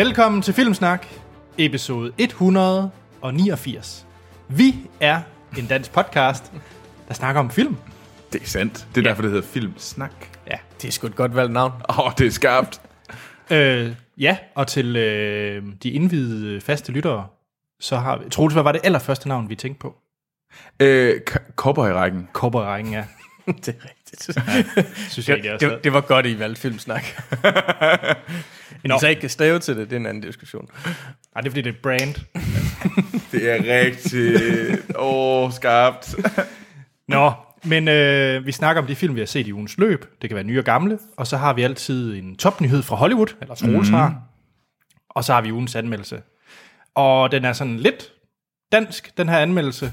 Velkommen til Filmsnak, episode 189. Vi er en dansk podcast, der snakker om film. Det er sandt. Det er Ja. derfor, det hedder Filmsnak. Ja. Det er sgu et godt valgt navn. Åh, oh, det er skarpt. Øh, ja, og til øh, de indvidede faste lyttere, så har vi... Troels, hvad var det allerførste navn, vi tænkte på? Øh, k- Cowboy-rækken. Cowboy-rækken, ja. det er rigtigt. Synes jeg det, det, det var godt, I valgte filmsnak. Nå. I så ikke kan stave til det, det er en anden diskussion. Ej, det er fordi, det er brand. Det er rigtigt. Åh, oh, skarpt. Nå, men øh, vi snakker om de film, vi har set i ugens løb. Det kan være nye og gamle. Og så har vi altid en topnyhed fra Hollywood, eller Troels mm. har. Og så har vi ugens anmeldelse. Og den er sådan lidt dansk, den her anmeldelse.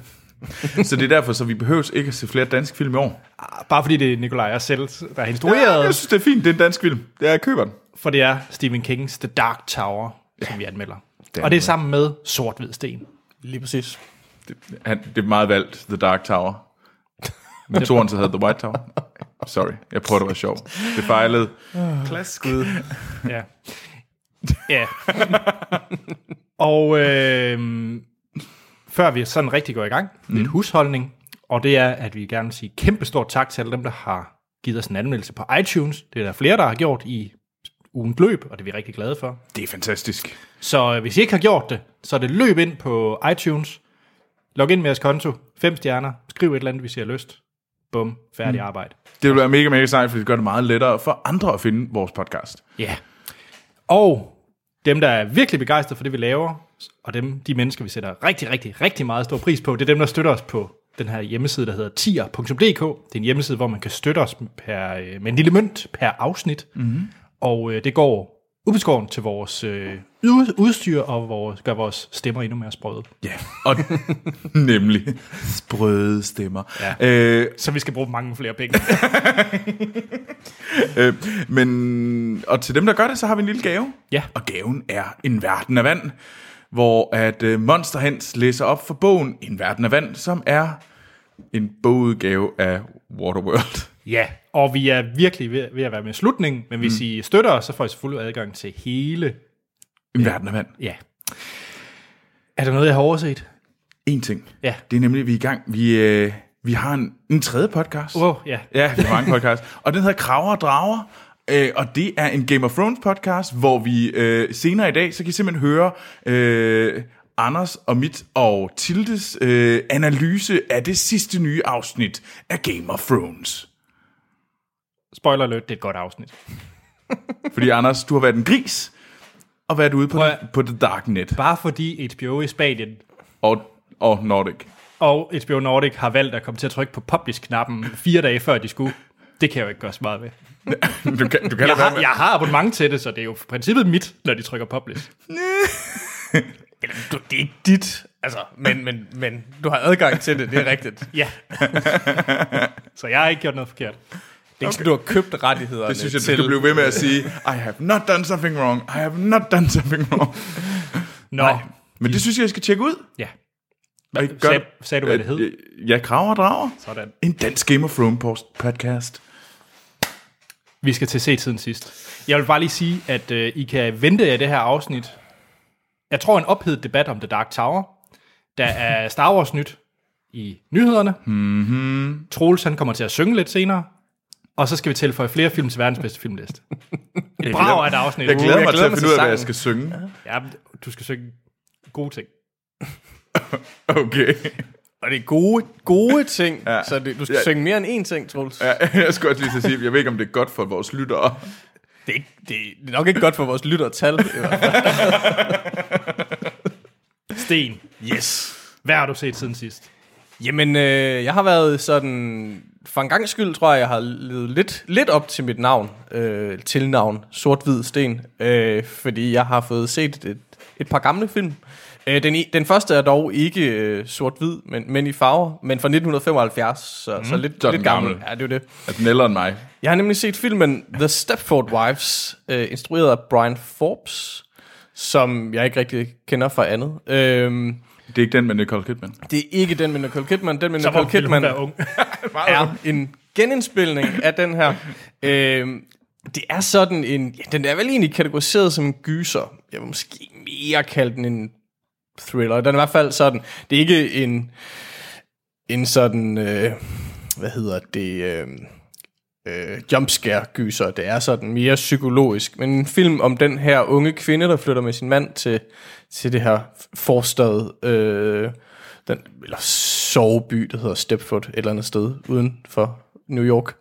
så det er derfor, så vi behøver ikke at se flere danske film i år. Bare fordi det er Nikolaj og selv, der har Ja, instrueret. jeg synes, det er fint. Det er en dansk film. Det er, jeg køber den. For det er Stephen Kings The Dark Tower, som vi anmelder. Det og det er sammen med Sort-Hvid Sten. Lige præcis. Det, han, det er meget valgt, The Dark Tower. Men toren så hedder The White Tower. Sorry, jeg prøvede at være sjov. Det fejlede. Klask. Ja. ja. og øh, før vi sådan rigtig går i gang, lidt Mm. husholdning, og det er, at vi gerne vil sige kæmpe stort tak til alle dem, der har givet os en anmeldelse på iTunes. Det er der flere, der har gjort i ugens løb, og det er vi rigtig glade for. Det er fantastisk. Så øh, hvis I ikke har gjort det, så er det løb ind på iTunes, log ind med jeres konto, fem stjerner, skriv et eller andet, hvis I har lyst. Bum, færdig arbejde. Det vil være mega, mega sejt, fordi det gør det meget lettere for andre at finde vores podcast. Ja. Og dem, der er virkelig begejstrede for det, vi laver, og dem, de mennesker, vi sætter rigtig, rigtig, rigtig meget stor pris på, det er dem, der støtter os på den her hjemmeside, der hedder tier.dk. Det er en hjemmeside, hvor man kan støtte os per, øh, med en lille mønt per afsnit. Mm-hmm. Og øh, det går ubeskåren til vores øh, ud- udstyr og vores, gør vores stemmer endnu mere sprøde. Ja, og nemlig sprøde stemmer. Ja. Øh, Så vi skal bruge mange flere penge. øh, men, og til dem, der gør det, så har vi en lille gave. Ja. Og gaven er En Verden af Vand, hvor at øh, Monster Hans læser op for bogen En Verden af Vand, som er en bogudgave af Waterworld. ja, og vi er virkelig ved, ved at være med i slutningen, men hvis mm. I støtter os, så får I selvfølgelig adgang til hele... En Verden af Vand. Ja. Er der noget, jeg har overset? En ting. Ja. Det er nemlig, at vi er i gang. Vi, øh, vi har en, en tredje podcast. Oh, ja. Ja, vi har mange podcasts. Og den hedder Kraver og Drager. Øh, og det er en Game of Thrones podcast, hvor vi øh, senere i dag, så kan I simpelthen høre øh, Anders og mit og Tildes øh, analyse af det sidste nye afsnit af Game of Thrones. Spoiler alert, det er et godt afsnit. Fordi Anders, du har været en gris og været ude på, Prøv at- på The Dark Net Bare fordi HBO i Spanien og, og Nordic. og HBO Nordic har valgt at komme til at trykke på publish-knappen fire dage før de skulle, det kan jeg jo ikke gøre så meget ved. Du kan, du kan Jeg har, med. jeg har abonnement til det, så det er jo i princippet mit, når de trykker publish. Eller, du, det er ikke dit, altså, men, men, men du har adgang til det, det er rigtigt. Ja. så jeg har ikke gjort noget forkert. Det er ikke sådan, du har købt rettighederne Det synes jeg, du til... skal blive ved med at sige, I have not done something wrong. I have not done something wrong. Nå, Nej, men det synes jeg, jeg skal tjekke ud. ja. I gør Sag, sagde du, hvad det hed? Ja, Kraver og Drager. Sådan. En dansk Game of Thrones podcast. Vi skal til se tiden sidst. Jeg vil bare lige sige, at øh, I kan vente af det her afsnit. Jeg tror, en ophedet debat om The Dark Tower. Der er Star Wars nyt i nyhederne. Mm-hmm. Troels, han kommer til at synge lidt senere. Og så skal vi tilføje flere film til verdens bedste filmliste. Et brag af et afsnit. Jeg glæder jeg mig glæder til at finde ud af, hvad jeg skal synge. Ja, du skal synge gode ting. Okay. Og det er gode, gode ting, Ja. så det, du skal Ja. synge mere end én ting, Troels. Ja, jeg skulle også lige til at sige, jeg ved ikke, om det er godt for vores lyttere. Det, er ikke, det, er nok ikke godt for vores lyttertal. i hvert fald. Sten, yes. hvad har du set siden sidst? Jamen, øh, jeg har været sådan... For en gang skyld tror jeg, jeg har levet lidt, lidt op til mit navn. Øh, tilnavn. Sort-Hvid Sten. Øh, fordi jeg har fået set et, et par gamle film. Øh, den, den første er dog ikke øh, sort-hvid, men, men i farver. Men fra 1975, så, mm, så lidt, så er lidt gammel. gammel. Ja, det er jo det. Er den ældre end mig? Jeg har nemlig set filmen The Stepford Wives, øh, instrueret af Brian Forbes, som jeg ikke rigtig kender fra andet. Øhm, Det er ikke den med Nicole Kidman. det er ikke den med Nicole Kidman. Den med Så Nicole Kidman ung. er en genindspilning af den her. Øhm, det er sådan en... Ja, den er vel egentlig kategoriseret som en gyser. jeg vil måske mere kalde den en thriller. Den er i hvert fald sådan, det er ikke en, en sådan, øh, hvad hedder det, øh, øh, jumpscare-gyser. Det er sådan mere psykologisk. Men en film om den her unge kvinde, der flytter med sin mand til, til det her forstad, øh, den, eller soveby, der hedder Stepford, et eller andet sted uden for New York,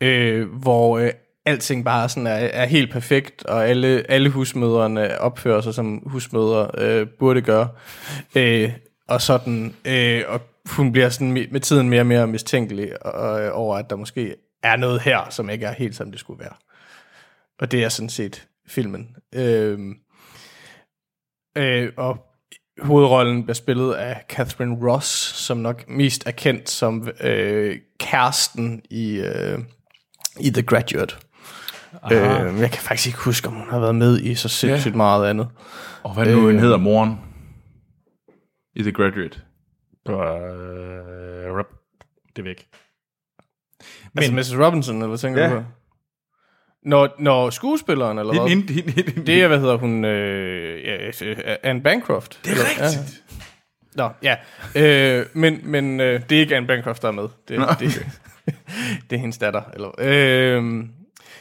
øh, hvor øh, alting bare sådan er, er helt perfekt, og alle, alle husmøderne opfører sig som husmødre øh, burde gøre. Øh, og sådan, øh, og hun bliver sådan med tiden mere og mere mistænkelig øh, over, at der måske er noget her, som ikke er helt som det skulle være. Og det er sådan set filmen. Øh, øh, og hovedrollen bliver spillet af Catherine Ross, som nok mest er kendt som øh, kæresten i, øh, i The Graduate. Øh, jeg kan faktisk ikke huske, om hun har været med i så sindssygt ja. meget andet. Og hvad nu øh, hedder moren i The Graduate? Øh, det er væk. Men, altså Mrs. Robinson, eller hvad tænker Ja. du på? Når, når skuespilleren, eller hvad? Hende, hende, hende, hende. Det er, hvad hedder hun, øh, ja, øh, Anne Bancroft. det er rigtigt. Nå, ja. Øh, men men øh, det er ikke Anne Bancroft, der er med. Det, Nå, det, det er hendes datter. Eller, øh,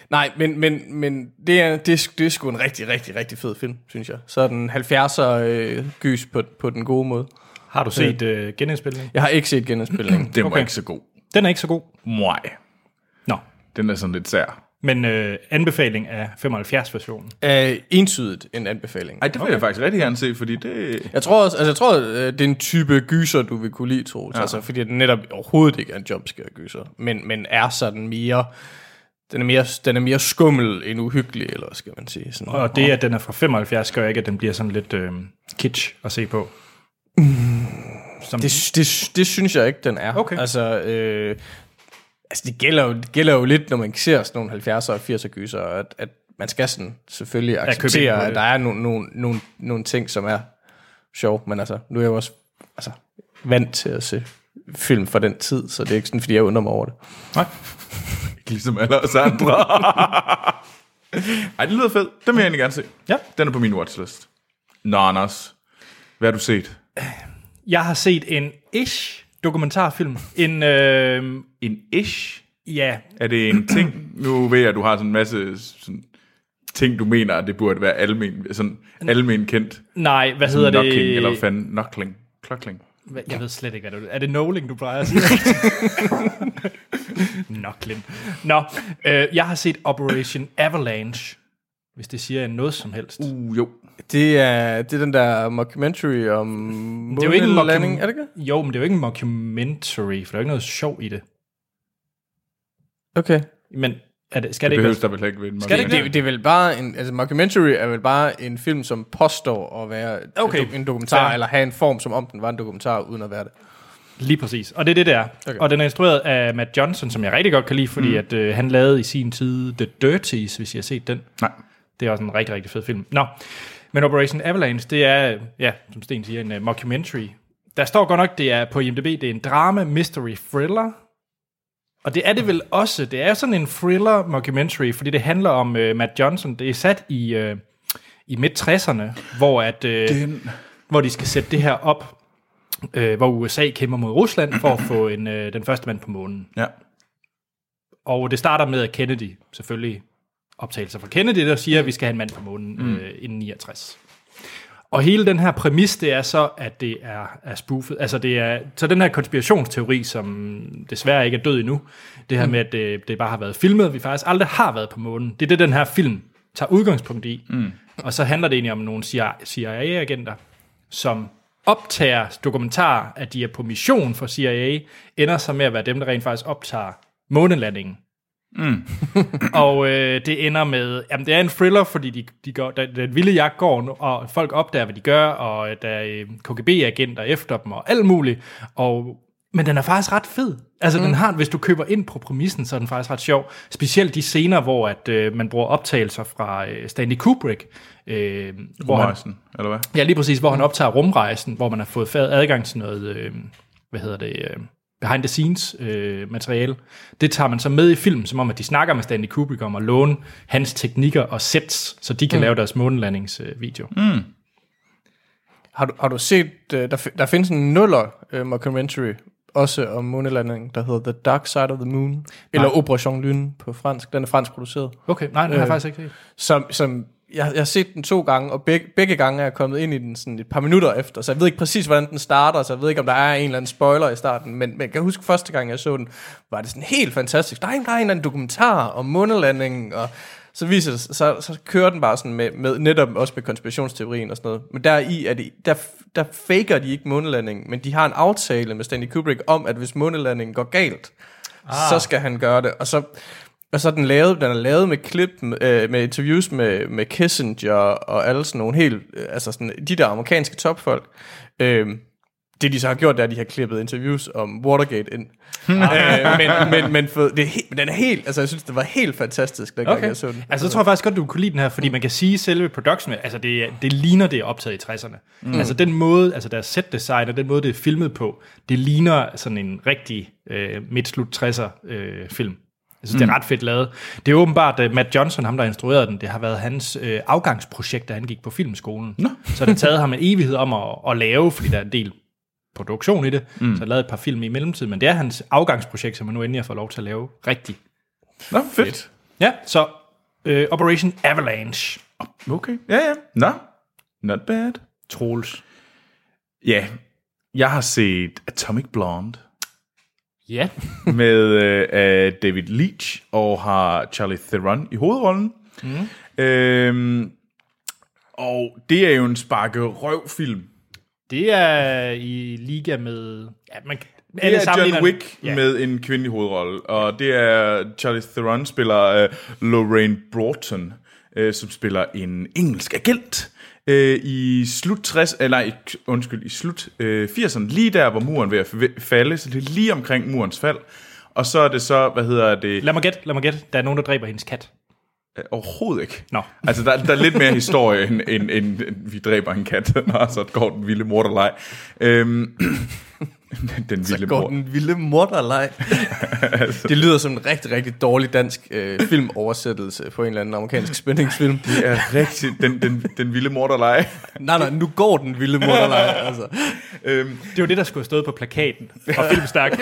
nej, men, men, men det, er, det, er, det er sgu en rigtig, rigtig, rigtig fed film, synes jeg. Sådan 70'er øh, gys på, på den gode måde. Har du set øh, genindspilningen? Jeg har ikke set genindspilningen. Den var Okay. ikke så god. Den er ikke så god. Mwah. Nå, Den er sådan lidt sær. men øh, anbefaling af 75-versionen. Øh, entydigt en anbefaling. Ej, det vil okay. jeg faktisk rigtig gerne se, fordi det... Jeg tror også, altså jeg tror, øh, det er en type gyser, du vil kunne lide, Troels. Ja. Altså, fordi den netop overhovedet ikke er en jumpscare gyser, men, men er sådan mere, den er mere, den er mere skummel end uhyggelig, eller skal man sige. Sådan. Og det, at den er fra 75, gør ikke, at den bliver sådan lidt øh, kitsch at se på. Som, Det, det, det synes jeg ikke, den er. Okay. Altså, øh, altså det, gælder jo, det gælder jo lidt, når man ser sådan nogle 70'er og 80'er gyser, at, at man skal sådan selvfølgelig acceptere, at der er nogle, nogle, nogle, nogle ting, som er sjov, men altså, nu er jeg jo også altså, vant til at se film fra den tid, så det er ikke sådan, fordi jeg undrer mig over det. Nej. Ikke ligesom alle os andre. Ej, det lyder fedt. Den vil jeg egentlig gerne se. Ja. Den er på min watchlist. Nå, Anders. Hvad har du set? Jeg har set en ish dokumentarfilm. En, øh, En ish? ja, Er det en ting? Nu ved jeg, at du har sådan en masse sådan, ting, du mener, at det burde være almen, sådan almen kendt. nej, hvad hedder det? Knuckling, eller hvad fanden? Knuckling. Hvad- Jeg ved slet ikke, hvad det er. Er det Noling, du plejer at sige? Knuckling. Nå, øh, jeg har set Operation Avalanche, hvis det siger noget som helst. Uh, jo. Det er, det er den der mockumentary om det er jo ikke en mockum- er det ikke? Jo, men det er jo ikke en mockumentary, for der er jo ikke noget sjov i det. Okay. Men er det, skal Det det, ikke behøves være... der vel ikke ved en Skal det ikke Det, det er vel bare en, altså mockumentary er vel bare en film, som påstår at være Okay. en dokumentar, Fair. eller have en form, som om den var en dokumentar, uden at være det. Lige præcis. Og det er det, der. Okay. Og den er instrueret af Matt Johnson, som jeg rigtig godt kan lide, fordi mm. at, øh, han lavede i sin tid The Dirties, hvis I har set den. Nej. Det er også en rigtig, rigtig fed film. Nå, men Operation Avalanche, det er, ja, som Sten siger, en uh, mockumentary. Der står godt nok, det er på IMDb, det er en drama, mystery, thriller. Og det er det vel også. Det er sådan en thriller mockumentary, fordi det handler om uh, Matt Johnson. Det er sat i, uh, i midt-60'erne, hvor, at, uh, Den... hvor de skal sætte det her op, uh, hvor USA kæmper mod Rusland for at få en, uh, den første mand på månen. Ja. Og det starter med, at Kennedy selvfølgelig optagelser fra Kennedy, der siger, at vi skal have en mand på månen mm. øh, inden 69. Og hele den her præmis, det er så, at det er, er spoofet. Altså det er, så den her konspirationsteori, som desværre ikke er død endnu, det her mm. med, at det, det bare har været filmet, vi faktisk aldrig har været på månen, det er det, den her film tager udgangspunkt i. Mm. Og så handler det egentlig om nogle CIA-agenter, som optager dokumentarer, at de er på mission for CIA, ender så med at være dem, der rent faktisk optager månelandingen. Mm. og øh, det ender med, jamen det er en thriller, fordi de, de går, der, den vilde jagt går, og folk opdager, hvad de gør, og der er øh, KGB-agenter efter dem, og alt muligt. Og, men den er faktisk ret fed. Altså mm. den har, hvis du køber ind på præmissen, så er den faktisk ret sjov. Specielt de scener, hvor at, øh, man bruger optagelser fra øh, Stanley Kubrick. Øh, hvor han, eller hvad? Ja, lige præcis, hvor han optager rumrejsen, hvor man har fået fad adgang til noget, øh, hvad hedder det, øh, behind the scenes øh, materiale. Det tager man så med i film, som om at de snakker med Stanley Kubrick om at låne hans teknikker og sets, så de kan mm. lave deres månelandingsvideo. Mm. Har du, har du set, øh, der, der findes en nuller øh, mockumentary, også om månelanding, der hedder The Dark Side of the Moon, eller Operation Lune på fransk. Den er fransk produceret. Okay, nej, det har jeg Øh, faktisk ikke set. Som, som jeg, jeg har set den to gange, og begge, begge gange er jeg kommet ind i den sådan et par minutter efter, så jeg ved ikke præcis, hvordan den starter, så jeg ved ikke, om der er en eller anden spoiler i starten, men, men jeg kan huske første gang, jeg så den, var det sådan helt fantastisk. Der er en, der er en eller anden dokumentar om månelandingen, og så viser det, så, så kører den bare sådan med, med, netop også med konspirationsteorien og sådan noget. Men der i er det, der, der faker de ikke månelandingen, men de har en aftale med Stanley Kubrick om, at hvis månelandingen går galt, ah. så skal han gøre det. Og så, og så er den lavet, den er lavet med klip, øh, med interviews med, med Kissinger og alle sådan nogle helt, øh, altså sådan, de der amerikanske topfolk. Øh, det de så har gjort, det er, at de har klippet interviews om Watergate ind. øh, men, men, men, for, det er men den er helt, altså jeg synes, det var helt fantastisk, dengang Okay. jeg så den. Altså, jeg tror faktisk godt, du kunne lide den her, fordi man kan sige, at selve production, altså det, det ligner, det optaget i 60'erne. Mm. Altså den måde, altså deres set design og den måde, det er filmet på, det ligner sådan en rigtig øh, midt-slut 60'er øh, film. Jeg synes, mm. det er ret fedt lavet. Det er åbenbart, at Matt Johnson, ham der instruerede den, det har været hans øh, afgangsprojekt, da han gik på filmskolen. Nå. Så det taget ham en evighed om at, at lave, fordi der er en del produktion i det, mm. så har lavet et par film i mellemtiden, men det er hans afgangsprojekt, som han nu endelig har fået lov til at lave rigtigt. Nå, fedt. fedt. Ja, så øh, Operation Avalanche. Okay, ja, ja. Nå, not bad. Troels. Ja, jeg har set Atomic Blonde Ja. med øh, David Leach og har Charlie Theron i hovedrollen. Mm. Øhm, og det er jo en sparke røvfilm. Det er i liga med... Ja, man, Det er John Wick ja. med en kvindelig hovedrolle, og det er Charlie Theron spiller uh, Lorraine Broughton, uh, som spiller en engelsk agent uh, i slut 60, eller nej, undskyld, i slut uh, 80'erne, lige der, hvor muren ved at fa- falde, så det er lige omkring murens fald. Og så er det så, hvad hedder det, Lad mig gætte, lad mig gætte. Der er nogen, der dræber hendes kat. uh, overhovedet ikke. Nå. Altså, der, der er lidt mere historie, end, end, end, end vi dræber en kat, og så går den vilde morderleg. Øhm, den vilde Går mor. den vilde morderleg. Altså. det lyder som en rigtig, rigtig dårlig dansk øh, filmoversættelse på en eller anden amerikansk spændingsfilm. Det er rigtigt, den, den, den vilde morderleg. nej, nej, nu går den vilde morderleg. Altså. øhm, Det var det, der skulle have stået på plakaten fra Filmstak.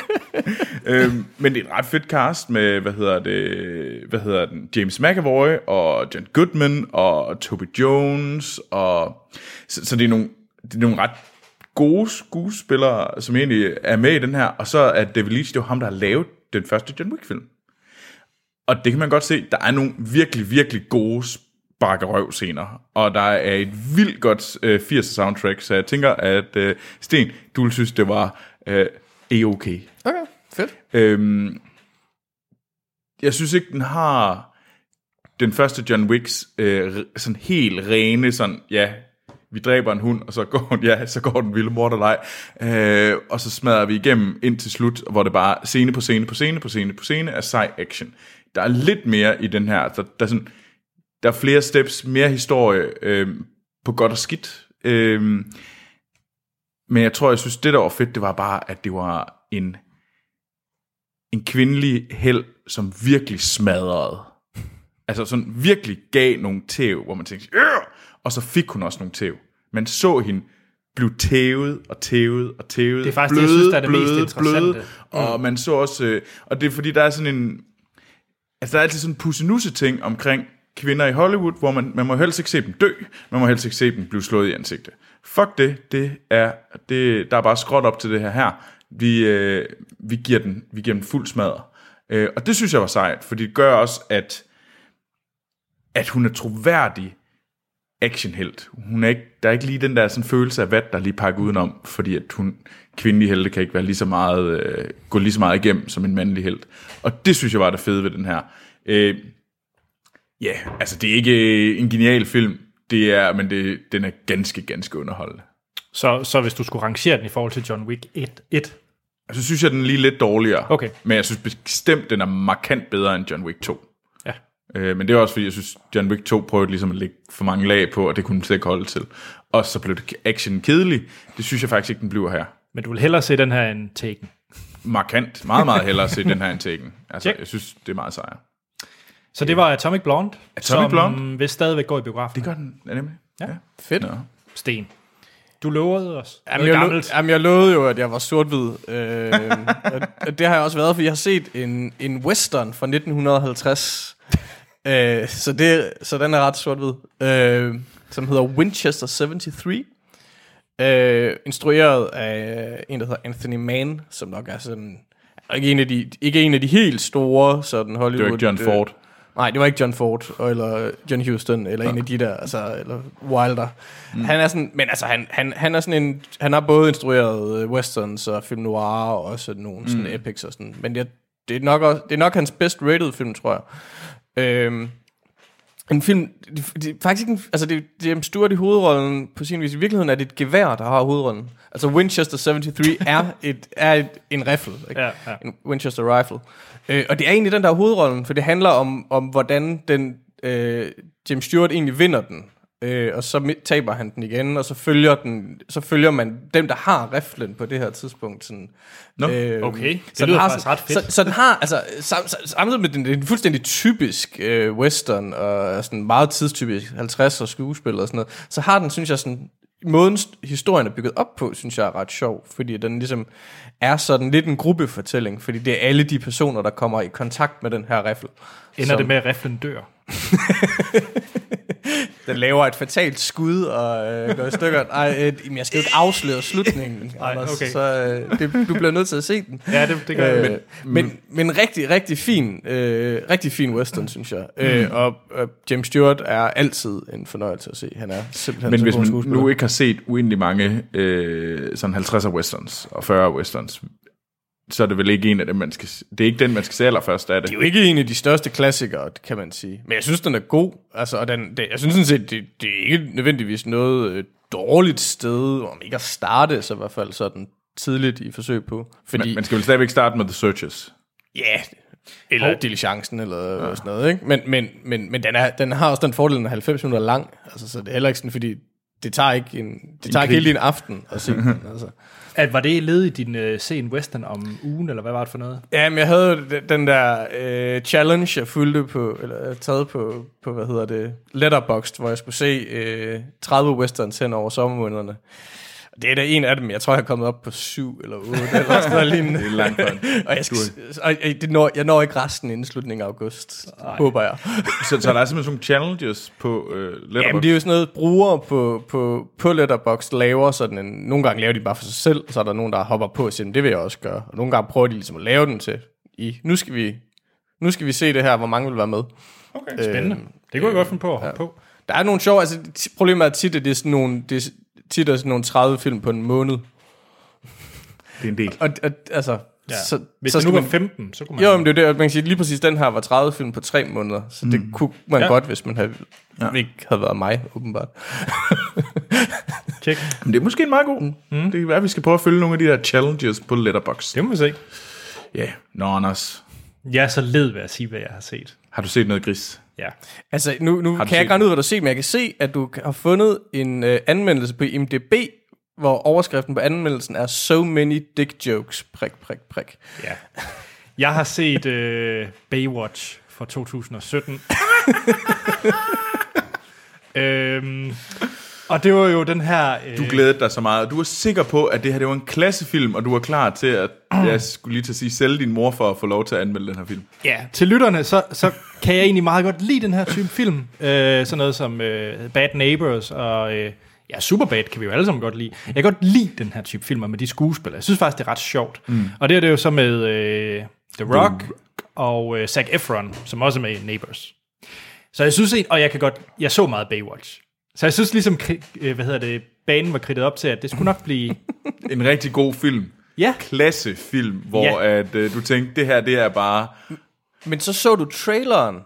øhm, men det er et ret fedt cast med, hvad hedder det, hvad hedder den, James McAvoy og John Goodman og Toby Jones og så, så det er nogle det er nogle ret gode skuespillere, som egentlig er med i den her, og så er David Leitch, det var ham, der har lavet den første John Wick-film. Og det kan man godt se, der er nogle virkelig, virkelig gode sparkerøv scener, og der er et vildt godt øh, 80'er soundtrack, så jeg tænker, at øh, Sten, du vil synes, det var øh, A-okay. Okay, fedt. Øhm, jeg synes ikke, den har den første John Wicks øh, sådan helt rene, sådan, ja, vi dræber en hund, og så går, den, ja, så går den vilde morderleg, øh, og så smadrer vi igennem ind til slut, hvor det bare scene på scene på scene på scene på scene er sej action. Der er lidt mere i den her, der, der, er, sådan, der er flere steps, mere historie øh, på godt og skidt. Øh, men jeg tror, jeg synes, det der var fedt, det var bare, at det var en en kvindelig held, som virkelig smadrede. Altså sådan virkelig gav nogle tæv, hvor man tænkte, øh! Og så fik hun også nogle tæv. Man så hende blive tævet og tævet og tævet. Det er faktisk det, jeg synes, der er det mest interessante. Bløde, og man så også, øh, og det er fordi, der er sådan en, altså der er altid sådan en pussenusse ting omkring kvinder i Hollywood, hvor man, man må helst ikke se dem dø, man må helst ikke se dem blive slået i ansigtet. Fuck det, det er, det, der er bare skråt op til det her her. Vi, øh, vi, giver den, vi giver den fuld smadre. Øh, og det synes jeg var sejt, fordi det gør også, at, at hun er troværdig actionhelt. Hun er ikke, der er ikke lige den der sådan følelse af vat, der er lige pakket udenom, fordi at hun, kvindelig helte kan ikke være lige så meget, øh, gå lige så meget igennem som en mandlig helt. Og det synes jeg var det fede ved den her. Øh, ja, altså det er ikke en genial film, det er, men det, den er ganske, ganske underholdende. Så, så hvis du skulle rangere den i forhold til John Wick 1, 1 Så synes jeg, den er lige lidt dårligere. Okay. Men jeg synes bestemt, den er markant bedre end John Wick 2. ja. Øh, men det er også fordi, jeg synes, John Wick 2 prøvede ligesom at lægge for mange lag på, og det kunne den slet ikke holde til. Og så blev det action kedelig. Det synes jeg faktisk ikke, den bliver her. Men du vil hellere se den her end Taken. markant, meget, meget hellere se den her end Taken. Altså, Check. jeg synes, det er meget sejere. Så det var Atomic Blonde, Atomic som Blonde? vil stadigvæk gå i biografen. Det gør den, er nemlig. Ja. Fedt. Nå. Sten. Du lovede os. Jamen jeg, lo- gammelt. jamen, jeg lovede jo, at jeg var sort-hvid. Øh, og det har jeg også været, for jeg har set en, en western fra 1950. øh, så, det, så den er ret sort-hvid. Øh, som hedder Winchester 73. Øh, instrueret af en, der hedder Anthony Mann, som nok er sådan... Ikke en af de, ikke en af de helt store sådan Hollywood... Det var ikke John øh, Ford. Nej, det var ikke John Ford, eller John Huston, eller en af de der, altså, eller Wilder. Mm. Han er sådan, men altså, han, han, han er sådan en, han har både instrueret øh, westerns og film noir, og også nogle sådan Mm. epics og sådan, men det, det, er nok også, det er nok hans best rated film, tror jeg. Øhm, en film, det, det faktisk ikke en, altså det, det er James Stewart i hovedrollen på sin vis. I virkeligheden er det et gevær, der har hovedrollen. Altså Winchester 73 er, et, er et, en riffel. Ikke? Ja, ja. en Winchester Rifle. Øh, og det er egentlig den der er hovedrollen, for det handler om, om hvordan den øh, James Stewart egentlig vinder den. Øh, og så taber han den igen, og så følger, den, så følger man dem, der har riflen på det her tidspunkt. Sådan, Nå, okay. Det så lyder den har, faktisk ret fedt. Så, så den har, altså, sam, sam, samtidig med den, det er en fuldstændig typisk øh, western, og sådan meget tidstypisk, 50 og skuespil og sådan noget, så har den, synes jeg, sådan, måden st- historien er bygget op på, synes jeg er ret sjov, fordi den ligesom er sådan lidt en gruppefortælling, fordi det er alle de personer, der kommer i kontakt med den her riffel. Ender som- det med, at riflen dør? Den laver et fatalt skud og øh, går i stykker. Ej, øh, jeg skal jo ikke afsløre slutningen, Ej, Anders, okay. så øh, det, du bliver nødt til at se den. Ja, det, det gør jeg. Øh, men, men, men rigtig, rigtig fin, øh, rigtig fin western, synes jeg. Øh, og øh, James Stewart er altid en fornøjelse at se. Han er simpelthen Men så hvis man nu ikke har set uendelig mange øh, sådan 50'er westerns og 40'er westerns, så er det vel ikke en af dem, man skal. Det er ikke den, man skal se allerførst, er det? Det er jo ikke en af de største klassikere, kan man sige. Men jeg synes, den er god. Altså, og den, det, jeg synes sådan set, det, det er ikke nødvendigvis noget øh, dårligt sted, om ikke at starte, så i hvert fald sådan tidligt i forsøg på. Fordi, Man, man skal vel stadigvæk starte med The Searchers. Ja, eller oh. diligencen, eller ja. sådan noget, ikke? Men, men, men, men den, er, den har også den fordel, den er 90 minutter lang, altså, så det er heller ikke sådan, fordi det tager ikke, en, det tager ikke hele din aften at se den, altså. At, var det led i din uh, sen western om ugen, eller hvad var det for noget? Jamen, jeg havde den- der øh, challenge, jeg fulgte på, eller øh, taget på, på, hvad hedder det, Letterboxd, hvor jeg skulle se øh, 30 westerns hen over sommermånederne. Det er da en af dem. Jeg tror, jeg er kommet op på syv eller otte, eller sådan noget lignende. Det er langt og jeg, skal, og jeg, det når, jeg når ikke resten inden slutningen af august, Ej. håber jeg. Så, så der er simpelthen sådan nogle challenges på øh, Letterboxd? Jamen, det er jo sådan noget, brugere på, på, på Letterboxd laver sådan en... Nogle gange laver de bare for sig selv, så er der nogen, der hopper på og siger, "Men det vil jeg også gøre. Og nogle gange prøver de ligesom at lave den til, i, nu skal vi, nu skal vi se det her, hvor mange vil være med. Okay, spændende. Øh, det kunne jeg godt finde på at hoppe ja. på. Der er nogle sjove, altså problemet er tit, at det er sådan nogle, det tit er sådan nogle 30 film på en måned. Det er en del. Og, og altså, Ja. så, Hvis så det nu var man, 15, så kunne man... jo, men det er det, man kan sige, lige præcis den her var 30 film på 3 måneder, så det kunne man Ja. godt, hvis man havde, Ja. ikke havde været mig, åbenbart. Tjek. Men det er måske en meget god. Mm. Det kan være, at vi skal prøve at følge nogle af de der challenges på Letterboxd. Det må vi se. Ja, yeah. Nå Anders. Jeg er så led ved at sige, hvad jeg har set. Har du set noget gris? Ja. Altså, nu, nu kan jeg ikke regne ud, hvad du har men jeg kan se, at du har fundet en øh, anmeldelse på IMDb, hvor overskriften på anmeldelsen er So many dick jokes, prik, prik, prik. ja. Jeg har set øh, Baywatch fra 2017. øhm, og det var jo den her... Øh, Du glædede dig så meget. Du var sikker på, at det her det var en klassefilm, og du var klar til at, jeg skulle lige til at sige, sælge din mor for at få lov til at anmelde den her film. Ja, til lytterne, så, så kan jeg egentlig meget godt lide den her type film. Øh, sådan noget som øh, Bad Neighbors og... Øh, ja, Superbad kan vi jo alle sammen godt lide. Jeg kan godt lide den her type filmer med de skuespillere. Jeg synes faktisk, det er ret sjovt. Mm. Og det er det jo så med øh, The Rock og øh, Zac Efron, som også er med i Neighbors. Så jeg synes, og jeg kan godt, jeg så meget Baywatch. Så jeg synes ligesom, øh, hvad hedder det, banen var kridtet op til, at det skulle nok blive... En rigtig god film. Ja, Klassefilm, hvor Ja. at, øh, du tænkte, det her det er bare... Men så så du traileren,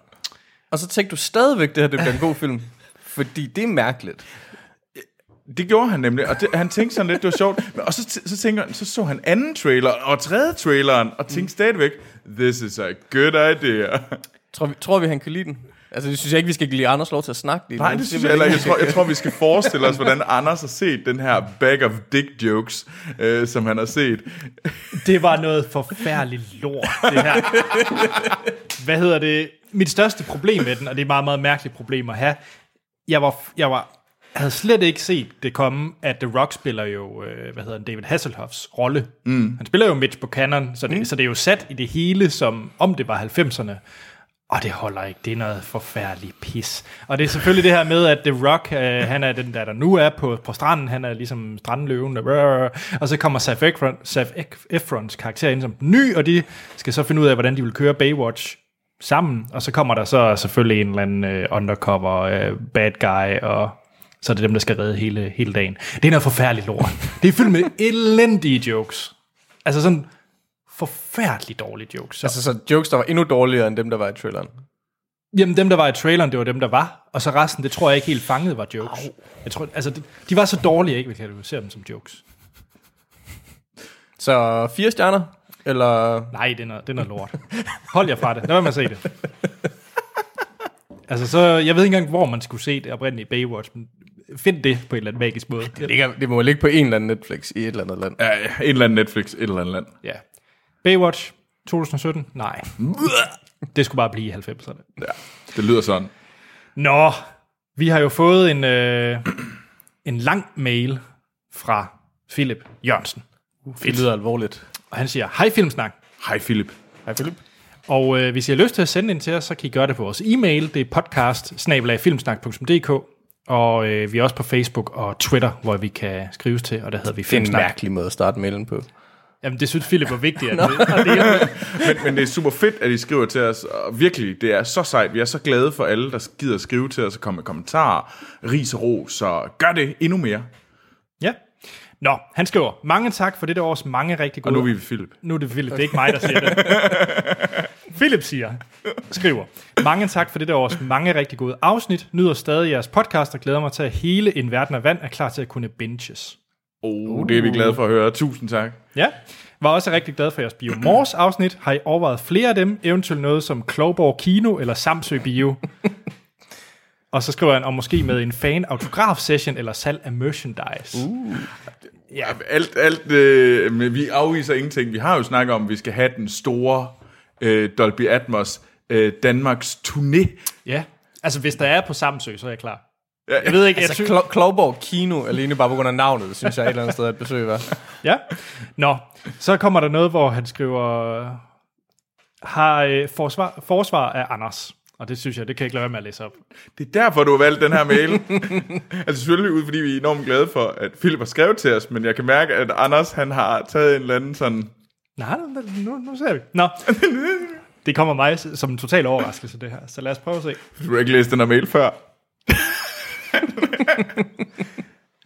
og så tænkte du stadigvæk, det her det bliver en god film. Fordi det er mærkeligt. Det gjorde han nemlig, og det, han tænkte sådan lidt, det var sjovt. Men, og så, så, tænker, han- så så han anden trailer, og tredje traileren, og tænkte stadigvæk, this is a good idea. Tror vi, tror vi han kan lide den? Altså, det synes jeg ikke, vi skal give Anders lov til at snakke lige Nej, det synes jeg heller ikke. Jeg tror, jeg tror, vi skal forestille os, hvordan Anders har set den her bag of dick jokes, øh, som han har set. Det var noget forfærdeligt lort, det her. Hvad hedder det? Mit største problem med den, og det er et meget, meget mærkeligt problem at have, jeg var, jeg var havde slet ikke set det komme, at The Rock spiller jo, øh, hvad hedder han, David Hasselhoffs rolle. Mm. Han spiller jo Mitch Buchanan, så det, mm. så det er jo sat i det hele, som om det var 90'erne. Og det holder ikke. Det er noget forfærdeligt pis. Og det er selvfølgelig det her med, at The Rock, øh, han er den der, der nu er på, på stranden. Han er ligesom strandløven. Der, og så kommer Saf, Efron, Saf Efrons karakter ind som ny, og de skal så finde ud af, hvordan de vil køre Baywatch sammen. Og så kommer der så selvfølgelig en eller anden øh, undercover øh, bad guy, og så er det dem, der skal redde hele, hele dagen. Det er noget forfærdeligt lort. Det er fyldt med elendige jokes. Altså sådan forfærdeligt dårlige jokes. Så. Altså, så jokes, der var endnu dårligere end dem, der var i traileren. Jamen, dem, der var i traileren, det var dem, der var. Og så resten, det tror jeg ikke helt fanget var jokes. Jeg tror, altså, de, de var så dårlige, jeg ikke vil kategorisere dem som jokes. Så fire stjerner? Eller... Nej, det er noget, det er noget lort. Hold jer fra det. Lad være med at se det. Altså, så, jeg ved ikke engang, hvor man skulle se det oprindelige Baywatch, men find det på en eller anden magisk måde. Det, ligger, det må ligge på en eller anden Netflix i et eller andet land. Ja, ja, en eller anden Netflix, et eller andet land. Ja. Baywatch 2017? Nej. Det skulle bare blive i 90'erne. Ja, det lyder sådan. Nå, vi har jo fået en, øh, en lang mail fra Philip Jørgensen. Det lyder alvorligt. Og han siger, hej Filmsnak. Hej Philip. Hej Philip. Og øh, hvis I har lyst til at sende ind til os, så kan I gøre det på vores e-mail. Det er podcast og øh, vi er også på Facebook og Twitter, hvor vi kan skrives til, og der hedder vi Det er en Filmsnak. mærkelig måde at starte mailen på. Jamen, det synes Philip var vigtigt. At det, og det, Men, men det er super fedt, at I skriver til os, og virkelig, det er så sejt. Vi er så glade for alle, der gider skrive til os og komme med kommentarer, ris og ros, så gør det endnu mere. ja. Nå, han skriver, mange tak for det års mange rigtig Og gode... nu er vi ved Philip. Nu er det Philip, det er ikke mig, der siger det. Philip siger, skriver, mange tak for det års mange rigtig gode afsnit. Nyder stadig jeres podcast og glæder mig til, at hele En Verden af Vand er klar til at kunne binges. Oh, det er vi glade for at høre. Tusind tak. Ja, var også rigtig glad for jeres Biomors afsnit. Har I overvejet flere af dem? Eventuelt noget som Klovborg Kino eller Samsø Bio? og så skriver han, om måske med en fan autograf session eller salg af merchandise. Uh. Ja, alt, alt, øh, men vi afviser ingenting. Vi har jo snakket om, at vi skal have den store øh, Dolby Atmos øh, Danmarks turné. Ja, altså hvis der er på Samsø, så er jeg klar. Ja, Jeg ved ikke, jeg Altså, synes... Klo- Klovborg Kino, alene bare på grund af navnet, synes jeg et eller andet sted er et besøg værd. Ja. Nå, så kommer der noget, hvor han skriver, har øh, forsvar, forsvar af Anders. Og det synes jeg, det kan jeg ikke lade være med at læse op. Det er derfor, du har valgt den her mail. altså selvfølgelig ud, fordi vi er enormt glade for, at Philip har skrevet til os, men jeg kan mærke, at Anders han har taget en eller anden sådan... Nej, nu, nu ser vi. Nå, det kommer mig som en total overraskelse, det her. Så lad os prøve at se. Du har ikke læst den her mail før.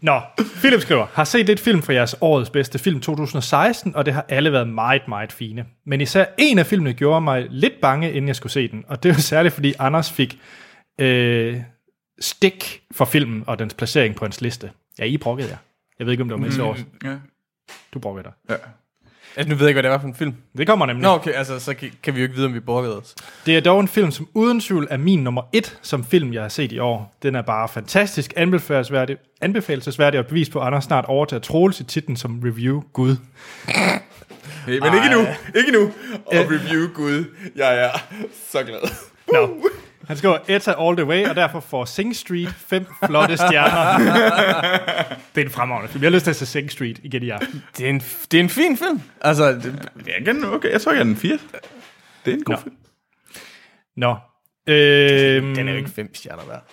Nå, Philip skriver, har set lidt film fra jeres årets bedste film 2016, og det har alle været meget, meget fine. Men især en af filmene gjorde mig lidt bange, inden jeg skulle se den, og det var særligt, fordi Anders fik øh, stik for filmen og dens placering på hans liste. Ja, I brokkede jer. Jeg ved ikke, om det var med til års. Ja. Du brokkede dig. ja. Altså, nu ved jeg ikke, hvad det var for en film. Det kommer nemlig. Nå, okay, altså, så kan, kan vi jo ikke vide, om vi borgede os. Det er dog en film, som uden tvivl er min nummer et som film, jeg har set i år. Den er bare fantastisk, anbefalesværdig, anbefalesværdig og bevis på, at Anders snart overtager Troels i titlen som review Gud. Hey, men ikke nu. Ikke nu. Og review Gud. Jeg er så glad. Nå. Han skriver Etta all the way, og derfor får Sing Street fem flotte stjerner. det er en fremragende film. Jeg har lyst til at se Sing Street igen i aften. Det er en, det er en fin film. Altså, det, Jeg, kan, okay, jeg tror, jeg er den fire. Det er en god Nå. film. Nå. Øhm, den er jo ikke fem stjerner værd.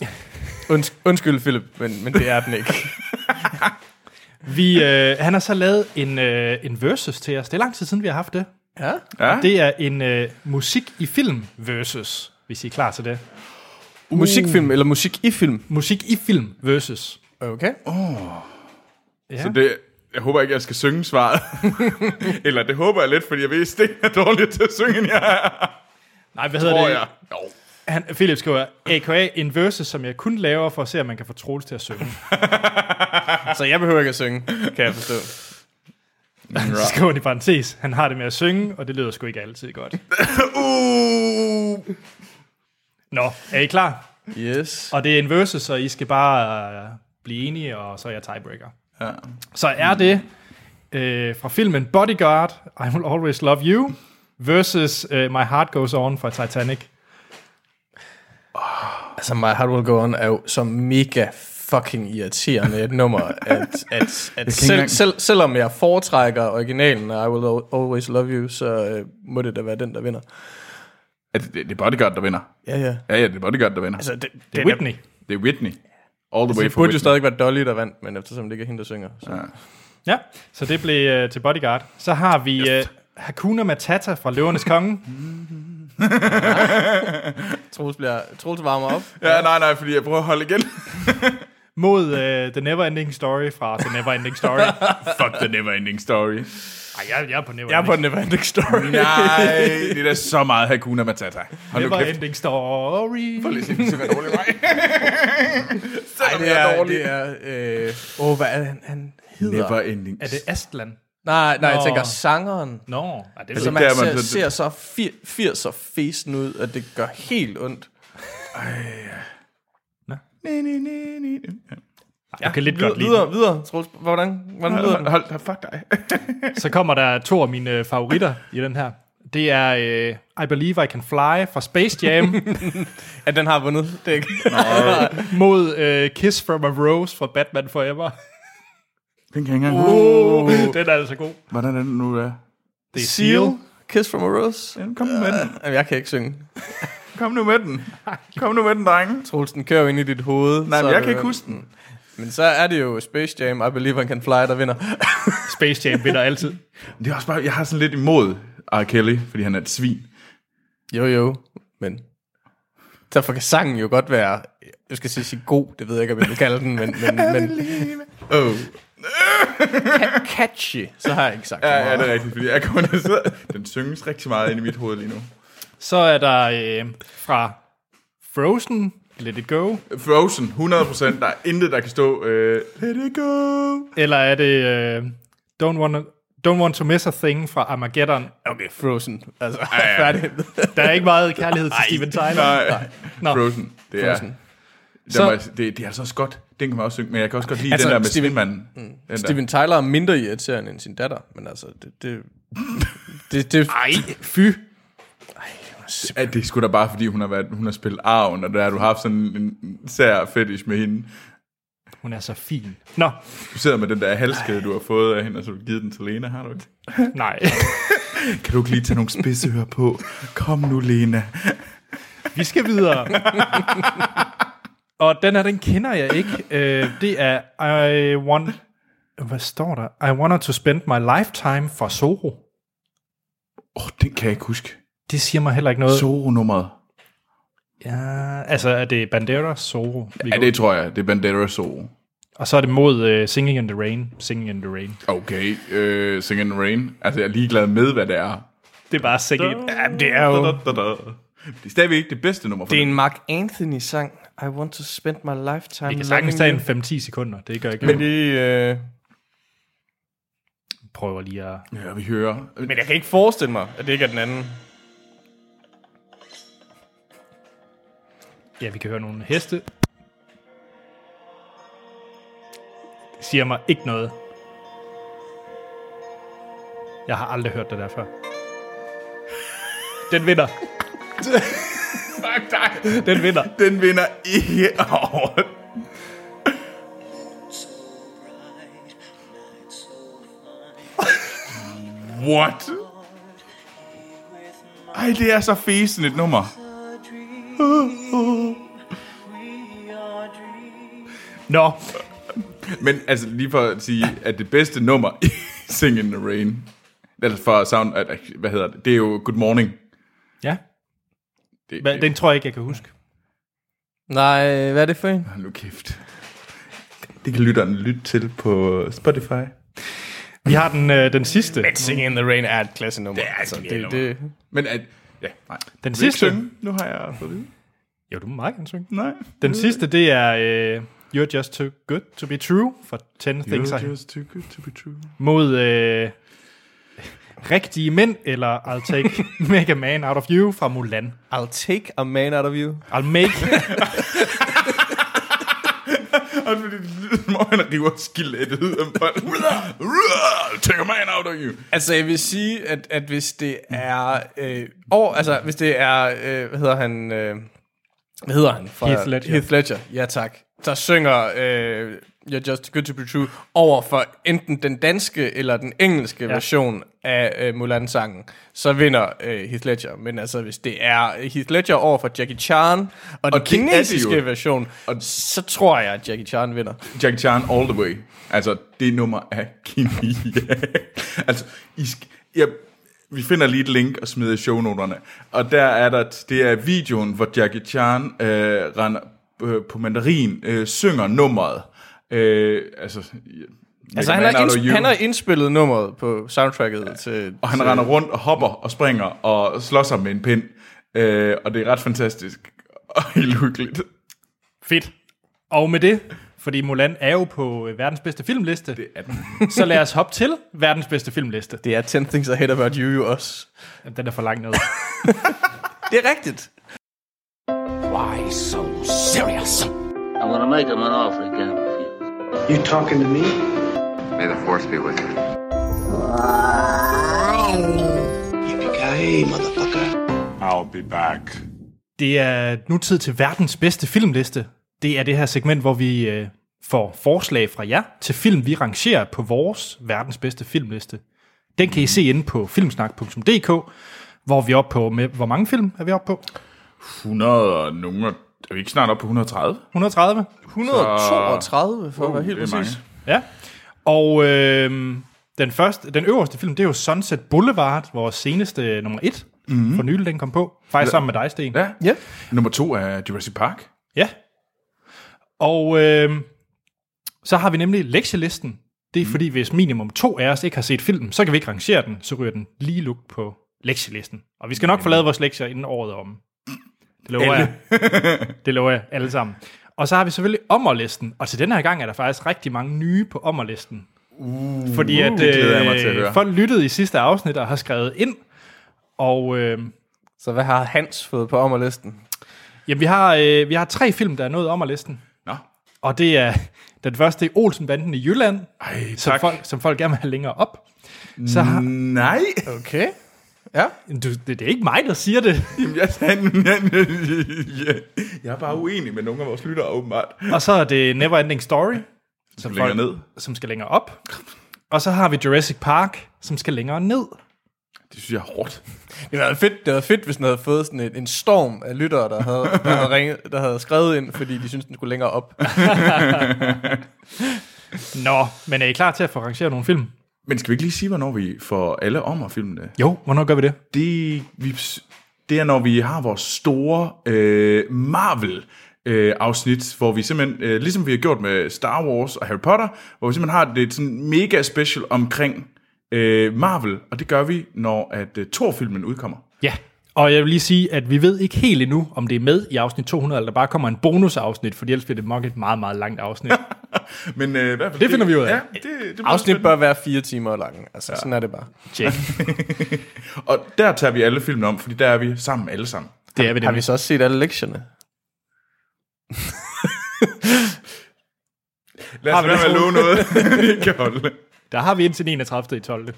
Unds, undskyld, Philip, men, men det er den ikke. Vi, øh, han har så lavet en, øh, en versus til os. Det er lang tid siden, vi har haft det. Ja? Ja. Det er en øh, musik i film versus, hvis I er klar til det. Musikfilm eller musik i film? Musik i film versus. Okay. Ja. Så det, jeg håber ikke, jeg skal synge svaret. Eller det håber jeg lidt, fordi jeg ved, at Sten er dårlig til at synge, end jeg er. Nej, hvad hedder Tror det? jeg. Jo. Han, Philip skriver, aka en versus, som jeg kun laver for at se, om man kan få Troels til at synge. Så jeg behøver ikke at synge, kan jeg forstå. Så skriver han i parentes, han har det med at synge, og det lyder sgu ikke altid godt. Uh, Nå, er I klar? Yes. Og det er en versus, så I skal bare øh, blive enige, og så er jeg tiebreaker. Ja. Så er det øh, fra filmen Bodyguard, I Will Always Love You, versus øh, My Heart Goes On fra Titanic. Altså, My Heart Will Go On er jo så mega fucking irriterende et nummer, at, at, at selv, selv, selvom jeg foretrækker originalen af I Will Al- Always Love You, så øh, må det da være den, der vinder. Er det, det er Bodyguard, der vinder. Ja, ja. Ja, ja, det er Bodyguard, der vinder. Altså, det, Det er Whitney. Det er Whitney. All the way det burde jo Whitney. stadig være Dolly, der vandt, men eftersom det ikke er hende, der synger. Så. Ja. Ja, så det blev øh, til Bodyguard. Så har vi øh, Hakuna Matata fra Løvernes Konge. Troels, bliver, Troels varmer op. ja, nej, nej, fordi jeg prøver at holde igen. mod øh, The Neverending Story fra The Neverending Story. Fuck the never ending story. Ej, jeg, jeg er på Neverending. Jeg er på Neverending Story. Nej, det er da så meget Hakuna Matata. Hold. Neverending Story. Prøv lige se, det synger dårligt mig. Ej, det er, det er, øh, åh, hvad er han, han hedder? Never ending. Er det Astland? Nej, nej, jeg Nå. tænker sangeren. Nå, ja, det Som jeg. der, man man ser, så- ser så fir- 80'er fesen ud, at det gør helt ondt. Nej, nej, nej, nej. Jeg kan lidt videre, godt lide videre, videre, Troels. Hvordan, hvordan lyder den? Hold, hold, fuck dig. den. Så kommer der to af mine øh, favoritter i den her. Det er øh, I Believe I Can Fly fra Space Jam At den har vundet. Det er ikke. mod øh, Kiss from a Rose fra Batman Forever. Den kan ikke engang Uh, den er altså god. Hvordan er den nu, der? Det er Seal. Kiss from a Rose. Ja, kom nu med den. Jamen, jeg kan ikke synge. Kom nu med den. Kom nu med den, drenge. Troels, den kører jo ind i dit hoved. Nej, men jeg er kan ikke huske den. Men så er det jo Space Jam, I Believe I Can Fly, der vinder. Space Jam vinder altid. Det er også bare, jeg har sådan lidt imod R. Kelly, fordi han er et svin. Jo, jo. Men derfor kan sangen jo godt være, jeg skal sige, sige god, det ved jeg ikke, om jeg vil kalde den, men, men, men Oh. ca- catchy, så har jeg ikke sagt Ja, ja, det er rigtigt, fordi jeg kommer til sidde. Den synges rigtig meget ind i mit hoved lige nu. Så er der øh, fra Frozen, Let It Go. Frozen, 100%. Der er intet, der kan stå. Øh, Let it go. Eller er det øh, Don't, want Don't Want to Miss a Thing fra Armageddon. Okay, Frozen. Altså, ja. ja, færdig. Der er ikke meget kærlighed til Steven Tyler. Nej, Nå. Frozen. Det er, Frozen. det, Så- er, det, det er altså også godt. Den kan man også synge, men jeg kan også godt lide Altså, den der med Steven- Steven, den der. Steven Tyler er mindre irriterende end sin datter, men altså, det... det det, det, Ej, fy. Ja, det er sgu da bare, fordi hun har, været, hun har spillet arven, og der har du haft sådan en sær fetish med hende. Hun er så fin. Nå, Du sidder med den der halskæde, du har fået af hende, og så har du givet den til Lena, har du ikke? nej. Kan du ikke lige tage nogle spidsører på? Kom nu, Lena. Vi skal videre. Og den her, den kender jeg ikke. Øh, det er I want... Hvad står der? I wanted to spend my lifetime for Zorro. Åh, oh, den kan jeg ikke huske. Det siger mig heller ikke noget. Zorro-nummeret. Ja, altså er det Banderas Zorro? Ja, det tror jeg. Det er Bandera Zorro. Og så er det mod uh, Singing in the Rain. Singing in the Rain. Okay, øh, Sing in the Rain. Altså, jeg er ligeglad med, hvad det er. Det er bare Singing. Jamen, det er jo... Da, da, da. Det er stadigvæk ikke det bedste nummer for det er den. en Mark Anthony-sang. I want to spend my lifetime Vi kan sagtens tage en 5-10 sekunder. Det gør ikke. Men det... Øh, Prøver lige at... Ja, vi hører. men jeg kan ikke forestille mig, at det ikke er den anden. Ja, vi kan høre nogle heste. Det siger mig ikke noget. Jeg har aldrig hørt det der før. Den vinder. Fuck dig. Den vinder. Den vinder ikke over. What? Ej, det er så fesen et nummer. Nå, Men altså, lige for at sige, at det bedste nummer i Sing in the Rain, altså for sound, at- hvad hedder det, det er jo Good Morning. ja. Det, Men den tror jeg ikke, jeg kan huske. Nej, hvad er det for en? Nu kæft. Det kan lytteren lytte til på Spotify. Vi har den, øh, den sidste. Singing in the Rain er et klasse nummer. Det er et altså, det, det, Men at, ja, nej. Den sidste. Nu har jeg fået det. Jo, du må meget gerne synge. Nej. Den sidste, det er øh, You're Just Too Good To Be True for 10 Things I... You're just too good to be true. Mod øh, Rigtige Mænd, eller I'll Take Make a Man Out of You fra Mulan. I'll take a man out of you. I'll make... Og fordi det lyder som om, han river skelettet ud af bolden. Take a man out of you. Altså, jeg vil sige, at, at hvis det er... Øh, over, altså, hvis det er... Øh, hvad hedder han? Øh, hvad hedder han? Fra, Heath Ledger. Heath Ledger, ja tak. Der synger øh, You're Just Good To Be True over for enten den danske eller den engelske ja. version af øh, Mulan-sangen, så vinder øh, Heath Ledger. Men altså, hvis det er Heath Ledger over for Jackie Chan og, og den kinesiske jo. version, og så tror jeg, at Jackie Chan vinder. Jackie Chan all the way. Altså, det nummer er genialt. altså, I jeg, vi finder lige et link og smider i shownoterne. Og der er der, det er videoen, hvor Jackie Chan øh, render øh, på mandarin, øh, synger nummeret. Øh, altså, Altså, han har, indsp- han har indspillet nummeret på soundtracket ja. til... Og han til, render rundt og hopper og springer og slår sig med en pind. Øh, og det er ret fantastisk. Og helt hyggeligt. Fedt. Og med det, fordi Mulan er jo på øh, verdens bedste filmliste, Det er den. så lad os hoppe til verdens bedste filmliste. Det er 10 Things I Hate About You jo også. Jamen, Den er for langt ned. Det er rigtigt. Why so serious? I'm gonna make him an offer refuse. You talking to me? May the force be with you. Yippee-ki-yay, motherfucker. I'll be back. Det er nu tid til verdens bedste filmliste. Det er det her segment, hvor vi øh, får forslag fra jer til film, vi rangerer på vores verdens bedste filmliste. Den kan I se inde på filmsnak.dk, hvor vi er oppe på, med, hvor mange film er vi oppe på? 100 og nogle... Er vi ikke snart op på 130? 130? 132, for at være helt er præcis. mange. Ja. Og øh, den, første, den øverste film, det er jo Sunset Boulevard, vores seneste nummer et. Mm-hmm. For nylig, den kom på. Faktisk sammen med dig, Sten. Ja. Ja. Nummer to er Jurassic Park. Ja. Og øh, så har vi nemlig lektielisten. Det er fordi, hvis minimum to af os ikke har set filmen, så kan vi ikke rangere den, så ryger den lige luk på lektielisten. Og vi skal nok få lavet vores lektier inden året om. Det lover jeg. Det lover jeg alle sammen. Og så har vi selvfølgelig ommerlisten, og til den her gang er der faktisk rigtig mange nye på ommerlisten. Uh, fordi at, det glæder jeg mig til at øh, høre. folk lyttede i sidste afsnit og har skrevet ind, og øh, Så hvad har Hans fået på ommerlisten? jamen, vi, har, øh, vi har tre film, der er nået ommerlisten. Og det er den første, Olsenbanden i Jylland, Ej, som folk, som folk gerne vil have længere op. Så har, Nej. Okay. Ja. du, det, det er ikke mig, der siger det. Jamen, jeg, jeg, jeg, jeg, jeg er bare uenig med nogle af vores lyttere, åbenbart. Og så er det Neverending Story, som, længere ned. som skal længere op. Og så har vi Jurassic Park, som skal længere ned. Det synes jeg er hårdt. Det havde været fedt, det havde været fedt hvis den havde fået sådan en, en storm af lyttere, der havde, der, havde ringet, der havde skrevet ind, fordi de syntes, den skulle længere op. Nå, men er I klar til at få rangeret nogle film? Men skal vi ikke lige sige, hvornår vi får alle om at filme det? Jo, hvornår gør vi det? Det, vi, det er, når vi har vores store øh, Marvel øh, afsnit, hvor vi simpelthen, øh, ligesom vi har gjort med Star Wars og Harry Potter, hvor vi simpelthen har det sådan mega special omkring øh, Marvel, og det gør vi, når at øh, Thor-filmen udkommer. Ja, og jeg vil lige sige, at vi ved ikke helt endnu, om det er med i afsnit 200, eller der bare kommer en bonusafsnit, for ellers bliver det nok et meget, meget langt afsnit. Men øh, i hvert fald, Det finder vi ud af. Ja, det, det Afsnit spændende. bør være fire timer lang. Altså, ja. sådan er det bare. Check. Og der tager vi alle filmene om, fordi der er vi sammen alle sammen. Det er vi Har vi det. så også set alle lektierne? Lad os være med at det? love noget, vi kan holde. Der har vi indtil 31. i 12.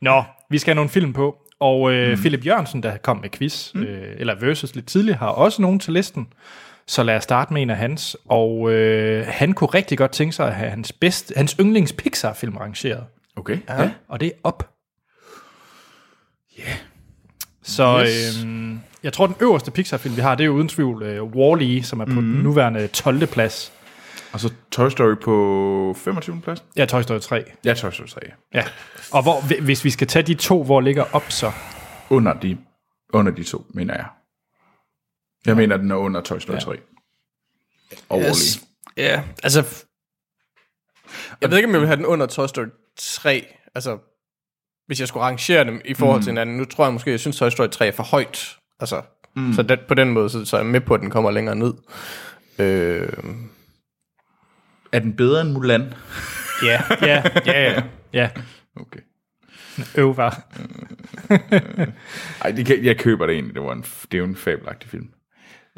Nå, vi skal have nogle film på. Og øh, mm. Philip Jørgensen, der kom med quiz, mm. øh, eller versus lidt tidligere, har også nogen til listen. Så lad os starte med en af hans. Og øh, han kunne rigtig godt tænke sig at have hans, bedste, hans yndlings Pixar-film rangeret. Okay. Ja. Og det er op. Ja. Yeah. Så Yes. øhm, jeg tror, den øverste Pixar-film, vi har, det er jo uden tvivl øh, Wall-E, som er på mm. den nuværende 12. plads. Og så Toy Story på 25. plads. Ja, Toy Story 3. Ja, Toy Story 3. Ja. Og hvor, hvi- hvis vi skal tage de to, hvor ligger op så? Under de, under de to, mener jeg. Jeg mener, den er under Toy Story 3. Og yes. Ja, altså... Jeg ved ikke, om jeg vil have den under Toy Story 3. Altså, hvis jeg skulle rangere dem i forhold mm. til hinanden. Nu tror jeg måske, jeg synes, Toy Story 3 er for højt. Altså, mm. så den, på den måde, så, så er jeg med på, at den kommer længere ned. Øh, Er den bedre end Mulan? Ja, ja, ja, ja. ja. Okay. Øv bare. Ej, det kan, jeg køber det egentlig. Det, var en, det er jo en fabelagtig film.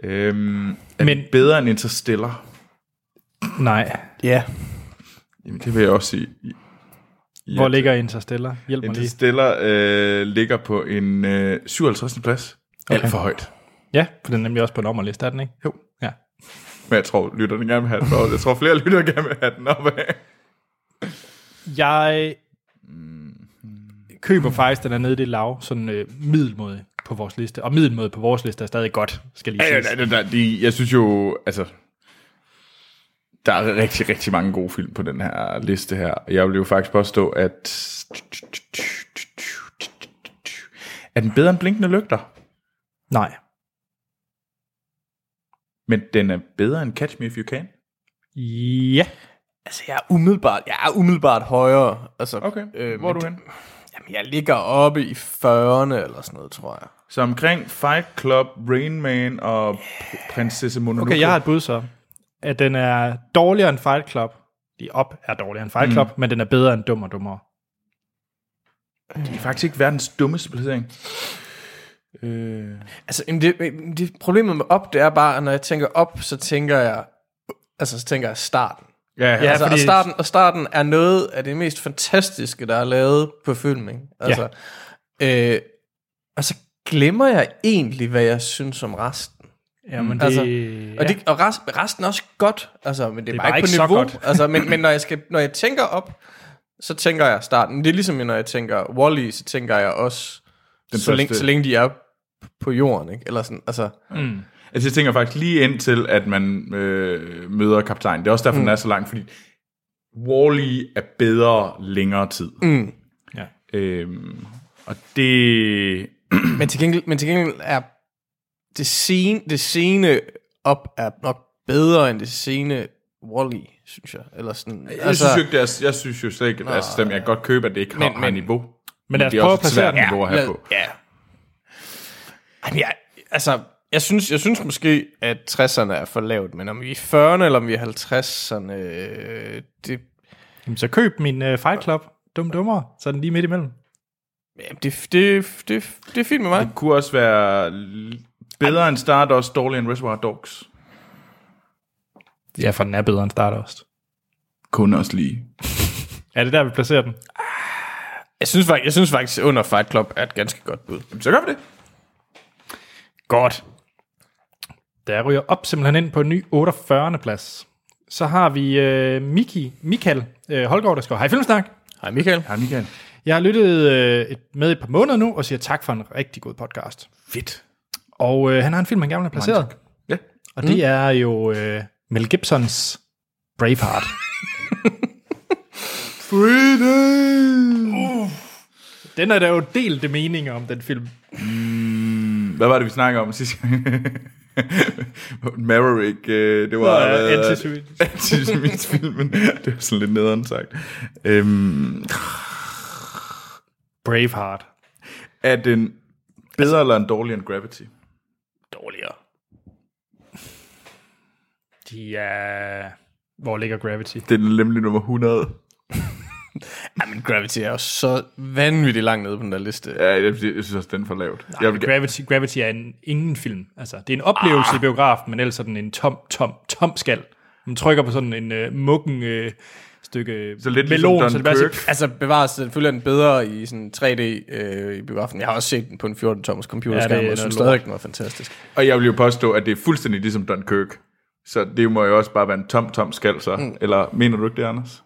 Øhm, er Men, bedre end Interstellar? Nej. Ja. Jamen, det vil jeg også sige. Hvor ligger Interstellar? Hjælp mig lige. Interstellar øh, ligger på en øh, 57. plads. Alt Okay. for højt. Ja, for den er nemlig også på nummerliste, er den ikke? Jo. Ja. Men jeg tror, lytterne gerne vil have den op. Jeg tror, flere lyttere gerne vil have den op af. Jeg køber faktisk, den er nede i det lav, sådan øh, middelmåde på vores liste. Og middelmåde på vores liste er stadig godt, skal lige Ja, siges. ja, ja, ja, de, jeg synes jo, altså, der er rigtig, rigtig mange gode film på den her liste her. Jeg vil jo faktisk påstå, at... Er den bedre end Blinkende Lygter? Nej. Men den er bedre end Catch Me If You Can? Ja. Altså, jeg er umiddelbart, jeg er umiddelbart højere. Altså, Okay, øh, hvor er du hen? Jamen, jeg ligger oppe i 40'erne eller sådan noget, tror jeg. Så omkring Fight Club, Rain Man og Pr- Prinsesse Mononoke. Okay, jeg har et bud så. At den er dårligere end Fight Club. De op er dårligere end Fight Club, mm. men den er bedre end Dum og Dummere. Det er faktisk ikke verdens dummeste placering. Øh, Altså, det, det, problemet med op, det er bare, at når jeg tænker op, så tænker jeg, altså, så tænker jeg starten. ja, Ja, Ja, altså, fordi- og, starten, og starten er noget af det mest fantastiske, der er lavet på film, ikke? Altså, ja. øh, og så glemmer jeg egentlig, hvad jeg synes om resten. Jamen, Altså, det... Og, det, og rest, resten er også godt, altså, men det er, Det er bare, bare ikke ikke på niveau. godt. altså, men, men når, jeg skal, når jeg tænker op, så tænker jeg starten. Det er ligesom, når jeg tænker Wall-E, så tænker jeg også, Den så længe, første- så længe de er på jorden, ikke? Eller sådan, altså, Mm. Altså jeg tænker faktisk lige ind til, at man øh, møder kaptajnen. Det er også derfor, mm. den er så lang, fordi Wall-E er bedre længere tid. mm. Ja. Øhm, og det... men, til gengæld, men til gengæld er det scene, det scene op er nok bedre end det scene Wall-E, synes jeg. Eller sådan, Jeg, altså, synes jo ikke, det er, jeg synes jo slet ikke, altså, jeg kan godt købe, at det ikke har, Men- har niveau. Men lad os det er prøve også at placere et den. niveau at have lad- på. Ja. Jamen, jeg, altså, jeg synes, jeg synes måske, at 60'erne er for lavt, men om vi er 40'erne eller om vi er 50'erne, øh, det, Jamen, så køb min uh, Fight Club. Dum Dummere. Så er den lige midt imellem. jamen, det, det, det, det er fint med mig. Det kunne også være bedre end Stardust, dårligere end Reservoir Dogs. Ja, for den er bedre end Stardust. Kun også lige. Er det der, vi placerer den? Jeg synes, faktisk, jeg synes faktisk, under Fight Club er et ganske godt bud. Så gør vi det. Godt. Der ryger op simpelthen ind på en ny 48. plads. Så har vi øh, Miki, Michael øh, Holgaard, der skriver, Hej Filmsnak. Hej Michael. Ja, Michael. Jeg har lyttet øh, et, med et par måneder nu, og siger tak for en rigtig god podcast. Fedt. Og øh, han har en film, han gerne vil have placeret. Ja. Og det er jo øh, Mel Gibsons Braveheart. Freedom! Den er der jo delte meninger om, den film. Hvad var det, vi snakkede om sidste gang? Maverick, øh, det var... Nå, ja, antisemitisk filmen. Det var sådan lidt nederen sagt. Øhm, Braveheart. er den bedre eller en dårligere end Gravity? Dårligere. De er... Hvor ligger Gravity? Det er den nemlig nummer 100. Jamen, Gravity er jo så vanvittigt langt nede på den der liste. Ja, jeg, jeg synes også, den er for lavt. Jeg vil, Gravity, Gravity er en, ingen film. Altså, det er en oplevelse ah. i biografen, men ellers sådan en tom, tom, tom skal. Man trykker på sådan en uh, muggen uh, stykke Så lidt ligesom melon, så det siger, Altså bevares, selvfølgelig er den bedre i sådan 3D øh, i biografen. Jeg har også set den på en 14-tommers computerskærm, Ja, er og synes stadig, den var fantastisk. og jeg vil jo påstå, at det er fuldstændig ligesom Dunkirk. Så det må jo også bare være en tom, tom skal så. Mm. Eller mener du ikke det, Anders?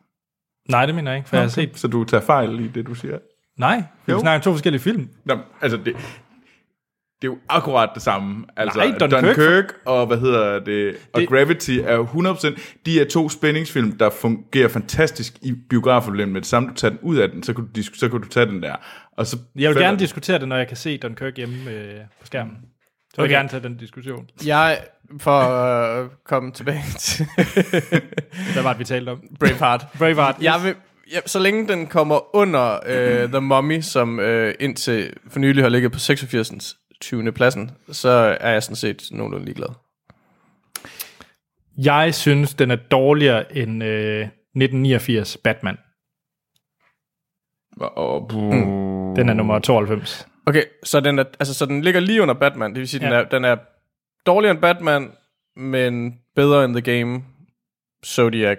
Nej, det mener jeg ikke, for jeg har set. Så du tager fejl i det, du siger? Nej, vi snakker om to forskellige film. Nå, altså det, det er jo akkurat det samme. Altså Nej, Dunkirk, Dunkirk- Dunkirk og hvad hedder det, og Det- Gravity er jo 100%, de er to spændingsfilm, der fungerer fantastisk i biografforløbet med det samme, du tager den ud af den, så kan du, så kan du tage den der. Og så Jeg vil falder gerne den. diskutere det, når jeg kan se Dunkirk hjemme øh, på skærmen. Så vil jeg Okay. gerne tage den diskussion. Jeg, for at komme tilbage til Hvad var det, vi talte om? Braveheart. Braveheart. Jeg vil, ja, så længe den kommer under øh, The Mummy, som øh, indtil for nylig har ligget på 86. 20. pladsen, så er jeg sådan set nogenlunde ligeglad. Jeg synes, den er dårligere end øh, 1989 Batman. Og, Den er nummer 92. Okay, så den, er, altså, så den ligger lige under Batman. Det vil sige, ja. den, er, den er dårligere end Batman, men bedre end The Game, Zodiac,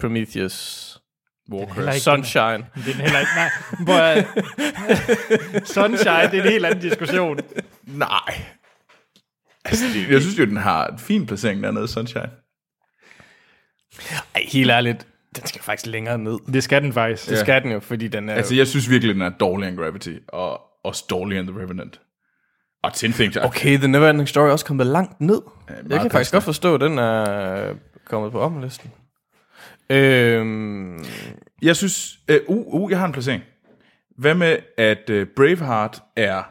Prometheus, ikke Sunshine. Det er den heller ikke. Nej, hvor Sunshine, det er en helt anden diskussion. Nej. Altså, jeg synes jo, den har en fin placering dernede, Sunshine. Ej, helt ærligt, den skal faktisk længere ned. Det skal den faktisk. Det skal den jo, fordi den er... Altså, jeg synes virkelig, den er dårligere end Gravity, og også dårligere end The Revenant. Og 10 Things I Okay, The Neverending Story er også kommet langt ned. Ja, jeg kan faktisk godt forstå, at den er kommet på omlisten. Øhm, Jeg synes... Øh, uh, uh, jeg har en placering. Hvad med, at uh, Braveheart er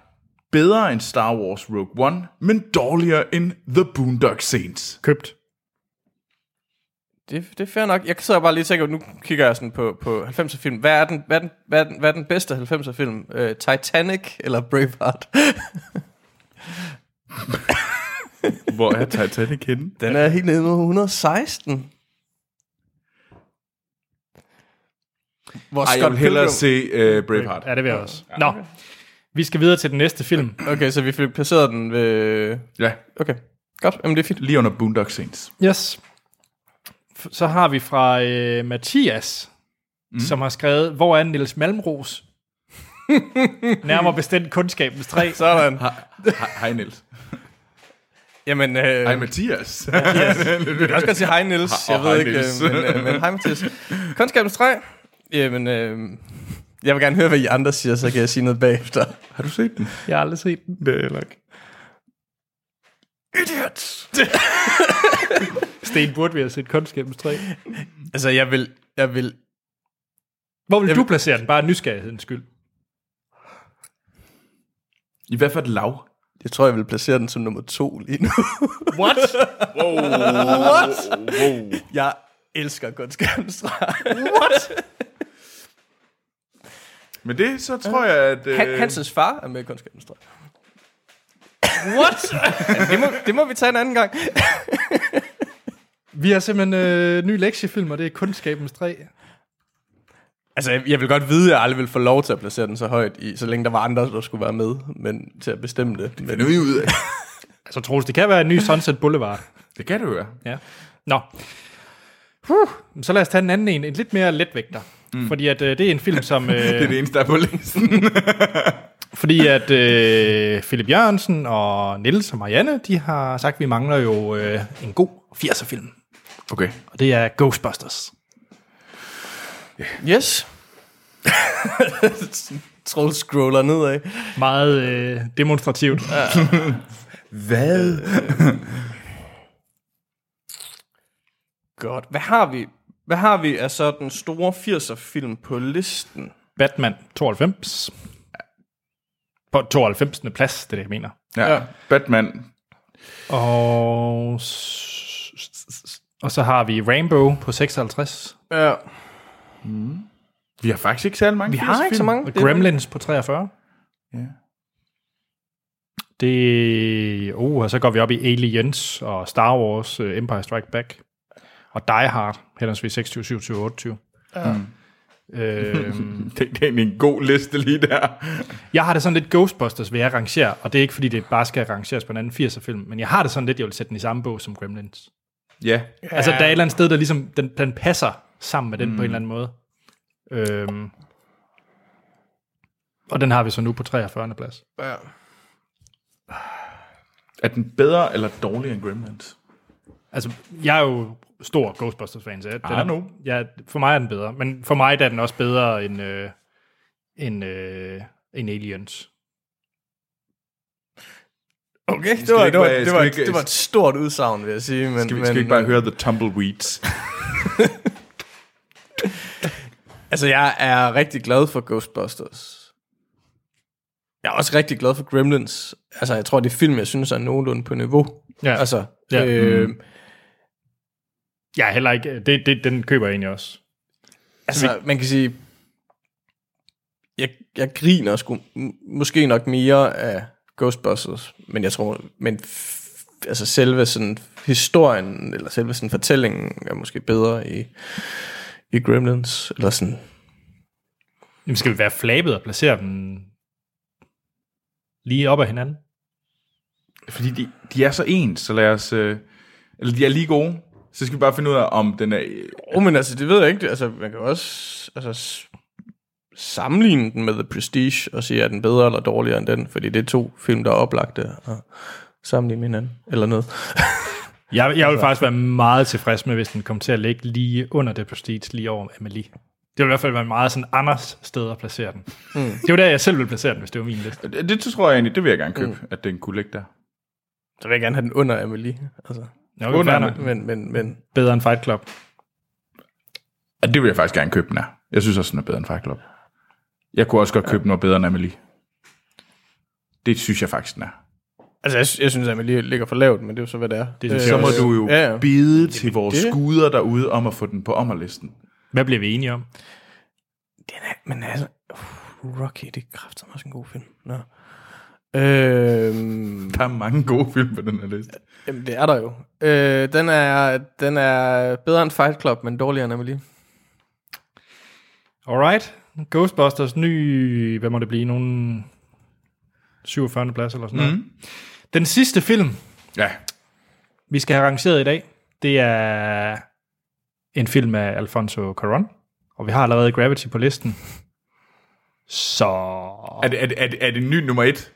bedre end Star Wars Rogue One, men dårligere end The Boondock Saints? Købt. Det, det er fair nok. Jeg sidder bare lige og tænker, nu kigger jeg sådan på, på 90'er film. Hvad er den, hvad er den, hvad er den, hvad er den bedste 90'er film? Uh, Titanic eller Braveheart? Hvor er Titanic henne? Den er helt nede på 116. Hvor Ej, jeg vil hellere se uh, Braveheart. Ja, det vil jeg også. Nå, vi skal videre til den næste film. Okay, så vi fik placeret den ved... Ja, Okay, godt. Jamen, det er fint. lige under Boondock Saints. Yes. Så har vi fra øh, Mathias, mm. som har skrevet, hvor er Niels Malmros? Nærmere bestemt kundskabens træ. Sådan. Hej, hej Niels. Jamen, øh, Hej Mathias. Jeg kan også godt sige hej, Niels. Jeg ved hej, ikke, Niels. øh, men, øh, men hej, Mathias. Kundskabens træ. Jamen, øh, jeg vil gerne høre, hvad I andre siger, så kan jeg sige noget bagefter. Har du set den? Jeg har aldrig set den. Det er heller ikke. Idiots! Sten burde vi have set kundskabens træ. altså, jeg vil, jeg vil... Hvor vil Jeg du vil- placere den? Bare nysgerrighedens skyld. I hvert fald lav. Jeg tror, jeg vil placere den som nummer to lige nu. What? What? Jeg elsker træ. What? Men det, så tror jeg, at... Øh, Han, Hanses far er med i træ. What? Det må, det må vi tage en anden gang. Vi har simpelthen øh, ny lektiefilm, og det er kundskabens træ. Altså, jeg, jeg vil godt vide, at jeg aldrig vil få lov til at placere den så højt, i, så længe der var andre, der skulle være med, men til at bestemme det. Men, Nu er vi ud af. Altså, Troels, det kan være en ny Sunset Boulevard. Det kan det jo være. Ja. Nå. Huh. Så lad os tage en anden en, en lidt mere letvægter. Mm. Fordi at, øh, det er en film, som... Øh, Det er det eneste, der er på listen. Fordi at øh, Philip Jørgensen og Nils og Marianne, de har sagt, at vi mangler jo øh, en god 80'er-film. Okay. Og det er Ghostbusters. Yes. Troll scroller nedad. Meget øh, demonstrativt. Ja. Hvad? Godt. Hvad har vi? Hvad har vi af så den store 80'er film på listen? Batman 92. På 92. plads, det er det, jeg mener. Ja. ja. Batman. Og, og så har vi Rainbow på 56. Ja. Vi har faktisk ikke særlig mange Vi har ikke så 80'er-film. mange. Og Gremlins på 43. Ja. Det, uh, og så går vi op i Aliens og Star Wars, uh, Empire Strike Back. Og Die Hard, henholdsvis 26, 27, 28. Ja. Øhm, Det, det er en god liste lige der. jeg har det sådan lidt Ghostbusters, vil jeg rangere, og det er ikke fordi, det bare skal rangeres på en anden 80'er film, men jeg har det sådan lidt, jeg vil sætte den i samme bog som Gremlins. Ja. Ja. Altså, der er et eller andet sted, der ligesom, den, den passer sammen med den mm. på en eller anden måde. Øhm, og den har vi så nu på 43. plads. Ja. Er den bedre eller dårligere end Gremlins? Altså, jeg er jo stor Ghostbusters-fan, så jeg, den Ah, er, nu. ja, for mig er den bedre. Men for mig der er den også bedre end, øh, end, øh, end Aliens. Okay, Skal det var, vi ikke det, var, bare- det, var, vi et, ikke- det var et stort udsagn, vil jeg sige. Men, Skal vi, men, skal vi ikke bare høre The Tumbleweeds? Altså, jeg er rigtig glad for Ghostbusters. Jeg er også rigtig glad for Gremlins. Altså, jeg tror, det er film, jeg synes er nogenlunde på niveau. Ja, Altså, Ja. øh, jeg er heller ikke... Det, det, den køber jeg egentlig også. altså man kan sige, jeg, jeg griner sgu måske nok mere af Ghostbusters, men jeg tror, men altså selve sådan historien, eller selve sådan fortællingen, er måske bedre i, i Gremlins, eller sådan, Jamen, skal vi være flabet og placere dem lige op ad hinanden? Fordi de, de er så ens, så lad os... Øh, eller de er lige gode. Så skal vi bare finde ud af, om den er... øh, Oh, men altså, det ved jeg ikke. Altså, man kan også altså, sammenligne den med The Prestige og sige, er den bedre eller dårligere end den? Fordi det er to film, der er oplagte at sammenligne med hinanden. Eller noget. Jeg, jeg vil faktisk være meget tilfreds med, hvis den kom til at ligge lige under det Prestige, lige over Amelie. Det vil i hvert fald være meget sådan Anders sted at placere den. Mm. Det var der, jeg selv ville placere den, hvis det var min liste. Det, det tror jeg egentlig, det vil jeg gerne købe, mm. at den kunne ligge der. Så vil jeg gerne have den under Amelie. Altså, Jeg Under under men, men, men bedre end Fight Club. Ja, det vil jeg faktisk gerne købe den her. Jeg synes også, den er bedre end Fight Club. Jeg kunne også godt købe noget bedre end Amelie. Det synes jeg faktisk, den er. altså, jeg, jeg synes, at Amelie ligger for lavt, men det er jo så, hvad det er. Det synes Så jeg må du jo Ja, ja. bide til vores det- skuder derude om at få den på ommerlisten. Hvad bliver vi enige om? Den er, men altså, uh, Rocky, det er kraftigt også en god film. Nå. Øhm, Der er mange gode film på den her liste. jamen, det er der jo. Øh, den, er, den er bedre end Fight Club, men dårligere end Amelie. Alright. Ghostbusters ny, hvad må det blive, nogen 47. plads eller sådan noget. Mm. Den sidste film, Ja, vi skal have rangeret i dag, det er en film af Alfonso Cuarón, og vi har allerede Gravity på listen. Så er det, er, det, er, det, er det ny nummer et?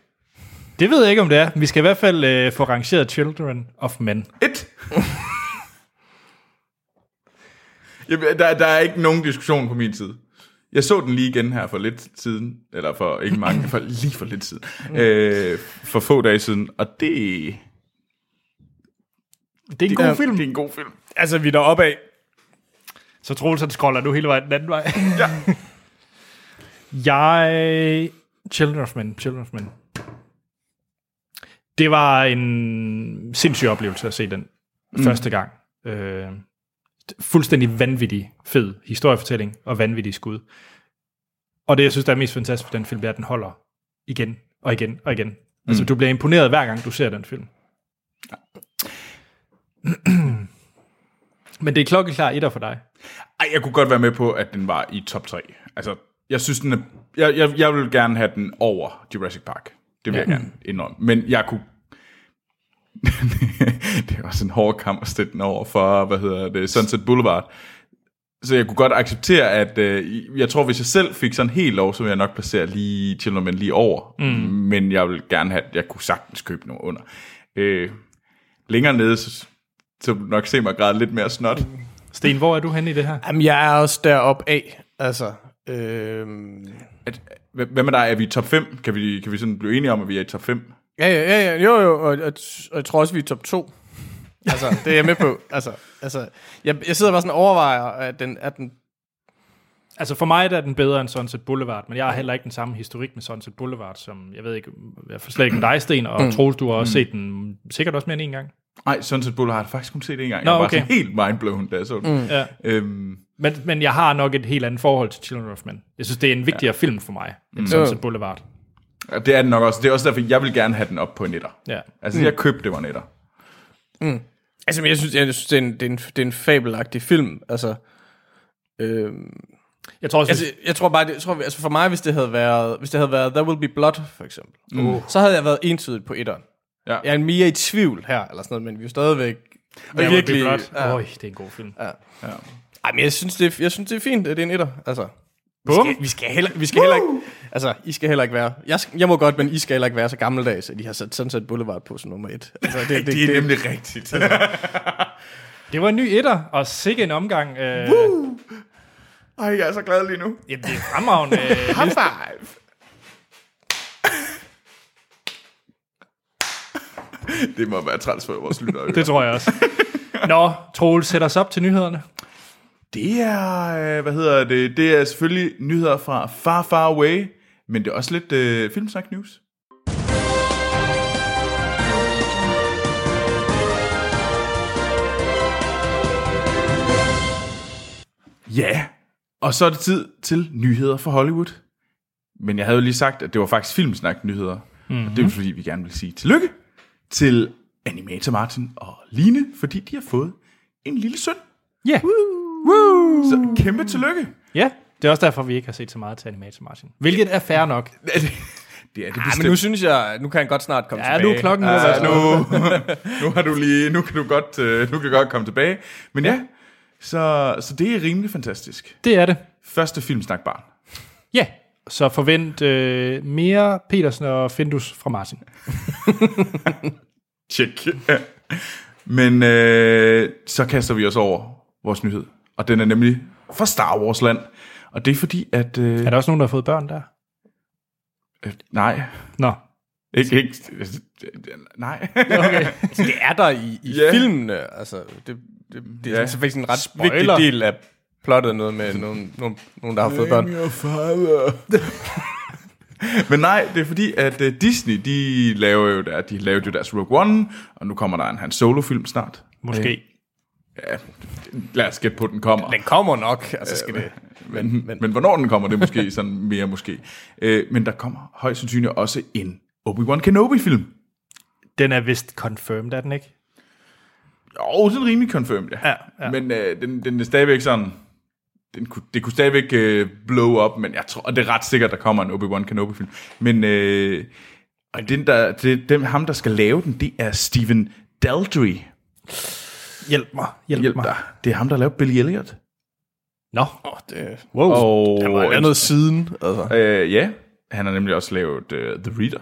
det ved jeg ikke, om det er. Vi skal i hvert fald øh, få rangeret Children of Men. Et? Jamen, der, der er ikke nogen diskussion på min side. Jeg så den lige igen her for lidt siden, eller for ikke mange, for lige for lidt siden, øh, for få dage siden, og det, Det er en god film. det er en god film. Altså, vi er deroppe af. Så Troels, han scroller nu hele vejen den anden vej. Ja. Jeg... Children of Men, Children of Men. Det var en sindssyg oplevelse at se den mm. første gang. Øh, fuldstændig vanvittig fed historiefortælling og vanvittig skud. Og det, jeg synes, der er mest fantastisk ved den film, det er, at den holder igen og igen og igen. Mm. Altså, du bliver imponeret hver gang, du ser den film. Men det er klokkeklar etter for dig. Ej, jeg kunne godt være med på, at den var i top 3. Altså, jeg synes, den er, jeg, jeg, jeg vil gerne have den over Jurassic Park. Det vil ja. jeg gerne indrømme. Men jeg kunne... det er også en hård kamp at stille den over for, hvad hedder det, Sunset Boulevard. Så jeg kunne godt acceptere, at øh, jeg tror, hvis jeg selv fik sådan helt lov, så ville jeg nok placere lige Children Men lige over. Mm. Men jeg vil gerne have, jeg kunne sagtens købe noget under. Øh, længere nede, så, så vil du nok se mig græde lidt mere snot. Sten, hvor er du henne i det her? Jamen, jeg er også deroppe af. Altså, øhm, At, hvad med dig? Er vi i top 5? Kan vi, kan vi sådan blive enige om, at vi er i top 5? Ja, ja, ja, ja, jo, jo, og, og, og jeg tror også, vi er top 2. Altså, det er jeg med på. Altså, altså jeg, jeg sidder bare sådan og overvejer, at den, at den Altså for mig der er den bedre end Sunset Boulevard, men jeg har heller ikke den samme historik med Sunset Boulevard, som jeg ved ikke, jeg får slet ikke med dig, Sten, og mm. Troels, du har også set den sikkert også mere end en gang. Nej, Sunset Boulevard har jeg faktisk kun set en gang. Nå, jeg var okay. sådan helt mindblown, da jeg så den. Mm. Ja. Øhm, Men, men jeg har nok et helt andet forhold til Children of Men. Jeg synes, det er en vigtigere ja. film for mig, end Sunset Boulevard. Og det er den nok også. Det er også derfor, jeg vil gerne have den op på en etter. Ja. Altså, mm. jeg købte, det var en etter. Altså, men jeg synes, jeg synes det, er en, det, er en, det er en fabelagtig film. Altså, øhm, Jeg tror også, altså, altså, jeg tror bare, det, jeg tror, altså for mig, hvis det havde været, hvis det havde været There Will Be Blood, for eksempel, mm. så havde jeg været entydigt på etteren. Ja. Jeg er mere i tvivl her, eller sådan noget, men vi er stadigvæk det virkelig... Ja. Ja. Øj, det er en god film. Ja. Ej, men jeg synes, det er, jeg synes, det er fint, at det er en etter. Altså, vi Bum. skal, vi skal heller, vi skal heller ikke... Altså, I skal heller ikke være... Jeg, skal, jeg må godt, men I skal heller ikke være så gammeldags, at I har sat Sunset Boulevard på som nummer et. Altså, det, det, Det er det, nemlig rigtigt. Det var en ny etter, og sikke en omgang. Øh, Ej, jeg er så glad lige nu. jamen, det er fremragende. Øh, High five! det må være træls for vores lyttere. det tror jeg også. Nå, Troels, sæt os op til nyhederne. Det er, øh, hvad hedder det, det er selvfølgelig nyheder fra Far Far Away, men det er også lidt øh, Filmsnak News. Ja, og så er det tid til nyheder fra Hollywood. Men jeg havde jo lige sagt, at det var faktisk Filmsnak nyheder. Mm-hmm. Og det er jo fordi, vi gerne vil sige tillykke til Animator Martin og Line, fordi de har fået en lille søn. Ja. Så kæmpe tillykke. Ja, Det er også derfor, vi ikke har set så meget til animator, Martin. Hvilket er fair nok. det er det bestemt. men nu synes jeg, nu kan han godt snart komme Ja, tilbage. nu er klokken Ja, være nu, nu har du lige, nu kan du godt, øh, nu kan du godt komme tilbage. Men ja, så, så det er rimelig fantastisk. Det er det. Første filmsnak barn. Ja, så forvent øh, mere Petersen og Findus fra Martin. Tjek. Men øh, så kaster vi os over vores nyhed. Og den er nemlig fra Star Wars land. Og det er fordi, at... Øh, Er der også nogen, der har fået børn der? øh, nej. Nå, Ikke, ikke, nej. okay. Altså, det er der i, i yeah. filmene. Altså, det, det, det er Ja. yeah. faktisk en ret Spoiler. vigtig del af plottet, noget med nogen, nogen, nogen der har fået børn. Men nej, det er fordi, at uh, Disney, de laver jo der, de lavede jo deres Rogue One, og nu kommer der en Han Solo-film snart. måske. Ja, lad os gætte på, at den kommer. Den kommer nok, altså skal det... Men, men, men, men hvornår den kommer, det er måske sådan mere måske. Øh, men der kommer højst sandsynligt også en Obi-Wan Kenobi-film. Den er vist confirmed, er den ikke? Jo, den er rimelig confirmed, ja. Ja, ja. Men øh, den, den er stadigvæk sådan... Den kunne, det kunne stadigvæk øh, blow up, men jeg tror, og det er ret sikkert, der kommer en Obi-Wan Kenobi-film. Men øh, og den der, det, dem, ham, der skal lave den, det er Steven Daldry. Hjælp mig, hjælp, Hjælp mig. dig. Det er ham, der lavede Billy Elliot. Nå, Oh, det, wow. Og, der var noget siden. Altså. øh, ja, han har nemlig også lavet uh, The Reader.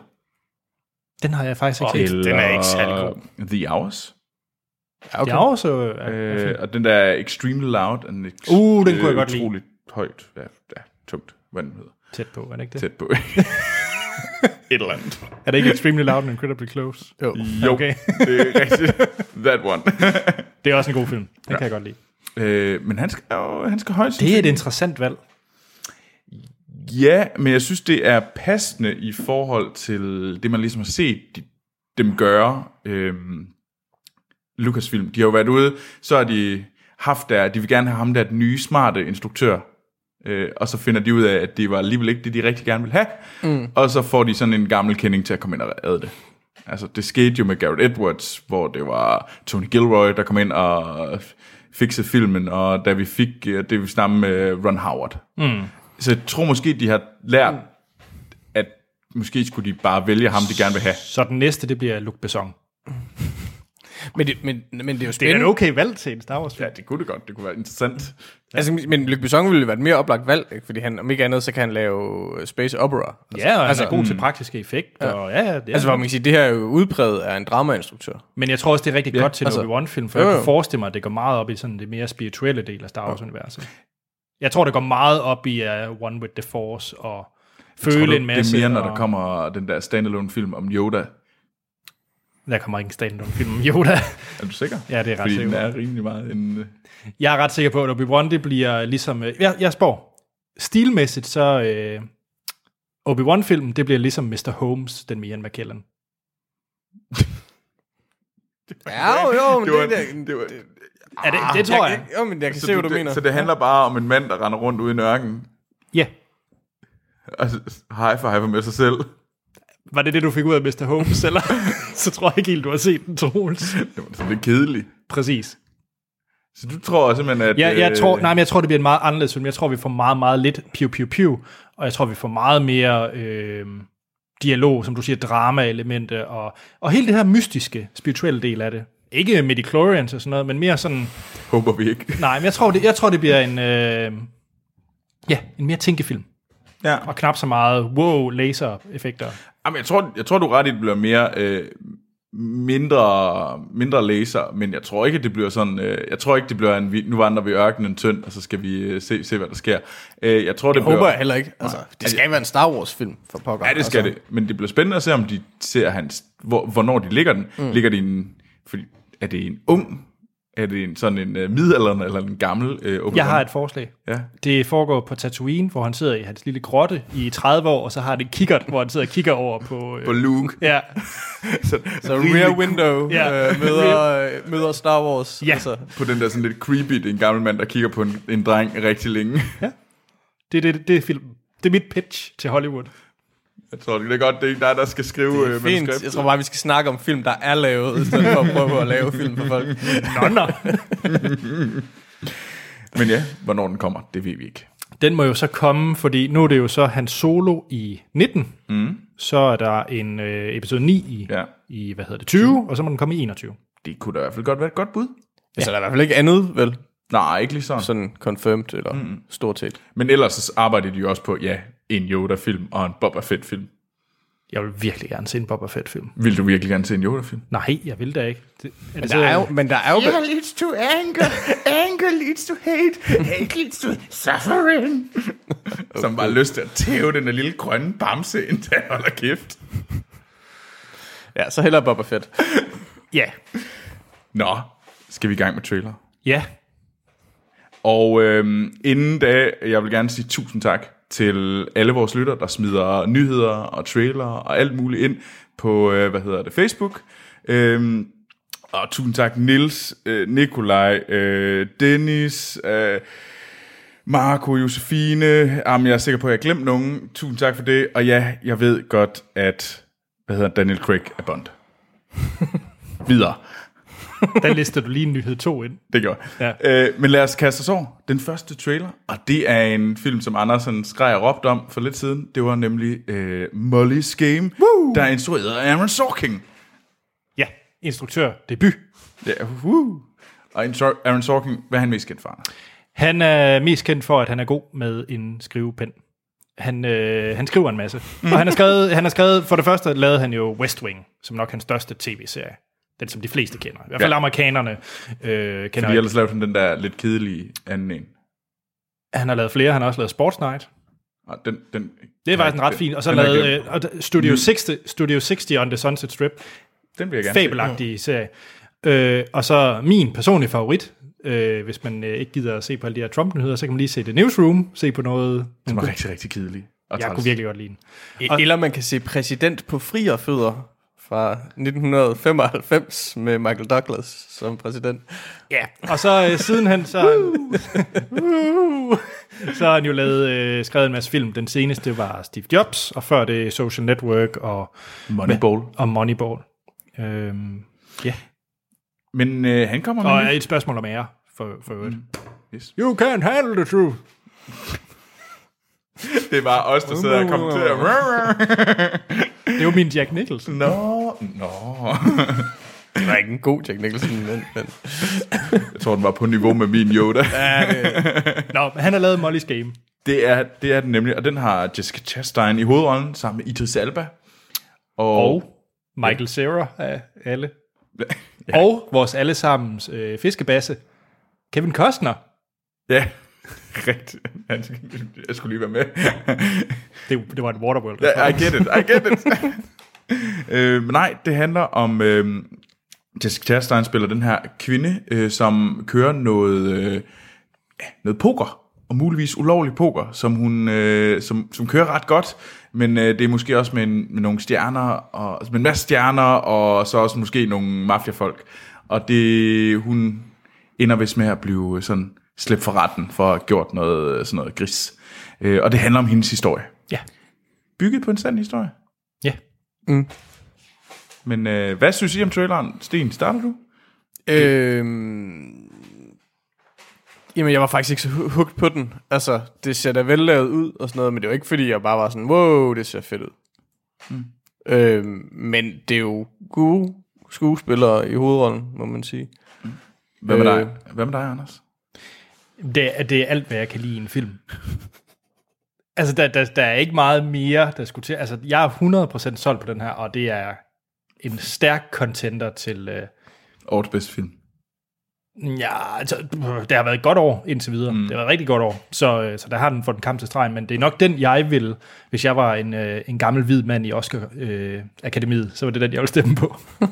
Den har jeg faktisk ikke set. den er ikke særlig god. The Hours. Ja, Okay. Jeg er også... Øh, Øh, og den der er Extremely Loud. And ex- Uh, den kunne jeg godt lide. Utroligt højt. Ja, ja, tungt. Hvad den hedder. tæt på, er det ikke det? Tæt på. Et eller andet. Er det ikke Extremely Loud and Incredibly Close? Jo. Jo, Okay. det er rigtigt. That one. Det er også en god film. Den ja. kan jeg godt lide. øh, men han skal, jo, han skal højst Det er et interessant valg. Ja, men jeg synes, det er passende i forhold til det, man ligesom har set de, dem gøre. Øhm, Lucasfilm, de har jo været ude, så har de haft der, de vil gerne have ham der, den nye, smarte instruktør. Øh, og så finder de ud af, at det var alligevel ikke det, de rigtig gerne vil have. Mm. Og så får de sådan en gammel kending til at komme ind og redde det. Altså, det skete jo med Garrett Edwards, hvor det var Tony Gilroy, der kom ind og fikset filmen, og da vi fik øh, det, vi snakkede med Ron Howard. Mm. Så jeg tror måske, de har lært, at måske skulle de bare vælge ham, de gerne vil have. Så den næste, det bliver Luc Besson. Men, det, men, men det er jo Det er spændende. en okay valg til en Star Wars film. Ja, det kunne det godt. Det kunne være interessant. Altså, men Luc Besson ville jo være et mere oplagt valg, ikke? fordi han, om ikke andet, så kan han lave øh, Space Opera. Altså, Ja, og altså, altså, er god til praktiske effekter. Ja. Og, ja, ja, det er Altså, hvor man kan sige, det her er jo udpræget af en dramainstruktør. Men jeg tror også, det er rigtig ja, godt til en altså- Obi-Wan-film, for Jo, jeg jo. kan forestille mig, at det går meget op i sådan det mere spirituelle del af Star Wars-universet. Jeg tror, det går meget op i uh, One with the Force og føle Tror en masse. det er mere, når og, der kommer den der standalone film om Yoda. Der kommer ikke en stand film om Yoda. Er du sikker? Ja, det er ret Fordi sikker den er rimelig meget en... øh, Jeg er ret sikker på, at Obi-Wan, det bliver ligesom... øh, Jeg, jeg spår. Stilmæssigt, så... Øh, Obi-Wan-filmen, det bliver ligesom Mr. Holmes, den med Ian McKellen. Ja, jo, jo, men Det var, det, det, det var, Er det, det tror jeg. Jo, men jeg kan så, se, hvad du det, mener. så det handler bare om en mand, der render rundt ude i nørken Ja. og high five med sig selv. Var det det, du fik ud af Mr. Holmes, eller? så tror jeg ikke helt, du har set den, Troels. Det var sådan lidt kedeligt. Præcis. Så du tror simpelthen, at... Ja, jeg øh, tror, nej, men jeg tror, det bliver en meget anderledes film. Jeg tror, vi får meget, meget lidt piu, piu, piu. Og jeg tror, vi får meget mere øh, dialog, som du siger, drama-elemente. Og, og hele det her mystiske, spirituelle del af det. Ikke midichlorians og sådan noget, men mere sådan... Håber vi ikke. Nej, men jeg tror, det, jeg tror, det bliver en... Øh, ja, en mere tænkefilm. Ja. Og knap så meget wow laser-effekter. Jamen, jeg tror, jeg tror du ret i, det bliver mere øh, mindre, mindre laser, men jeg tror ikke, at det bliver sådan, øh, jeg tror ikke, det bliver en, nu vandrer vi ørkenen tynd, og så skal vi øh, se, se, hvad der sker. Øh, jeg tror, det Det bliver, håber jeg heller ikke. Altså, det skal være en Star Wars-film for pokker. Ja, det skal altså. det, men det bliver spændende at se, om de ser hans, hvor, hvornår de ligger den. Mm. Ligger de en, fordi, er det en ung, er det en sådan en uh, middelalderen eller en gammel øh, Obi-Wan? Jeg har et forslag. Ja. Det foregår på Tatooine, hvor han sidder i hans lille grotte i 30 år, og så har det en kikkert, hvor han sidder og kigger over på... Øh, På Luke. Ja, så, Så Rear Window Ja. øh, møder, øh, møder Star Wars. Ja. Altså, på den der sådan lidt creepy, det er en gammel mand, der kigger på en, en dreng rigtig længe. det er, det, det, er film. det er mit pitch til Hollywood. Jeg tror, det er godt, det er ikke dig, der skal skrive øh, fint. Jeg tror bare, vi skal snakke om film, der er lavet, i stedet for at prøve at lave film for folk. Nå, nå. Men ja, hvornår den kommer, det ved vi ikke. Den må jo så komme, fordi nu er det jo så hans solo i 19. Mm. Så er der en øh, episode 9 i, Ja. i, hvad hedder det, 20, og så må den komme i 21. Det kunne da i hvert fald godt være et godt bud. Altså, der er i hvert fald ikke andet, vel? Nej, ikke lige sådan. Sådan confirmed, eller mm. stort set. Men ellers så arbejder de jo også på, ja, en Yoda-film og en Boba Fett-film. Jeg vil virkelig gerne se en Boba Fett-film. Vil du virkelig gerne se en Yoda-film? Nej, jeg vil da ikke. Det, er det Der er jo, men der er jo... leads to anger. Anger leads to hate. Hate leads to suffering. okay. Som bare lyst til at tæve den der lille grønne bamse, indtil han holder kæft. Ja, så hellere Boba Fett. Ja. Nå, skal vi i gang med trailer? Ja. Og øhm, inden da, jeg vil gerne sige tusind tak til alle vores lytter, der smider nyheder og trailer og alt muligt ind på, øh, hvad hedder det, Facebook. Øhm, og tusind tak Nils, øh, Nikolaj, øh, Dennis, øh, Marco, Josefine. Jamen, jeg er sikker på, at jeg har glemt nogen. Tusind tak for det. Og ja, jeg ved godt, at hvad hedder Daniel Craig er Bond. Videre. Der lister du lige en nyhed 2 ind. Det gjorde Ja. øh, Men lad os kaste os over den første trailer. Og det er en film, som Andersen skreg og råbte om for lidt siden. Det var nemlig øh, Molly's Game, Woo! der er instrueret af Aaron Sorkin. Ja, instruktør, debut. Ja, woo! Og Aaron Sorkin, hvad er han mest kendt for? Han er mest kendt for, at han er god med en skrivepen. Han, øh, han skriver en masse. Mm. Og han har, skrevet, han har skrevet, for det første lavede han jo West Wing, som nok hans største tv-serie. Den, som de fleste kender. I hvert fald Ja. amerikanerne øh, kender. Fordi ellers lavede han den der lidt kedelige anden en. Han har lavet flere. Han har også lavet Sports Night. Og den, den, Det er faktisk en ret den- fin. Og så glemt. øh, Studio, 60, Studio 60 on the Sunset Strip. Den vil jeg gerne se. Fabelagtig serie. Øh, og så min personlige favorit, øh, hvis man øh, ikke gider at se på alle de her Trump-nyheder, så kan man lige se The Newsroom, se på noget. Den var rigtig, rigtig kedelig. Og Jeg træls. kunne virkelig godt lide den. E- Eller man kan se Præsident på frierfødder fra 1995 med Michael Douglas som præsident. Ja, og så øh, sidenhen, så, så har han jo lavet, øh, skrevet en masse film. Den seneste var Steve Jobs, og før det Social Network og, Moneyball. og Moneyball. Øhm, ja, Men øh, han kommer med og nyt. et spørgsmål om ære, for, for øvrigt. Yes. You can't handle the truth. Det var os, der sidder og kommenterer. Det er jo min Jack Nicholson. Nå, nå. Det var ikke en god Jack Nicholson, men, men Jeg tror, den var på niveau med min Yoda. Nå, men han har lavet Molly's Game. Det er, det er den nemlig, og den har Jessica Chastain i hovedrollen sammen med Idris Elba. Og, Og Michael Cera af alle. Og vores allesammens øh, fiskebasse, Kevin Costner. ja, rigtigt. Jeg skulle lige være med. Det, det var et Waterworld. Ja, I get it, I get it. øh, men nej, det handler om... Øh, Jessica Chastain spiller den her kvinde, øh, som kører noget, øh, noget poker, og muligvis ulovlig poker, som hun øh, som, som kører ret godt, men øh, det er måske også med, en, med nogle stjerner, og, altså med en masse stjerner, og så også måske nogle mafiafolk. Og det, hun ender vist med at blive sådan slæbt for retten for at have gjort noget, sådan noget gris. Øh, og det handler om hendes historie. Ja. Bygget på en sand historie. Ja. Men øh, hvad synes I om traileren? Sten, starter du? Øhm, jamen, jeg var faktisk ikke så hu- hooked på den. Altså, det ser da vellavet ud og sådan noget, men det var ikke fordi, jeg bare var sådan, wow, det ser fedt ud. Mm. Øhm, men det er jo gode skuespillere i hovedrollen, må man sige. Hvad med Øh. dig? Hvad med dig, Anders? Det, er- det er alt, hvad jeg kan lide i en film. altså, der, der, der er ikke meget mere, der skulle til. Altså, jeg er 100% solgt på den her, og det er en stærk contender til... Øh, Årets bedste film ja, altså, det har været et godt år indtil videre. Mm. Det har været et rigtig godt år. Så, øh, så der har den fået den kamp til stregen, men det er nok den, jeg vil, hvis jeg var en, øh, en gammel hvid mand i Oscar-akademiet, øh, så var det den, jeg ville stemme på.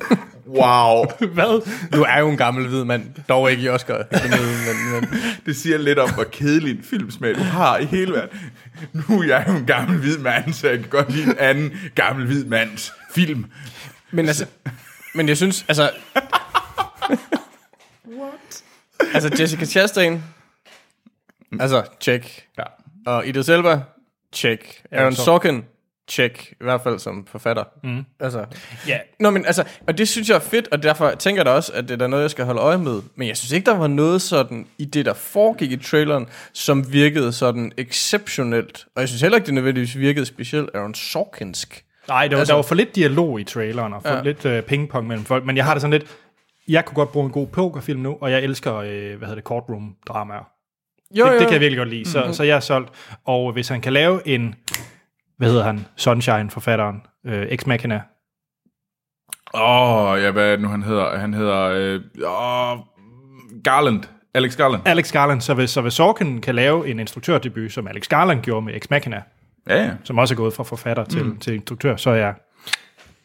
Wow. Hvad? Du er jo en gammel hvid mand, dog ikke i Oscar. men, men, det siger lidt om, hvor kedelig en filmsmag du har i hele verden. Nu er jeg jo en gammel hvid mand, så jeg kan godt lide en anden gammel hvid mands film. men altså, men jeg synes, altså... Altså, Jessica Chastain, altså, check. Ja. Og Idris Elba, check. Aaron Sorkin. Check, i hvert fald som forfatter. Mm. Altså, Ja. Nå, men altså, og det synes jeg er fedt, og derfor tænker jeg da også, at det er noget, jeg skal holde øje med. Men jeg synes ikke, der var noget sådan i det, der foregik i traileren, som virkede sådan exceptionelt. Og jeg synes heller ikke, det nødvendigvis virkede specielt Aaron Sorkinsk. Nej, der, altså, Altså- der var for lidt dialog i traileren, og for. Ja. lidt øh, pingpong mellem folk, men jeg har det sådan lidt, jeg kunne godt bruge en god pokerfilm nu, og jeg elsker, øh, hvad hedder det, courtroom-dramaer. Jo, Det, det kan jeg virkelig godt lide, så, mm-hmm. så jeg er solgt. Og hvis han kan lave en, hvad hedder han, Sunshine-forfatteren, øh, Ex Machina, Åh, oh, ja, hvad er det nu, han hedder? Han hedder... Øh, åh, Garland. Alex Garland. Alex Garland, så hvis, så hvis Sorkin kan lave en instruktørdebut, som Alex Garland gjorde med Ex Machina, Ja, ja. som også er gået fra forfatter til, mm. til instruktør, så er jeg...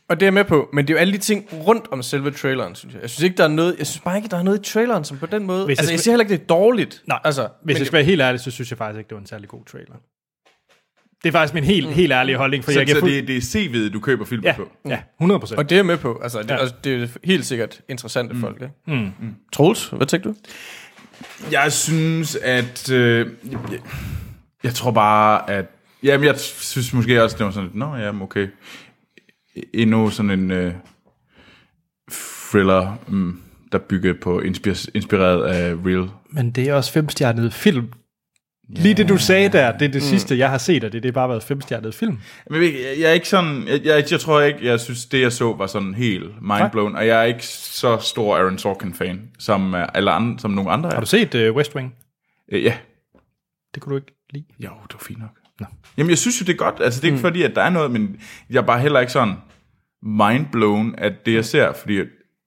Og det er jeg med på, men det er jo alle de ting rundt om selve traileren, synes jeg. Jeg synes ikke, der er noget, jeg synes bare ikke, der er noget i traileren, som på den måde... Hvis altså, jeg jeg skal- siger heller ikke, det er dårligt. Nej, altså, Hvis men jeg skal være helt ærlig, så synes jeg faktisk ikke, det var en særlig god trailer. Det er faktisk min helt, helt ærlige holdning, for Så, jeg giver så fuld... det, det er CV'et, du køber filmen Ja, på? ja, 100 procent. Og det er jeg med på. Altså, det, Ja. altså, det er helt sikkert interessante mm. folk, ikke? Mm. Troels, hvad tænker du? Jeg synes, at... Øh, jeg, jeg tror bare, at... Jamen, jeg synes måske også, det var sådan lidt... Nå, jamen, okay. Endnu sådan en øh, thriller, mm, der bygger på inspir- inspireret af real. Men det er også femstjernet film. Lige det, du sagde der, det er det mm. sidste, jeg har set af det. Det er bare været femstjernet film. Men jeg, jeg, er ikke sådan... Jeg, jeg, jeg tror ikke, jeg synes, det jeg så var sådan helt mindblown. Og jeg er ikke så stor Aaron Sorkin-fan, som, alle andre, som nogle andre er. Har du set uh, West Wing? Øh, Ja, Det kunne du ikke lide. Jo, det var fint nok. Nå. Jamen, jeg synes jo, det er godt. Altså, det er ikke mm. fordi, at der er noget, men jeg er bare heller ikke sådan mindblown at det, jeg ser. Fordi,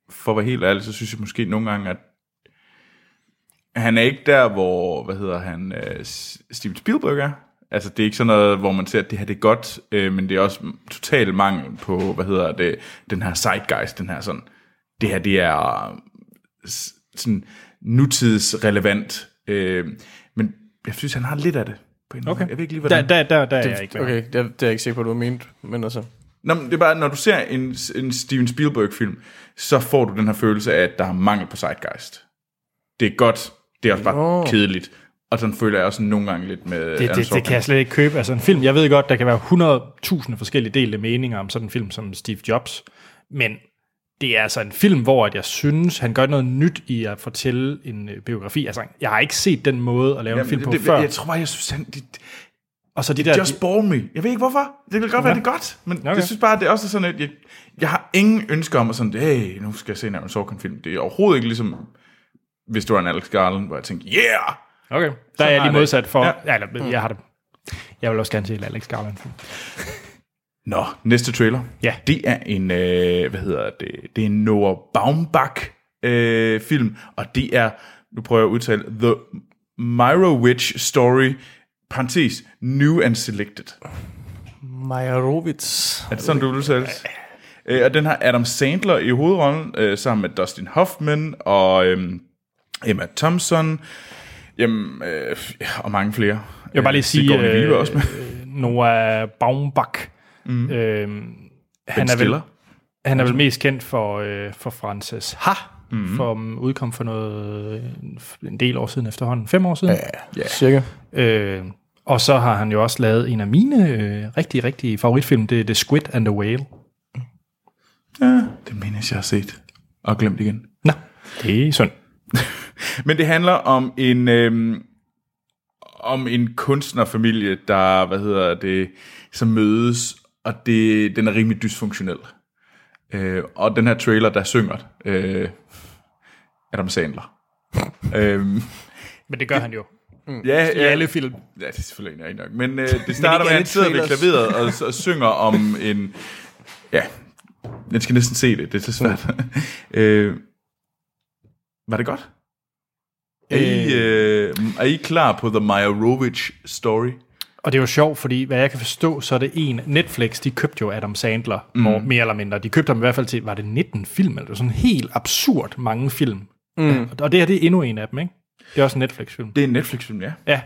for at være helt ærlig, så synes jeg måske nogle gange, at han er ikke der, hvor, hvad hedder han, uh, Steven Spielberg er. Altså, det er ikke sådan noget, hvor man ser, at det her det er godt, øh, men det er også total mangel på, hvad hedder det, den her zeitgeist, den her sådan, det her, det er sådan nutidsrelevant. Øh, men jeg synes, han har lidt af det. På en Okay. måde. Jeg ved ikke lige, Der, hvordan. der, der, der er jeg ikke med. Okay, det, er- det er jeg ikke sikker på, du har ment, men altså... Nå, men det er bare, når du ser en, en Steven Spielberg-film, så får du den her følelse af, at der er mangel på zeitgeist. Det er godt, det er også bare oh. kedeligt. Og sådan føler jeg også nogle gange lidt med Det, det, det kan jeg slet ikke købe. Altså en film, jeg ved godt, der kan være 100.000 forskellige delte meninger om sådan en film som Steve Jobs, men det er altså en film, hvor at jeg synes, han gør noget nyt i at fortælle en øh, biografi. Altså, jeg har ikke set den måde at lave en film på det, før. Jeg tror bare, jeg synes, han, det, og så de det der, just bore me. Jeg ved ikke hvorfor. Det kan godt være, Ja. det er godt. Men Okay. jeg synes bare, det er også sådan, at jeg, jeg har ingen ønsker om at sådan, hey, nu skal jeg se en Aaron Sorkin-film. Det er overhovedet ikke ligesom, hvis du var en Alex Garland, hvor jeg tænkte, yeah! okay. der er jeg lige modsat det. for. Ja. Ja. eller, jeg har det. Jeg vil også gerne se en Alex Garland film. Nå, næste trailer. Ja. Det er en, øh, hvad hedder det, det er en Noah Baumbach øh, film, og det er, nu prøver jeg at udtale, The Meyerowitz Story, parentes, New and Selected. Meyerowitz. Er det sådan, du vil udtale? Øh, og den har Adam Sandler i hovedrollen, øh, sammen med Dustin Hoffman og øh, Emma Thompson, jamen, øh, og mange flere. Jeg vil bare lige sige, Sigourney Weaver øh, også med. Noah Baumbach. Mm. Øh, han, er vel, han er vel mest kendt for, øh, for Frances Ha, mm. for um, udkom for noget, en del år siden efterhånden. Fem år siden. Ja. Ja. Cirka. Øh, og så har han jo også lavet en af mine øh, rigtig, rigtig favoritfilm, det er The Squid and the Whale. Ja, det mener jeg, jeg har set. Og glemt igen. Nå, det er synd. Men det handler om en øhm, om en kunstnerfamilie, der hvad hedder det, som mødes, og det, den er rimelig dysfunktionel. Øh, og den her trailer, der synger øh, Adam Sandler. øhm, Men det gør han jo. ja, I alle film. Ja, det er selvfølgelig ikke nok. Men øh, det starter med, at han sidder ved klaveret og, og synger om en... Ja, jeg skal næsten se det, det er så svært. øh, var det godt? Er I, øh, er I klar på The Meyerowitz Story? Og det er jo sjovt, fordi hvad jeg kan forstå, så er det en Netflix, de købte jo Adam Sandler, mm. more, mere eller mindre. De købte ham i hvert fald til, var det 19 film, eller sådan helt absurd mange film. Mm. Og det her, det er endnu en af dem, ikke? Det er også en Netflix-film. Det er en Netflix-film, ja. Ja,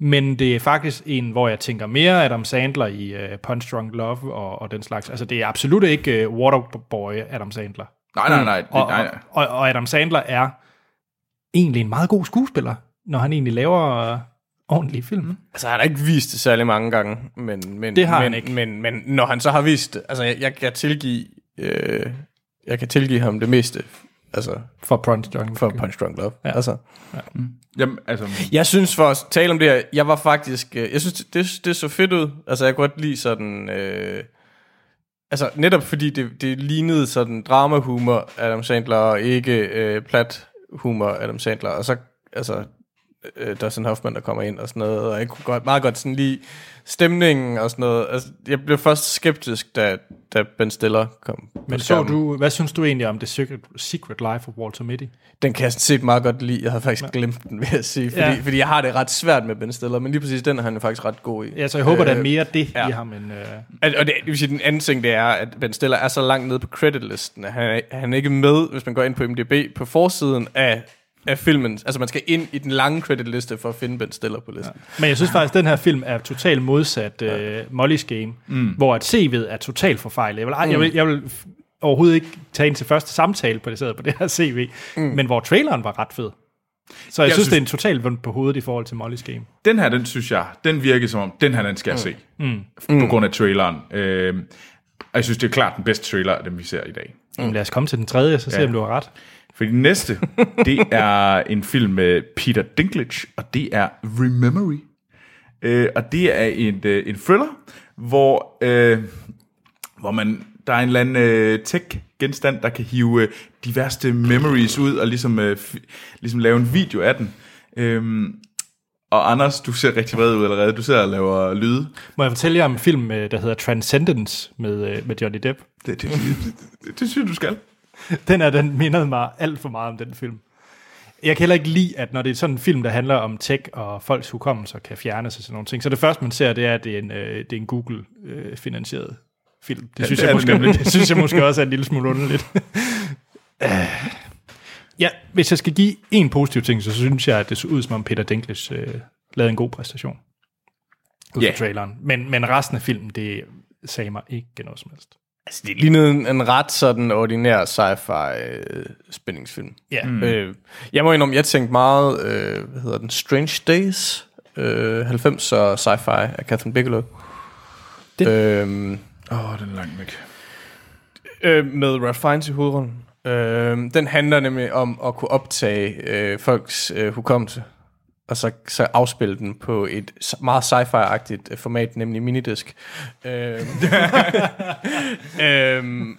men det er faktisk en, hvor jeg tænker mere Adam Sandler i uh, Punch Drunk Love og, og den slags. Altså, det er absolut ikke uh, Waterboy Adam Sandler. Nej, nej, nej. Det, Og, nej, nej. og, og Adam Sandler er egentlig en meget god skuespiller, når han egentlig laver uh, ordentlig film. Mm. Altså, han har ikke vist det særlig mange gange, men, men, Det har men, han ikke. Men, men når han så har vist det, altså, jeg, jeg kan tilgive, øh, jeg kan tilgive ham det meste, altså, For Punch Drunk. for Punch Drunk Love. Ja. Ja. Altså, Jamen, altså, jeg synes for at tale om det her, jeg var faktisk, øh, jeg synes, det, det, det så fedt ud. Altså, jeg kunne godt lide sådan, øh, altså, netop fordi det, det lignede sådan drama-humor Adam Sandler, og ikke øh, plat humor Adam Sandler, og så, altså, øh, Dustin Hoffman, der kommer ind og sådan noget, og jeg kunne godt, meget godt sådan lige stemningen og sådan noget. Altså, jeg blev først skeptisk, da, da Ben Stiller kom Men så skærmen. du, hvad synes du egentlig om The Secret, Secret Life of Walter Mitty? Den kan jeg sådan set meget godt lide. Jeg havde faktisk glemt den, vil jeg sige. Fordi, Ja. ja. fordi jeg har det ret svært med Ben Stiller, men lige præcis den er han faktisk ret god i. Ja, så jeg håber, øh, der er Øh, mere det ja. ja. i ham end... Øh, Og det, det vil sige, den anden ting, det er, at Ben Stiller er så langt nede på creditlisten, at han er, han er ikke med, hvis man går ind på IMDb, på forsiden af, af filmen. Altså, man skal ind i den lange creditliste for at finde Ben Stiller på listen. Men jeg synes faktisk, at den her film er totalt modsat uh, Molly's Game, mm. hvor at CV'et er totalt forfejlet. Jeg vil, mm. jeg vil, jeg vil overhovedet ikke tage ind til første samtale på det, sidder på det her CV, mm. men hvor traileren var ret fed. Så jeg, jeg synes, synes- det er en totalt vendt på hovedet i forhold til Molly's Game. den her, den synes jeg, den virker som om, den her, den skal jeg se. Mm. På grund af traileren. Øh, og jeg synes, det er klart den bedste trailer dem, vi ser i dag. Mm. Lad os komme til den tredje, så se Ja. om du har ret. For den næste, det er en film med Peter Dinklage, og det er Rememory. Øh, og det er en, øh, en thriller, hvor, øh, hvor man, der er en eller anden øh, tech-genstand, der kan hive øh, de værste memories ud, og ligesom, øh, ligesom lave en video af den. Øhm, og Anders, du ser rigtig vred ud allerede. Du sidder og laver lyde. Må jeg fortælle jer om en film, øh, der hedder Transcendence med, øh, med Johnny Depp? Det, det, det, det, det synes jeg, du skal. Den er, den mindede mig alt for meget om den film. Jeg kan heller ikke lide, at når det er sådan en film, der handler om tech og folks hukommelser kan fjernes og sådan nogle ting, så det første, man ser, det er, at det er en, øh, det er en Google-finansieret film. Det synes, det jeg måske, det synes jeg måske også er en lille smule underligt. Øh, ja, hvis jeg skal give en positiv ting, så synes jeg, at det så ud, som om Peter Dinklage øh, lavede en god præstation. Ud yeah. traileren. Men, men resten af filmen, det sagde mig ikke noget som helst. Altså, det lignede en, en ret sådan ordinær sci-fi øh, spændingsfilm. Ja. Mm. Øh, jeg må indrømme, jeg tænkte meget, øh, hvad hedder den, Strange Days, øh, 90 og sci-fi af Catherine Bigelow. Den- Øhm, Åh, oh, den er langt væk. øh, med Ralph Fiennes i hovedrollen. Øh, den handler nemlig om at kunne optage øh, folks øh, hukommelse, og så, så afspille den på et meget sci-fi-agtigt øh, format, nemlig minidisk. Øh, øhm,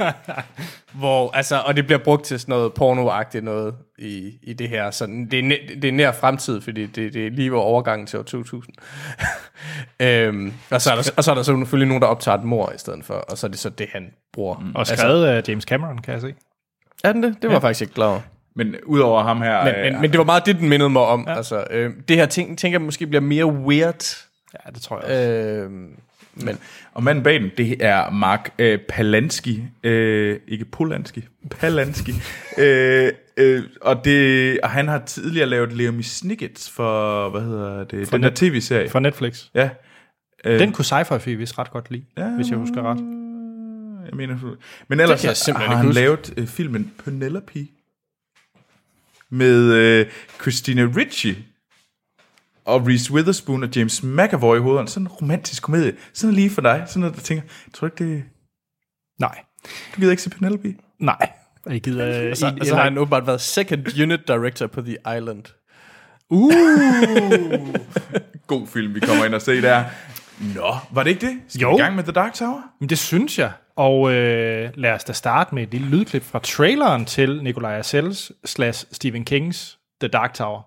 hvor, altså, og det bliver brugt til sådan noget pornoagtigt noget i, i det her. Sådan, det, er det er nær fremtid, fordi det, det er lige ved overgangen til år 2000. øhm, og, så er der, og så er der så selvfølgelig nogen, der optager et mor i stedet for, og så er det så det, han bruger. Mm. Og skrevet af James Cameron, kan jeg se. Er den det? Det var ja. faktisk ikke klar. Men udover ham her... Men, øh, men, men det var meget det, den mindede mig om. Ja. Altså, øh, det her ting, tænker jeg måske bliver mere weird. Ja, det tror jeg også. Øh, men Og manden bag den, det er Mark øh, Palanski. Øh, ikke Polanski. Palanski. øh, øh, og, det, og han har tidligere lavet Leomi Snickets for, hvad hedder det, den der Net- tv-serie. For Netflix. Ja. Øh, Den kunne sci-fi vist ret godt lide, ja, hvis jeg husker ret. Jeg mener, men ellers har han huske. lavet øh, filmen Penelope med øh, Christina Ricci og Reese Witherspoon og James McAvoy i hovedet. Sådan en romantisk komedie. Sådan lige for dig. Sådan noget, der tænker, tror ikke det... Nej. Du gider ikke se Penelope? Nej. Jeg gider... og så, en- og så har han åbenbart været second unit director på The Island. God film, vi kommer ind og se der. Nå, var det ikke det? Skal Jo. vi i gang med The Dark Tower? Men det synes jeg. Og øh, lad os da starte med et lille lydklip fra traileren til Nikolaj Arcells slash Stephen Kings The Dark Tower.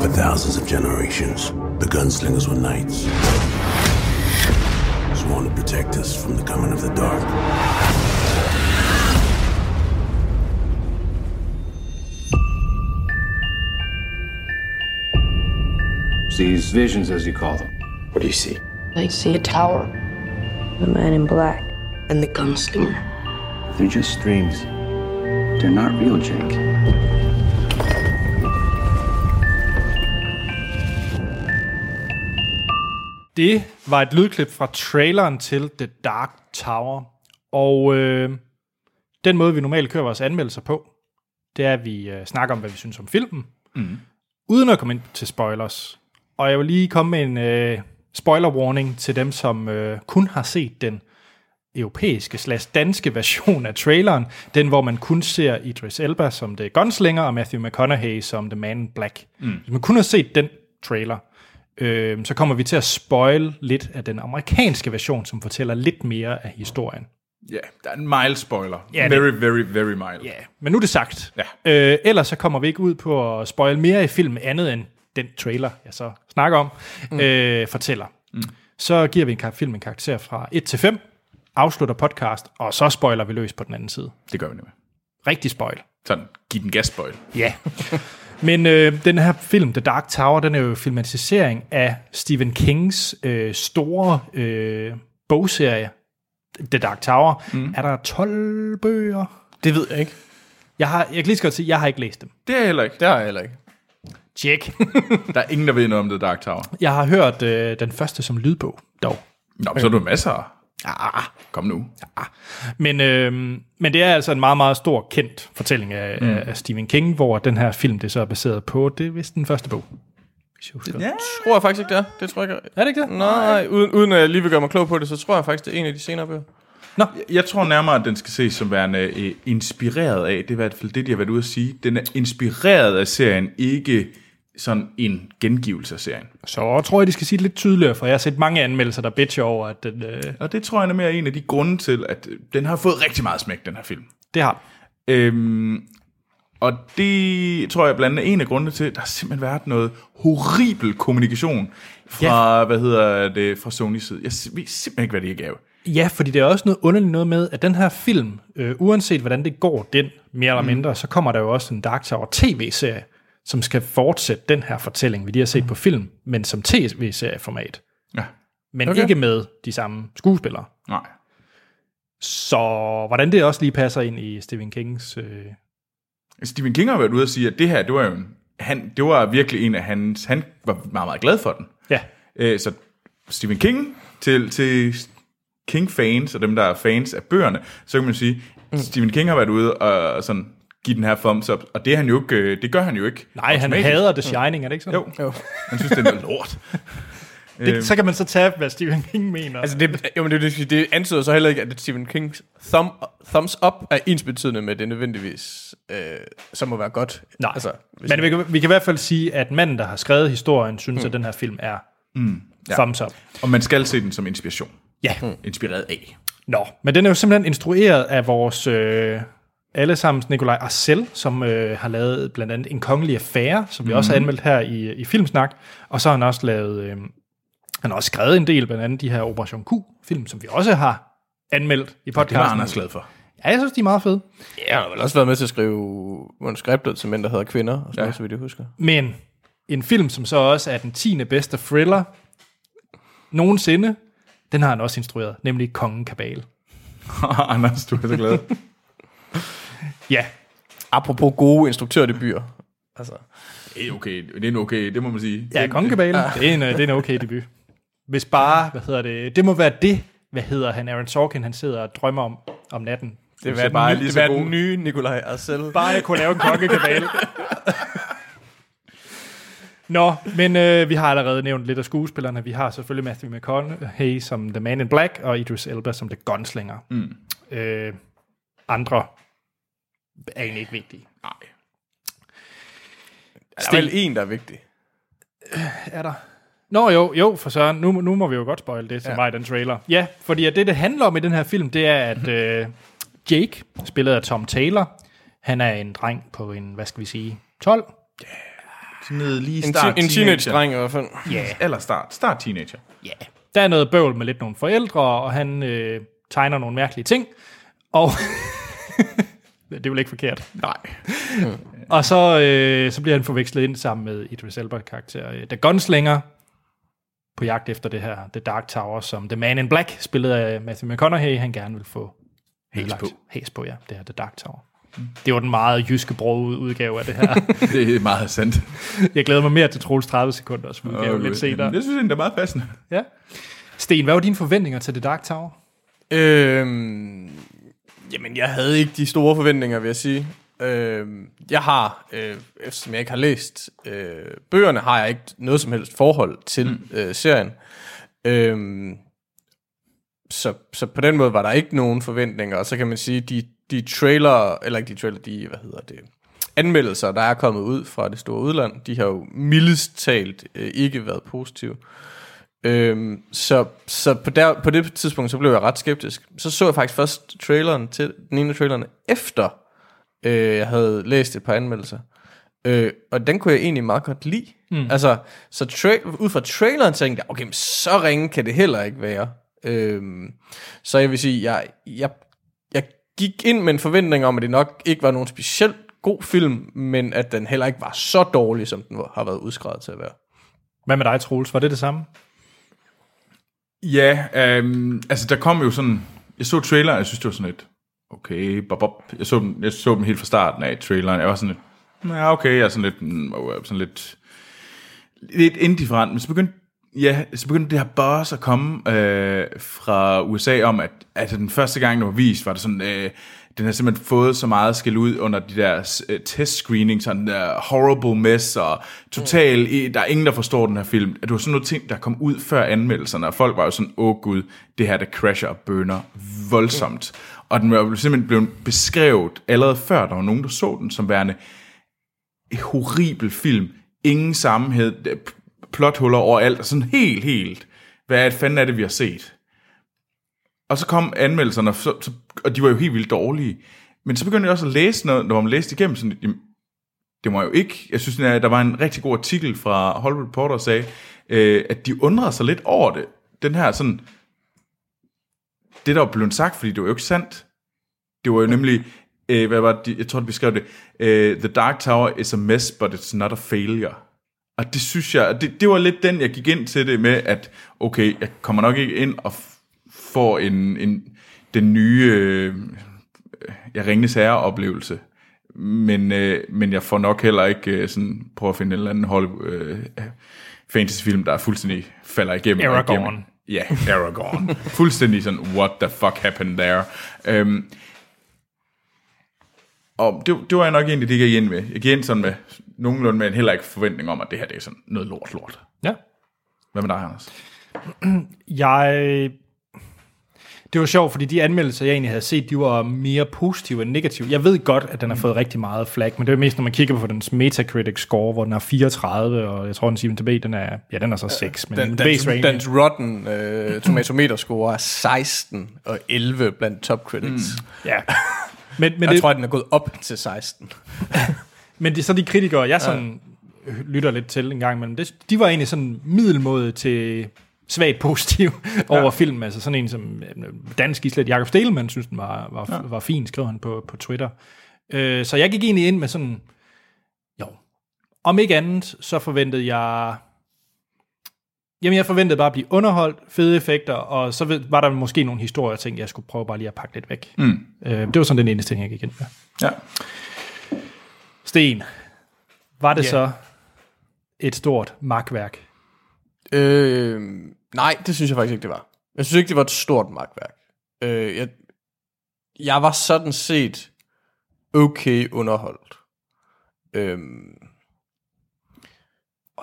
For thousands of generations, the gunslingers were knights. Sworn to protect us from the coming of the dark. These visions, as you call them. What do you see? I see a tower, a man in black, and the gunslinger. They're just dreams. They're not real, Jake. Det var et lydklip fra traileren til The Dark Tower. Og øh, den måde, vi normalt kører vores anmeldelser på, det er, at vi øh, snakker om, hvad vi synes om filmen. Mm. Uden at komme ind til spoilers. Og jeg vil lige komme med en øh, spoiler warning til dem, som øh, kun har set den europæiske slash danske version af traileren. Den, hvor man kun ser Idris Elba som det gunslinger, og Matthew McConaughey som The Man in Black. Mm. Hvis man kun har set den trailer, øh, så kommer vi til at spoil lidt af den amerikanske version, som fortæller lidt mere af historien. Ja, der er en mild spoiler. Ja, very, very, very mild. Ja, men nu er det sagt. Ja. Øh, ellers så kommer vi ikke ud på at spoil mere i filmen, andet end den trailer, jeg så snakker om, mm. øh, fortæller. Mm. Så giver vi en kar- film en karakter fra 1 til 5, afslutter podcast, og så spoiler vi løs på den anden side. Det gør vi nemlig. Rigtig spoil. Sådan, giv den gas spoil. Ja. Men øh, den her film, The Dark Tower, den er jo filmatisering af Stephen Kings øh, store øh, bogserie, The Dark Tower. Mm. Er der 12 bøger? Det ved jeg ikke. Jeg, har, jeg kan lige så godt sige, jeg har ikke læst dem. Det er jeg heller ikke. Det har jeg heller ikke. Tjek. Der er ingen, der ved noget om The Dark Tower. jeg har hørt øh, den første som lydbog, dog. Nå, men så er du masser. Ah, kom nu. Men, øh, men det er altså en meget, meget stor, kendt fortælling af, mm. af Stephen King, hvor den her film, det så er baseret på, det er vist den første bog. Husker. Ja. Tror jeg faktisk ikke, det er. Det tror jeg ikke. Er det ikke det? Nej, uden, uden at jeg lige vil gøre mig klog på det, så tror jeg faktisk, det er en af de senere bøger. Jeg tror nærmere, at den skal ses som værende øh, inspireret af, det er i hvert fald det, de har været ude at sige. Den er inspireret af serien, ikke sådan en gengivelse af serien. Så tror jeg, de skal sige det lidt tydeligere, for jeg har set mange anmeldelser, der bitcher over, at den, øh, Og det tror jeg er mere en af de grunde til, at øh, den har fået rigtig meget smæk, den her film. det har Øhm, og det tror jeg blandt andet er en af grundene til, at der har simpelthen været noget horribel kommunikation fra, ja. hvad hedder det, fra Sony's side. Jeg ved simpelthen ikke, hvad det gav. Ja, fordi det er også noget underligt noget med, at den her film, øh, uanset hvordan det går den, mere eller mindre, så kommer der jo også en Dark Tower tv-serie, som skal fortsætte den her fortælling, vi lige har set på film, men som tv-serieformat. Ja. Men Okay. okay. ikke med de samme skuespillere. Nej. Så hvordan det også lige passer ind i Stephen Kings... Øh, Stephen King har været ude og sige, at det her, det var jo en, han, det var virkelig en af hans, han var meget, meget glad for den. ja, Øh, så Stephen King til, til King-fans og dem, der er fans af bøgerne, så kan man sige, mm. Stephen King har været ude og sådan give den her thumbs up, og det, er han jo ikke, øh, det gør han jo ikke. nej, han hader The Shining, er det ikke sådan? Jo, Jo. han synes, det er noget lort. Det, så kan man så tage, hvad Stephen King mener. Altså, det, jo, men det, det, antyder så heller ikke, at Stephen Kings thumb, thumbs up er ens betydende med, at det nødvendigvis øh, så må være godt. Nej, Altså, men vi kan, vi kan i hvert fald sige, at manden, der har skrevet historien, synes, mm. at den her film er mm. Ja. thumbs up. Og man skal se den som inspiration. Ja. Inspireret af. Nå, men den er jo simpelthen instrueret af vores øh, allesammens Nikolaj Arcel, som øh, har lavet blandt andet En Kongelig Affære, som vi også har anmeldt her i, i Filmsnak, og så har han også lavet, øh, han har også skrevet en del, blandt andet de her Operation Q-film, som vi også har anmeldt i Det var podcasten. Anders glad for. Ja, jeg synes, de er meget fede. Ja, han har vel også været med til at skrive manuskriptet til mænd, der hedder kvinder, og sådan Ja. ja. noget, så vidt jeg husker. Men en film, som så også er den 10. bedste thriller nogensinde, den har han også instrueret, nemlig Kongen Kabal. Anders, du er så glad. Ja, Apropos gode instruktørdebuter. Altså, det er okay, det er en okay, det må man sige. ja Kongen Kabal, det er en, øh, det er en okay debut. Hvis bare, hvad hedder det, det må være det, hvad hedder han, Aaron Sorkin, han sidder og drømmer om om natten. det ser er bare bare, lige det så er god. den nye Nikolaj Arcel. Bare jeg kunne lave en kongekabale. Nå, men øh, vi har allerede nævnt lidt af skuespillerne. Vi har selvfølgelig Matthew McConaughey som The Man in Black, og Idris Elba som The Gunslinger. Mm. Øh, andre er egentlig ikke vigtige. Nej. Der er vel en, der er vigtig. Er der? Nå jo, jo, for søren. Nu, nu må vi jo godt spoil det, som Ja. var i den trailer. Ja, fordi at det, det handler om i den her film, det er, at øh, Jake, spillet af Tom Taylor, han er en dreng på en, hvad skal vi sige, 12? Sådan noget lige En, start ti- en teenage-dreng i hvert fald. Ja. Eller start, start teenager. Ja. Der er noget bøvl med lidt nogle forældre, og han øh, tegner nogle mærkelige ting. Og det er vel ikke forkert. Nej. Og så, øh, så bliver han forvekslet ind sammen med Idris Elba-karakter, øh, The Gunslinger, på jagt efter det her The Dark Tower, som The Man in Black, spillet af Matthew McConaughey, han gerne vil få Hæs på. Hæs på, ja. Det her The Dark Tower. Det var den meget jyske broget udgave af det her. Det er meget sandt. Jeg glæder mig mere til Troels 30 sekunder, som udgave lidt senere. Jeg synes, det er meget passende. Ja. Sten, hvad var dine forventninger til The Dark Tower? Øhm, jamen, jeg havde ikke de store forventninger, vil jeg sige. Øh, jeg har, øh, eftersom jeg ikke har læst øh, bøgerne, har jeg ikke noget som helst forhold til mm. øh, serien. Øh, så, så på den måde var der ikke nogen forventninger, og så kan man sige, de, de trailer, eller ikke de trailer, de, hvad hedder det, anmeldelser, der er kommet ud fra det store udland, de har jo mildest talt øh, ikke været positive. Øhm, så så på, der, på det tidspunkt, så blev jeg ret skeptisk. Så så jeg faktisk først traileren til, den ene af trailerne, efter øh, jeg havde læst et par anmeldelser. Øh, og den kunne jeg egentlig meget godt lide. Mm. Altså, så tra- ud fra traileren tænkte jeg, okay, men så ringe kan det heller ikke være. Øh, så jeg vil sige, jeg, jeg, jeg gik ind med en forventning om, at det nok ikke var nogen specielt god film, men at den heller ikke var så dårlig, som den har været udskrevet til at være. Hvad med dig, Troels? Var det det samme? Ja, øhm, altså der kom jo sådan, jeg så traileren, jeg synes det var sådan lidt, okay, bop, bop. Jeg, så dem, jeg så dem helt fra starten af traileren, jeg var sådan lidt, ja okay, jeg er sådan lidt, mm, sådan lidt, lidt indifferent, men så begyndte Ja, så begyndte det her buzz at komme øh, fra USA om, at, at den første gang, det var vist, var det sådan, øh, den har simpelthen fået så meget skæld ud under de der uh, test screening, sådan der horrible mess, og total, mm. der er ingen, der forstår den her film. At det var sådan noget ting, der kom ud før anmeldelserne, og folk var jo sådan, åh oh, gud, det her, der crasher og bøner voldsomt. Mm. Og den var simpelthen blevet beskrevet allerede før, der var nogen, der så den som værende en horribel film. Ingen sammenhæng, plothuller overalt, og sådan helt, helt, hvad fanden er det, vi har set? Og så kom anmeldelserne, og, så, så, og de var jo helt vildt dårlige. Men så begyndte jeg også at læse noget, når man læste igennem, sådan, jamen, det var jo ikke, jeg synes, der var en rigtig god artikel fra Hollywood Reporter, der sagde, øh, at de undrede sig lidt over det. Den her sådan, det der var blevet sagt, fordi det var jo ikke sandt. Det var jo nemlig, øh, hvad var det, jeg tror, vi skrev det, øh, The Dark Tower is a mess, but it's not a failure. Og det synes jeg, det, det var lidt den, jeg gik ind til det med, at okay, jeg kommer nok ikke ind og får en, en, den nye øh, jeg Ringnes Herre-oplevelse. Men, øh, men jeg får nok heller ikke øh, sådan, prøve at finde en eller anden hold, øh, fantasyfilm, der fuldstændig falder igennem. Aragorn. Igennem. Ja, Aragorn. fuldstændig sådan, what the fuck happened there? Um, og det, det var jeg nok egentlig det, jeg gik ind med. Jeg gik ind sådan med nogenlunde med en heller ikke forventning om, at det her det er sådan noget lort, lort. Ja. Hvad med dig, Anders? Jeg det var sjovt, fordi de anmeldelser, jeg egentlig havde set, de var mere positive end negative. Jeg ved godt, at den har fået rigtig meget flag, men det er mest, når man kigger på dens Metacritic score, hvor den er 34, og jeg tror, den CMDB, den er, ja, den er så 6. Men den, base den, dens Rotten uh, tomatometer score er 16 og 11 blandt top critics. Mm. Ja. Men, men jeg det, tror, at den er gået op til 16. men det er så de kritikere, jeg sådan ja. lytter lidt til en gang imellem, det, de var egentlig sådan middelmåde til svagt positiv over ja. filmen. Altså sådan en som øh, dansk islet Jakob Stelman synes, den var, var, ja. var fin, skrev han på, på Twitter. Øh, så jeg gik egentlig ind med sådan, jo, om ikke andet, så forventede jeg, jamen jeg forventede bare at blive underholdt, fede effekter, og så var der måske nogle historier, jeg tænkte, jeg skulle prøve bare lige at pakke lidt væk. Mm. Øh, det var sådan den eneste ting, jeg gik ind med. Ja. Sten, var det yeah. så et stort magtværk? Øh, nej, det synes jeg faktisk ikke, det var. Jeg synes ikke, det var et stort magtværk. Øh, jeg, jeg var sådan set okay underholdt. Øh,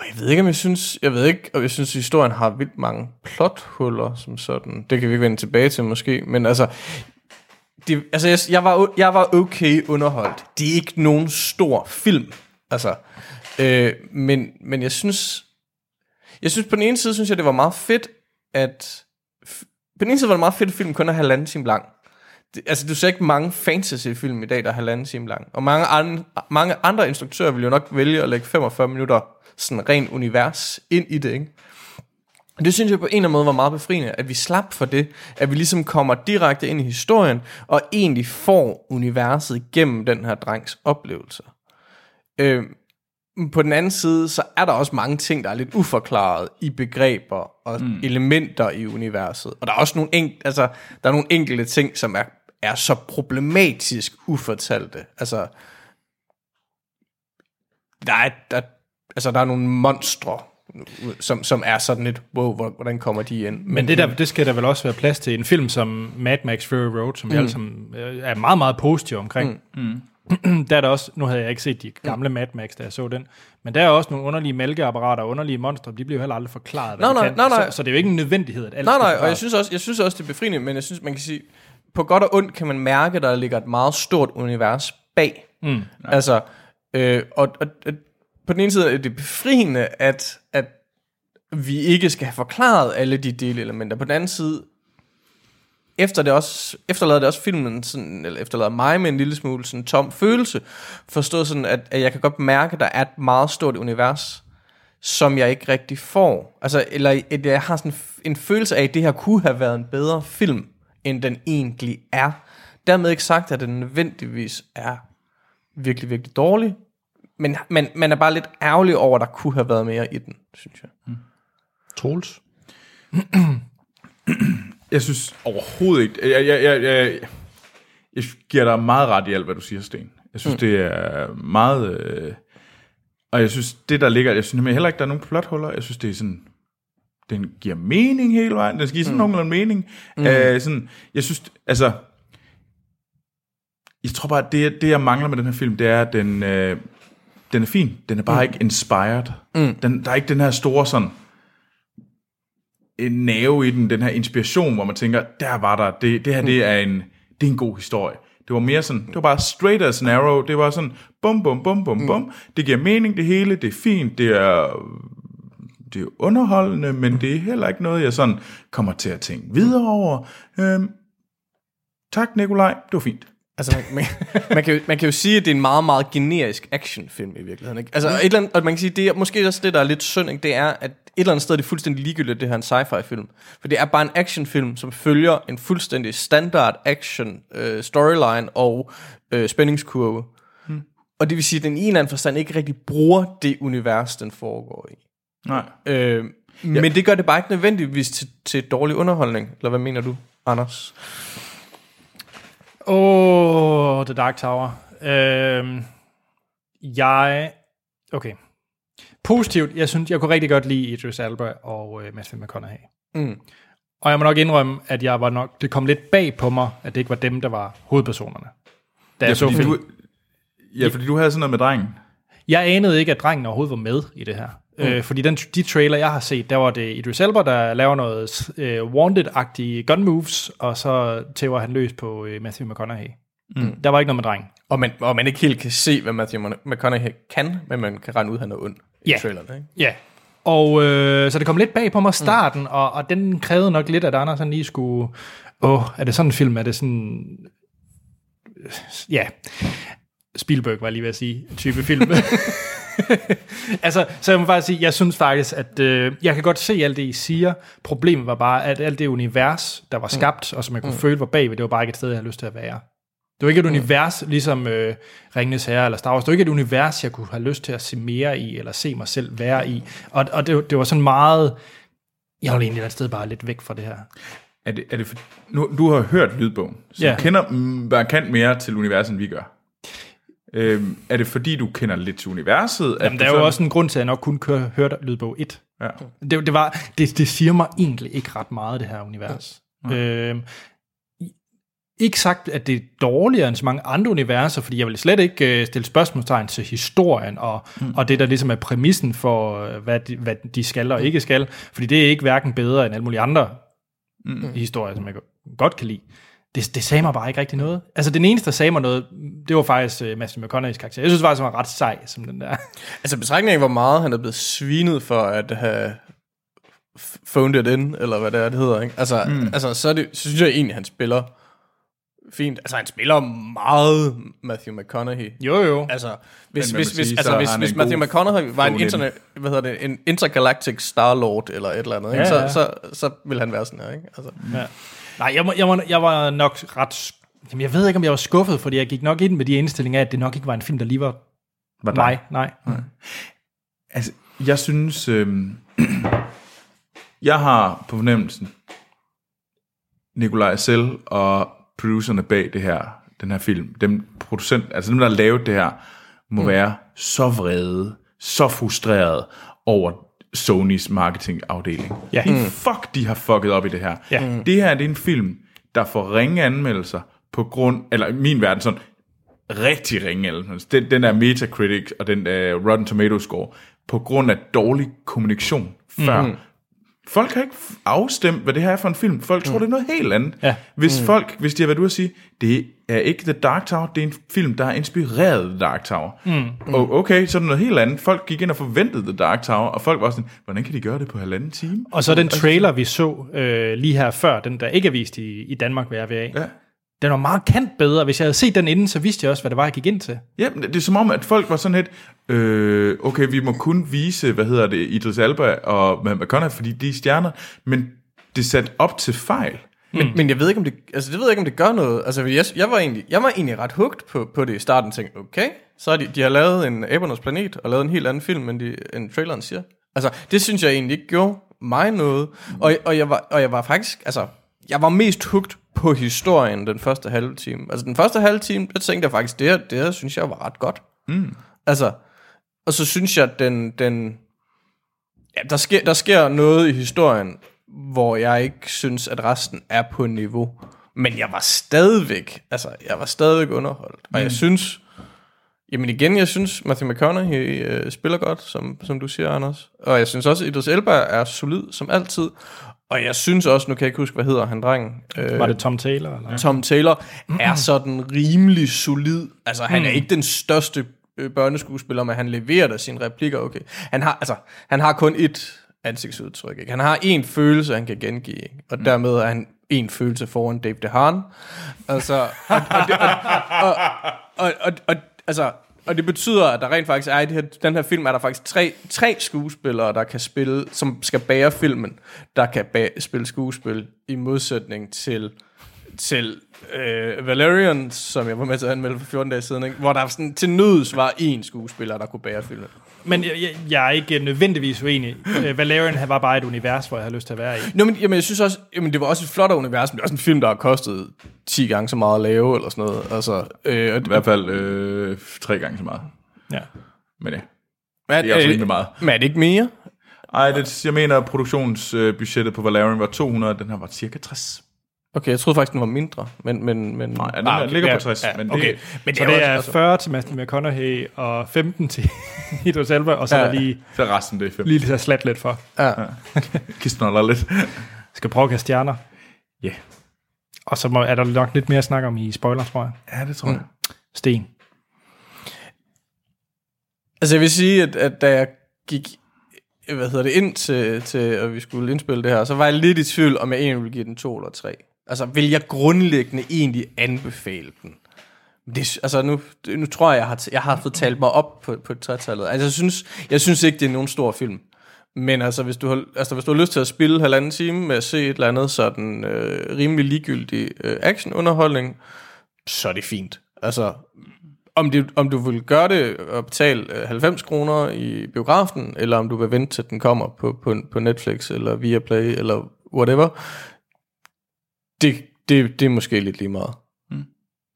og jeg ved ikke, om jeg synes, jeg ved ikke, og jeg synes, at historien har vildt mange plothuller som sådan. Det kan vi ikke vende tilbage til måske, men altså, det, altså jeg, jeg, var, jeg var okay underholdt. Det er ikke nogen stor film, altså. Øh, men, men jeg synes, jeg synes på den ene side, synes jeg, det var meget fedt, at... På den ene side var det meget fedt, at filmen kun er halvanden time lang. Altså, du ser ikke mange fantasy-film i dag, der er halvanden time lang. Og mange, andre, mange andre instruktører vil jo nok vælge at lægge 45 minutter sådan ren univers ind i det, ikke? Det synes jeg på en eller anden måde var meget befriende, at vi slap for det, at vi ligesom kommer direkte ind i historien, og egentlig får universet gennem den her drengs oplevelser. Øh, på den anden side, så er der også mange ting, der er lidt uforklaret i begreber og mm. elementer i universet. Og der er også nogle, enk- altså, der er nogle enkelte ting, som er, er så problematisk ufortalte. Altså, der er, der, altså, der er nogle monstre, som, som er sådan lidt, wow, hvordan kommer de ind? Men, Men det, der, det skal der vel også være plads til. En film som Mad Max Fury Road, som mm. vi alle sammen øh, er meget, meget positive omkring. Mm. Mm der er der også, nu havde jeg ikke set de gamle Mad Max, da jeg så den, men der er også nogle underlige mælkeapparater og underlige monstre, de bliver jo heller aldrig forklaret, hvad Nej, nej, kan. nej, nej. Så, så, det er jo ikke en nødvendighed, at alt Nej, nej, og jeg synes, også, jeg synes også, det er befriende, men jeg synes, man kan sige, på godt og ondt kan man mærke, der ligger et meget stort univers bag. Mm, altså, øh, og, og, og på den ene side er det befriende, at, at vi ikke skal have forklaret alle de delelementer. På den anden side, efter det også, efterlader det også filmen, sådan, eller efterlader mig med en lille smule sådan tom følelse, forstået sådan, at, at jeg kan godt mærke, at der er et meget stort univers, som jeg ikke rigtig får. Altså, eller at jeg har sådan en følelse af, at det her kunne have været en bedre film, end den egentlig er. Dermed ikke sagt, at den nødvendigvis er virkelig, virkelig dårlig, men, men man er bare lidt ærgerlig over, at der kunne have været mere i den, synes jeg. Troels? Jeg synes overhovedet ikke... Jeg, jeg, jeg, jeg, jeg giver dig meget ret i alt, hvad du siger, Sten. Jeg synes, mm. det er meget... Øh, og jeg synes, det der ligger... Jeg synes nemlig heller ikke, der er nogen plothuller. Jeg synes, det er sådan... Den giver mening hele vejen. Den skal give sådan mm. nogenlunde mening. Mm. Øh, sådan, jeg synes, altså... Jeg tror bare, det, det jeg mangler med den her film, det er, at den, øh, den er fin. Den er bare mm. ikke inspired. Mm. Den, der er ikke den her store sådan en nerve i den, den her inspiration, hvor man tænker, der var der, det, det her, det er en, det er en god historie. Det var mere sådan, det var bare straight as an arrow, det var sådan, bum, bum, bum, bum, bum, det giver mening det hele, det er fint, det er, det er underholdende, men det er heller ikke noget, jeg sådan kommer til at tænke videre over. Øhm, tak, Nikolaj, det var fint. Altså, man, man, man, kan jo, man kan jo sige, at det er en meget, meget generisk actionfilm i virkeligheden. Ikke? Altså, et eller andet, og man kan sige, det er måske også det, der er lidt synd, ikke? det er, at et eller andet sted er det fuldstændig ligegyldigt, det her er en sci-fi film. For det er bare en actionfilm, som følger en fuldstændig standard action øh, storyline og øh, spændingskurve. Hmm. Og det vil sige, at den i en eller anden forstand ikke rigtig bruger det univers, den foregår i. Nej. Øh, men det gør det bare ikke nødvendigvis til, til dårlig underholdning. Eller hvad mener du, Anders? Åh, oh, The Dark Tower. Øhm, jeg... Okay. Positivt, jeg synes, jeg kunne rigtig godt lide Idris Elba og øh, Matthew McConaughey. Mm. Og jeg må nok indrømme, at jeg var nok, det kom lidt bag på mig, at det ikke var dem, der var hovedpersonerne. Da jeg så fordi filmen. du, ja, fordi du havde sådan noget med drengen. Jeg anede ikke, at drengen overhovedet var med i det her. Mm. Øh, fordi den, de trailer, jeg har set, der var det Idris Elba, der laver noget øh, Wanted-agtige gun moves, og så tæver han løs på øh, Matthew McConaughey. Mm. Der var ikke noget med drengen. Og man, og man ikke helt kan se, hvad Matthew McConaughey kan, men man kan regne ud, at han er ond i Ja. traileren. Ikke? Ja. Og øh, så det kom lidt bag på mig starten, mm. og, og den krævede nok lidt, at Anders han lige skulle... Åh, er det sådan en film? Er det sådan... Ja. Spielberg var jeg lige ved at sige, type film. altså, så jeg må bare sige, jeg synes faktisk, at øh, jeg kan godt se alt det, I siger. Problemet var bare, at alt det univers, der var skabt, mm. og som jeg kunne mm. føle var bagved, det var bare ikke et sted, jeg havde lyst til at være. Det var ikke et mm. univers, ligesom øh, Ringenes Herre eller Star Wars. Det var ikke et univers, jeg kunne have lyst til at se mere i, eller se mig selv være i. Og, og det, det var sådan meget... Jeg ville egentlig et sted bare lidt væk fra det her. Er det, er det for, nu, du har hørt lydbogen, så Ja. du kender mm, markant mere til universet, end vi gør. Øhm, er det fordi, du kender lidt til universet? Jamen, der er jo sådan- også en grund til, at jeg nok kun køre, hørte lydbog 1. Ja. Det, det, var, det, det siger mig egentlig ikke ret meget, det her univers. Ja. Øhm, ikke sagt, at det er dårligere end så mange andre universer, fordi jeg vil slet ikke øh, stille spørgsmålstegn til historien, og, mm. og det, der ligesom er præmissen for, øh, hvad de, hvad de skal og ikke skal, fordi det er ikke hverken bedre end alle mulige andre mm. historier, som jeg godt kan lide. Det, det sagde mig bare ikke rigtig noget. Altså, den eneste, der sagde mig noget, det var faktisk uh, Matthew McConaughey's karakter. Jeg synes faktisk, han var ret sej, som den der. Altså betragtning af, hvor meget han er blevet svinet for at have phoned it in, eller hvad det er, det hedder. Ikke? Altså, mm. altså så, er det, så synes jeg egentlig, han spiller fint. Altså, han spiller meget Matthew McConaughey. Jo, jo. Altså, hvis, hvis, hvis, sige, altså, så hvis, hvis Matthew McConaughey var en, internet, hvad hedder det, en intergalactic Star-Lord, eller et eller andet, ikke? Ja, Så, ja. så, så vil han være sådan her, ikke? Altså, Ja. Nej, jeg, jeg, må, jeg var nok ret... Jamen, jeg ved ikke, om jeg var skuffet, fordi jeg gik nok ind med de indstillinger af, at det nok ikke var en film, der lige var, Var mig. Nej. Altså, jeg synes, øhm, jeg har på fornemmelsen, Nikolaj selv og producerne bag det her, den her film, dem producent, altså dem, der har lavet det her, må mm. være så vrede, så frustreret over Sonys marketingafdeling. Ja. Mm. Fuck, de har fucket op i det her. Ja. Mm. Det her det er en film, der får ringe anmeldelser på grund, eller i min verden sådan, rigtig ringe anmeldelse. Den, den er Metacritic og den der Rotten Tomatoes score på grund af dårlig kommunikation før. Mm. Folk har ikke afstemt, hvad det her er for en film. Folk tror, det er noget helt andet. Ja. Hvis mm. folk, hvis de har været ude at sige, det er ikke The Dark Tower, det er en film, der har inspireret The Dark Tower. Mm. Og okay, så er det noget helt andet. Folk gik ind og forventede The Dark Tower, og folk var sådan, hvordan kan de gøre det på halvanden time? Og så den trailer, vi så øh, lige her før, den der ikke er vist i, i Danmark ved RVA, Ja. Den var markant bedre. Hvis jeg havde set den inden, så vidste jeg også, hvad det var, jeg gik ind til. Ja, det er som om, at folk var sådan lidt, øh, okay, vi må kun vise, hvad hedder det, Idris Elba og Matt McConaughey, fordi de er stjerner, men det er sat op til fejl. Men, men jeg ved ikke, om det, altså, det ved jeg ikke, om det gør noget. Altså, jeg, jeg, var egentlig, jeg var egentlig ret hugt på, på det i starten. Tænkte, okay, så har de, de har lavet en Abernes Planet, og lavet en helt anden film, end, de, end traileren siger. Altså, det synes jeg egentlig ikke gjorde mig noget. Og, og, jeg, var, og jeg var faktisk, altså, jeg var mest hugt på historien den første halve time. Altså, den første halve time, der tænkte jeg faktisk, det her, det her synes jeg var ret godt. Mm. Altså, og så synes jeg, den, den ja, der, sker, der sker noget i historien, hvor jeg ikke synes, at resten er på niveau. Men jeg var stadigvæk, altså, jeg var stadigvæk underholdt. Og jeg synes, jamen igen, jeg synes, Matthew McConaughey øh, spiller godt, som, som du siger, Anders. Og jeg synes også, Idris Elba er solid, som altid. Og jeg synes også, nu kan jeg ikke huske, hvad hedder han, drengen? Øh, Var det Tom Taylor? Eller? Tom Taylor er sådan rimelig solid. Altså, han er ikke den største øh, børneskuespiller, men han leverer da sine replikker okay. Han har, altså, han har kun et ansigtsudtryk. Ikke? Han har en følelse, han kan gengive, ikke? og dermed er han en følelse foran Dave DeHaan. Altså, og, og, det, og, og, og, og, og, altså, og det betyder, at der rent faktisk er i det her, den her film, er der faktisk tre, tre skuespillere, der kan spille, som skal bære filmen, der kan bæ- spille skuespil, i modsætning til til øh, Valerian, som jeg var med til at anmelde for 14 dage siden, ikke? hvor der sådan, til nøds var én skuespiller, der kunne bære filmen. Men jeg, jeg, jeg er ikke nødvendigvis uenig. Øh, Valerian var bare et univers, hvor jeg har lyst til at være i. Nå, men jamen, jeg synes også, jamen, det var også et flot univers, men det er også en film, der har kostet 10 gange så meget at lave, eller sådan noget. Altså, øh, I hvert fald øh, tre gange så meget. Ja. Men ja, men, det er også rimelig meget. Men er det ikke mere? Ej, det, jeg mener, at produktionsbudgettet på Valerian var 200, den her var cirka 60. Okay, jeg troede faktisk, den var mindre, men... men, men Nej, den ah, okay, ligger ja, på 60, ja, men det, okay. Men Så er det er altså- 40 til Matthew McConaughey og 15 til Idris Elba, og så Ja. er der lige, så resten det er fem. lige lidt slat lidt for. Ja. Kistnoller lidt. Skal prøve at kaste stjerner. Ja, yeah. Og så må, er der nok lidt mere at snakke om i spoiler, tror jeg. ja, det tror jeg. Sten. Altså, jeg vil sige, at, at da jeg gik hvad hedder det, ind til, til, at vi skulle indspille det her, så var jeg lidt i tvivl, om jeg egentlig ville give den to eller tre. Altså, vil jeg grundlæggende egentlig anbefale den? Det, altså nu, nu tror jeg, jeg har, jeg har fået talt mig op på, på trætallet. Altså jeg synes, jeg synes ikke, det er nogen stor film. Men altså hvis, du har, altså, hvis du har lyst til at spille halvanden time med at se et eller andet sådan øh, rimelig ligegyldig øh, actionunderholdning, så er det fint. Altså, om, det, om du vil gøre det og betale øh, 90 kroner i biografen, eller om du vil vente til den kommer på, på, på Netflix, eller Viaplay, eller whatever, det, det, det er måske lidt lige meget. Mm.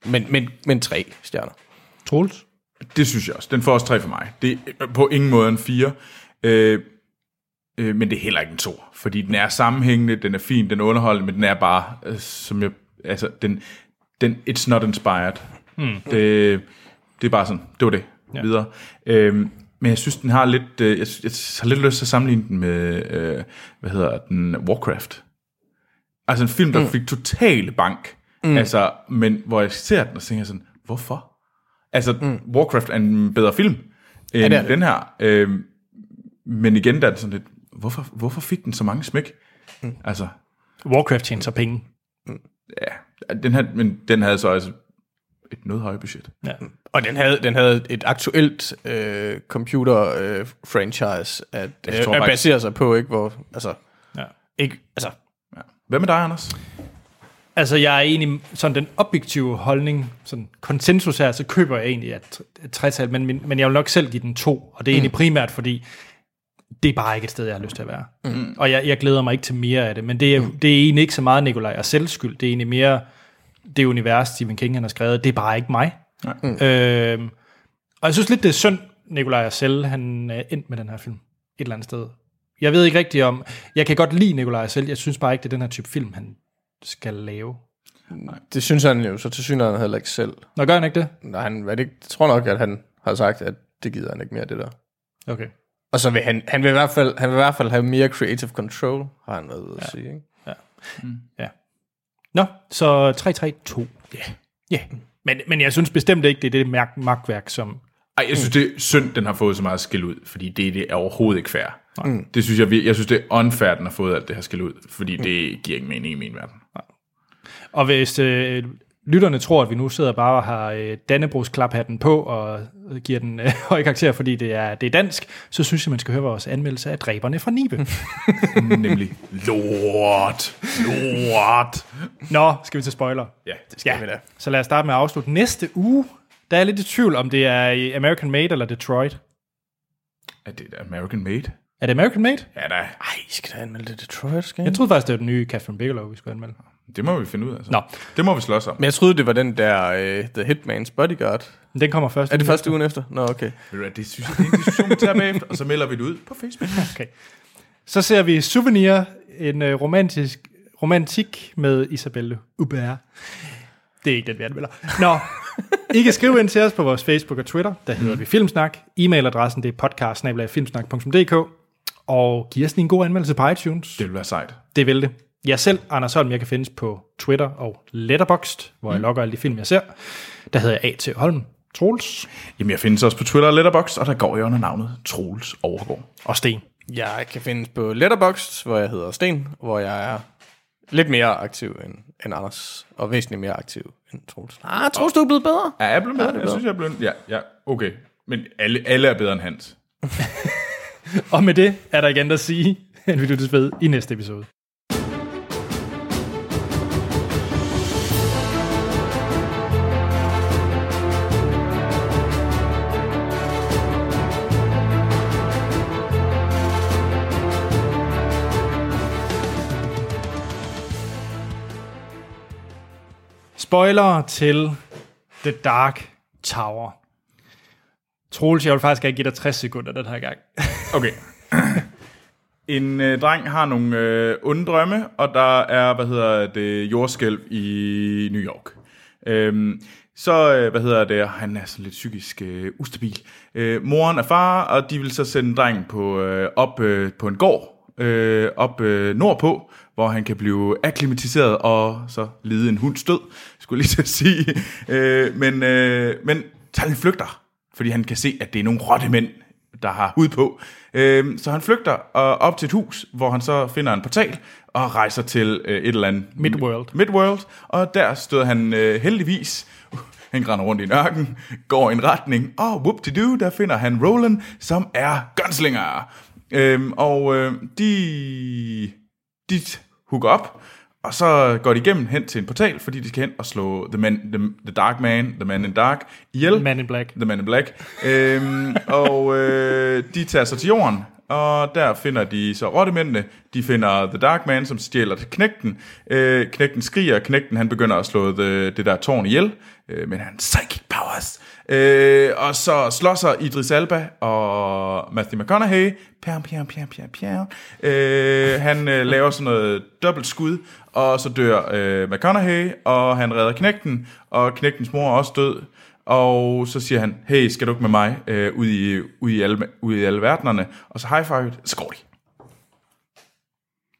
Men, men, men tre stjerner. Troels? Det synes jeg også. Den får også tre for mig. Det er på ingen måde en fire. Øh, øh, men det er heller ikke en to. Fordi den er sammenhængende, den er fin, den er underholdende, men den er bare, øh, som jeg, altså, den, den, it's not inspired. Mm. Det, det er bare sådan, det var det. Ja. Videre. Øh, men jeg synes, den har lidt, øh, jeg, jeg har lidt lyst til at sammenligne den med, øh, hvad hedder den, Warcraft. Altså en film, der mm. fik totale bank. Mm. Altså, men hvor jeg ser den og tænker sådan, hvorfor? Altså, mm. Warcraft er en bedre film end ja, det. den her. Øhm, men igen, der er sådan lidt, hvorfor, hvorfor fik den så mange smæk? Mm. Altså, Warcraft tjener så penge. ja, den her, men den havde så altså et noget højere budget. Ja. Og den havde, den havde et aktuelt øh, computer-franchise at, Jeg øh, at basere sig på, ikke? Hvor, altså, Ja. ikke, altså. Hvad med dig, Anders? Altså, jeg er egentlig sådan den objektive holdning, sådan konsensus her, så køber jeg egentlig et, et tretal, men, men, men jeg vil nok selv give den to, og det er mm. egentlig primært, fordi det er bare ikke et sted, jeg har lyst til at være. Mm. Og jeg, jeg glæder mig ikke til mere af det, men det er, mm. det er egentlig ikke så meget Nikolaj og selv skyld, det er egentlig mere det univers, Stephen King han har skrevet, det er bare ikke mig. Mm. Øhm, og jeg synes lidt, det er synd, Nikolaj og selv, han er endt med den her film, et eller andet sted. Jeg ved ikke rigtigt om, jeg kan godt lide Nikolaj selv, jeg synes bare ikke, det er den her type film, han skal lave. Det synes han jo så til synligheden heller ikke selv. Nå, gør han ikke det? Nej, han, jeg tror nok, at han har sagt, at det gider han ikke mere, det der. Okay. Og så vil han, han vil i hvert fald, han vil i hvert fald have mere creative control, har han været ude at sige, ikke? Ja. Nå, så 3-3-2. Ja. Ja. Men, men jeg synes bestemt ikke, det er det mærk- magtværk, som... Ej, jeg synes, det er synd, den har fået så meget skæld ud, fordi det, det er overhovedet ikke fair. Mm. Det synes jeg, jeg synes, det er unfair, den har fået alt det her skæld ud, fordi det giver ikke mening i min verden. Og hvis øh, lytterne tror, at vi nu sidder bare og har øh, Dannebrogs klaphatten på og giver den øh, høje karakter, fordi det er, det er dansk, så synes jeg, man skal høre vores anmeldelse af Dræberne fra Nibe. Nemlig lort, lort. Nå, skal vi til spoiler? Ja, det Ja, så lad os starte med at afslutte. Næste uge, der er jeg lidt i tvivl, om det er American Made eller Detroit. Er det American Made? Er det American Made? Ja da, Ej, skal da anmelde det Detroit, skal Jeg troede faktisk, det var den nye Catherine Bigelow, vi skulle anmelde. det må vi finde ud af. Så. Nå. Det må vi slås om. Men jeg troede, det var den der uh, The Hitman's Bodyguard. Den kommer først. Er det første ugen efter? Nå, okay. Ved du Det synes jeg, det er en diskussion, vi tager bagefter, og så melder vi det ud på Facebook. Okay. Så ser vi Souvenir, en uh, romantisk romantik med Isabelle Hubert. Det er ikke den, vi anmelder. Nå, I kan skrive ind til os på vores Facebook og Twitter. Der hedder vi Filmsnak. E-mailadressen det er podcast Og giv os en god anmeldelse på iTunes. Det vil være sejt. Det vil det. Jeg selv, Anders Holm, jeg kan findes på Twitter og Letterboxd, hvor jeg logger alle de film, jeg ser. Der hedder jeg A.T. Holm. Troels Jamen, jeg findes også på Twitter og Letterboxd, og der går jeg under navnet Troels Overgaard. og Sten. Jeg kan findes på Letterboxd, hvor jeg hedder Sten, hvor jeg er lidt mere aktiv end, end Anders, og væsentligt mere aktiv end Troels. Ah, Troels, du er blevet bedre. Er jeg blevet med? Jeg synes, jeg er blevet... Ja, ja, okay. Men alle, alle er bedre end Hans. Og med det er der igen at sige, at vi lyttes ved i næste episode. Spoiler til The Dark Tower. Troels, jeg vil faktisk ikke give dig 60 sekunder den her gang. Okay. En øh, dreng har nogle øh, onde drømme, og der er, hvad hedder det, jordskælv i New York. Øhm, så, øh, hvad hedder det, han er sådan lidt psykisk øh, ustabil. Øh, moren er far, og de vil så sende drengen på, øh, op øh, på en gård, øh, op øh, nordpå, hvor han kan blive akklimatiseret og så lide en hunds død, skulle lige at sige. Øh, men, øh, men han flygter, fordi han kan se, at det er nogle rottemænd, der har hud på. Øhm, så han flygter og op til et hus, hvor han så finder en portal og rejser til øh, et eller andet... Midworld. Midworld, og der støder han øh, heldigvis... Han render rundt i en ørken, går i en retning, og whoop-de-doo, der finder han Roland, som er gunslinger. Øhm, og øh, de, de hooker op, og så går de igennem hen til en portal, fordi de skal hen og slå The, man, the, the Dark Man, The Man in Dark, ihjel. Man in Black. The Man in Black. øhm, og øh, de tager sig til jorden, og der finder de så rottemændene. De finder The Dark Man, som stjæler til knægten. Øh, knægten skriger, knægten han begynder at slå the, det der tårn ihjel, øh, men han psychic powers. Øh, og så slår sig Idris Elba og Matthew McConaughey. Pjam, pjam, pjam, pjam, pjam. Øh, han øh, laver sådan noget dobbelt skud, og så dør øh, McConaughey, og han redder knægten, og knægtens mor er også død. Og så siger han, hey, skal du ikke med mig øh, ud, i, ud, i alle, ud i alle verdenerne? Og så high five, så går de.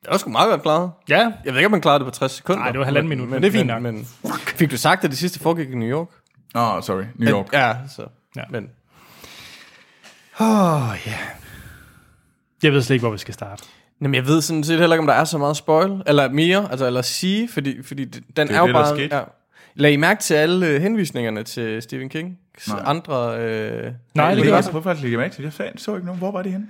Det var sgu meget godt klaret. Ja, Jeg ved ikke, om man klarede det på 60 sekunder. Nej, det var halvanden minut, men det er fint nok. Men, fik du sagt, at det sidste foregik i New York? Åh, oh, sorry, New York. Ja, så. Ja. Men Åh, oh, ja. Jeg ved slet ikke, hvor vi skal starte. Jamen, jeg ved sådan set heller ikke, om der er så meget spoil, eller mere, altså, eller sige, fordi, fordi den Det er, er jo det, der bare... skete. Ja. Lag I mærke til alle øh, henvisningerne til Stephen King? Nej. Andre... Øh, Nej, det gør er jeg også, hvorfor jeg lægger mærke til? Jeg fandt- så ikke nogen. Hvor var det henne?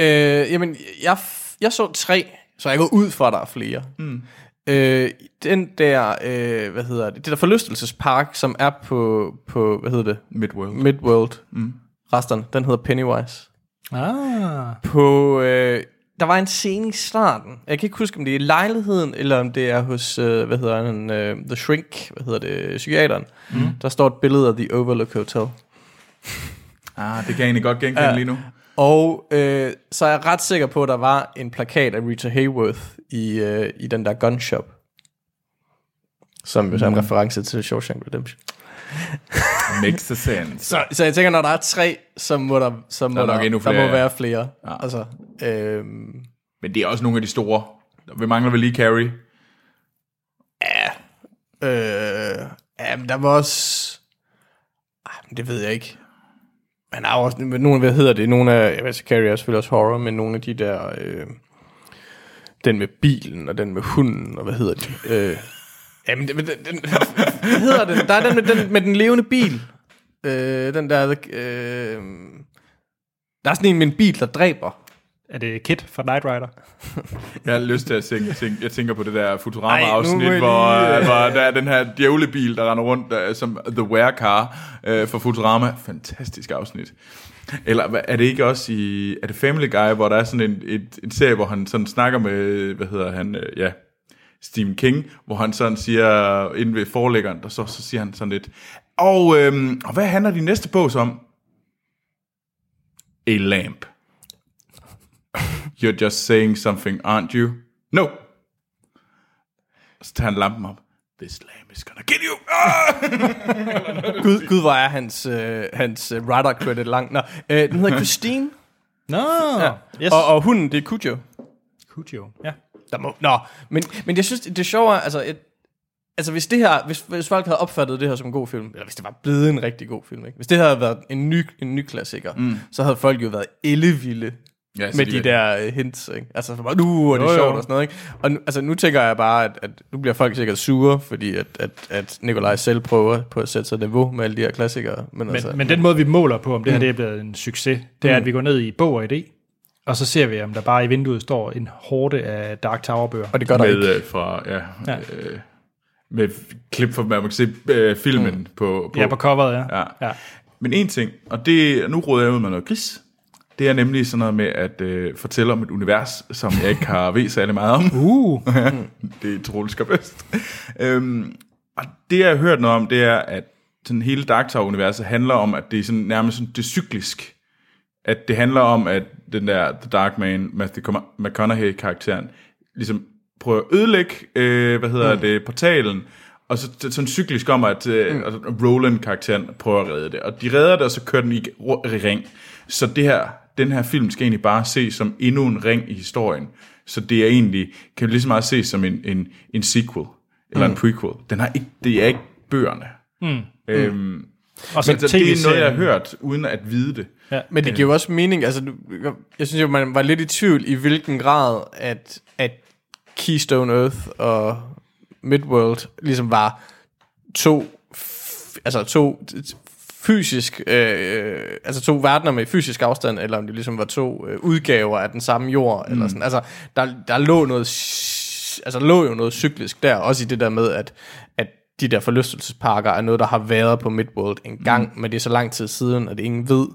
Øh, jamen, jeg, jeg så tre, så jeg går ud fra, at der er flere. Mm. Øh, den der, øh, hvad hedder det, det der forlystelsespark, som er på, på hvad hedder det, Midworld. Midworld, mm. resterne, den hedder Pennywise. Ah. På, øh, der var en scene i starten, jeg kan ikke huske, om det er i lejligheden, eller om det er hos, øh, hvad hedder han, øh, The Shrink, hvad hedder det, psykiateren. Mm. Der står et billede af The Overlook Hotel. Ah, det kan jeg egentlig godt genkende Ja. lige nu. Og øh, så er jeg ret sikker på, at der var en plakat af Rita Hayworth i, øh, i den der gun shop. som jo er en reference til Shawshank Redemption. Makes sense. Så, så jeg tænker, når der er tre, så må der, så må Der er der, nok endnu der må ja. være flere. Ja. Ja. Altså, øhm, Men det er også nogle af de store. Vi mangler vel lige Carrie. øh, ja, men der var også... Ej, men det ved jeg ikke. Men der er også nogle, hvad hedder det, nogle af, jeg ved Carrie er selvfølgelig også horror, men nogle af de der, øh, den med bilen, og den med hunden, og hvad hedder de? Øh, jamen, den, den, den, hvad hedder den? Der er den med den, med den levende bil. Øh, den der, øh, der er sådan en med en bil, der dræber. Er det Kit fra Knight Rider? Jeg har lyst til at tænke, tænke jeg tænker på det der Futurama-afsnit, hvor, lige, øh, øh, hvor der er den her djævlebil, der render rundt øh, som The Were Car øh, for Futurama. Fantastisk afsnit. Eller er det ikke også i, er det Family Guy, hvor der er sådan en, et, en serie, hvor han sådan snakker med, hvad hedder han, øh, ja, Stephen King, hvor han sådan siger, inde ved forlæggeren, der så, så siger han sådan lidt, og, øhm, og hvad handler de næste bog om? A lamp. You're just saying something, aren't you? No. Så tager han lampen op. This lamp is gonna get you. Ah! Gud, Gud hvor er hans, øh, hans øh, writer credit lang. Nå, øh, den hedder Christine, Nå, ja. yes. og, og hunden, det er Cujo. Cujo, ja. Der må, nå, men, men jeg synes, det, sjove er, altså, et, altså hvis det her, hvis, hvis folk havde opfattet det her som en god film, eller hvis det var blevet en rigtig god film, ikke? hvis det havde været en ny, en ny klassiker, mm. så havde folk jo været ellevilde Ja, med de de, der øh, hints, ikke? Altså, så bare, nu er det Jo, jo. sjovt og sådan noget, ikke? Og nu, altså, nu tænker jeg bare, at, at nu bliver folk sikkert sure, fordi at, at, at Nikolaj selv prøver på at sætte sig niveau med alle de her klassikere. Men, Men, altså, men den måde, vi måler på, om det her det er blevet en succes, det er, at vi går ned i bog og idé, og så ser vi, om der bare i vinduet står en hårde af Dark Tower-bøger. og det gør der med, ikke. øh, fra, ja, Ja. Øh, med klip fra, man kan se øh, filmen mm. på, på, Ja, på coveret, ja. Ja. ja. Men en ting, og det, nu råder jeg ud med noget gris, det er nemlig sådan noget med at øh, fortælle om et univers, som jeg ikke har ved særlig meget om. Uh, det er Troels bedst. øhm, og det jeg har hørt noget om, det er, at sådan hele Dark Tower-universet handler om, at det er sådan, nærmest sådan, det er cyklisk. At det handler om, at den der The Dark Man, Matthew McConaughey-karakteren, ligesom prøver at ødelægge, øh, hvad hedder mm. det, portalen, og så sådan cyklisk om, at øh, mm. Roland-karakteren prøver at redde det. Og de redder det, og så kører den i ring. Så det her, den her film skal egentlig bare ses som endnu en ring i historien. Så det er egentlig, kan lige så meget ses som en, en, en sequel, eller mm. en prequel. Den har ikke, det er ikke bøgerne. Mm. Øhm, og så men så det er noget, jeg har hørt, uden at vide det. Ja. Men det giver jo også mening, altså, jeg synes jo, man var lidt i tvivl i hvilken grad, at, at Keystone Earth og Midworld ligesom var to, altså to fysisk, øh, altså to verdener med fysisk afstand, eller om det ligesom var to øh, udgaver af den samme jord, mm. eller sådan, altså, der, der lå noget, altså, der lå jo noget cyklisk der, også i det der med, at, at de der forlystelsesparker er noget, der har været på Midworld en gang, mm. men det er så lang tid siden, at ingen ved,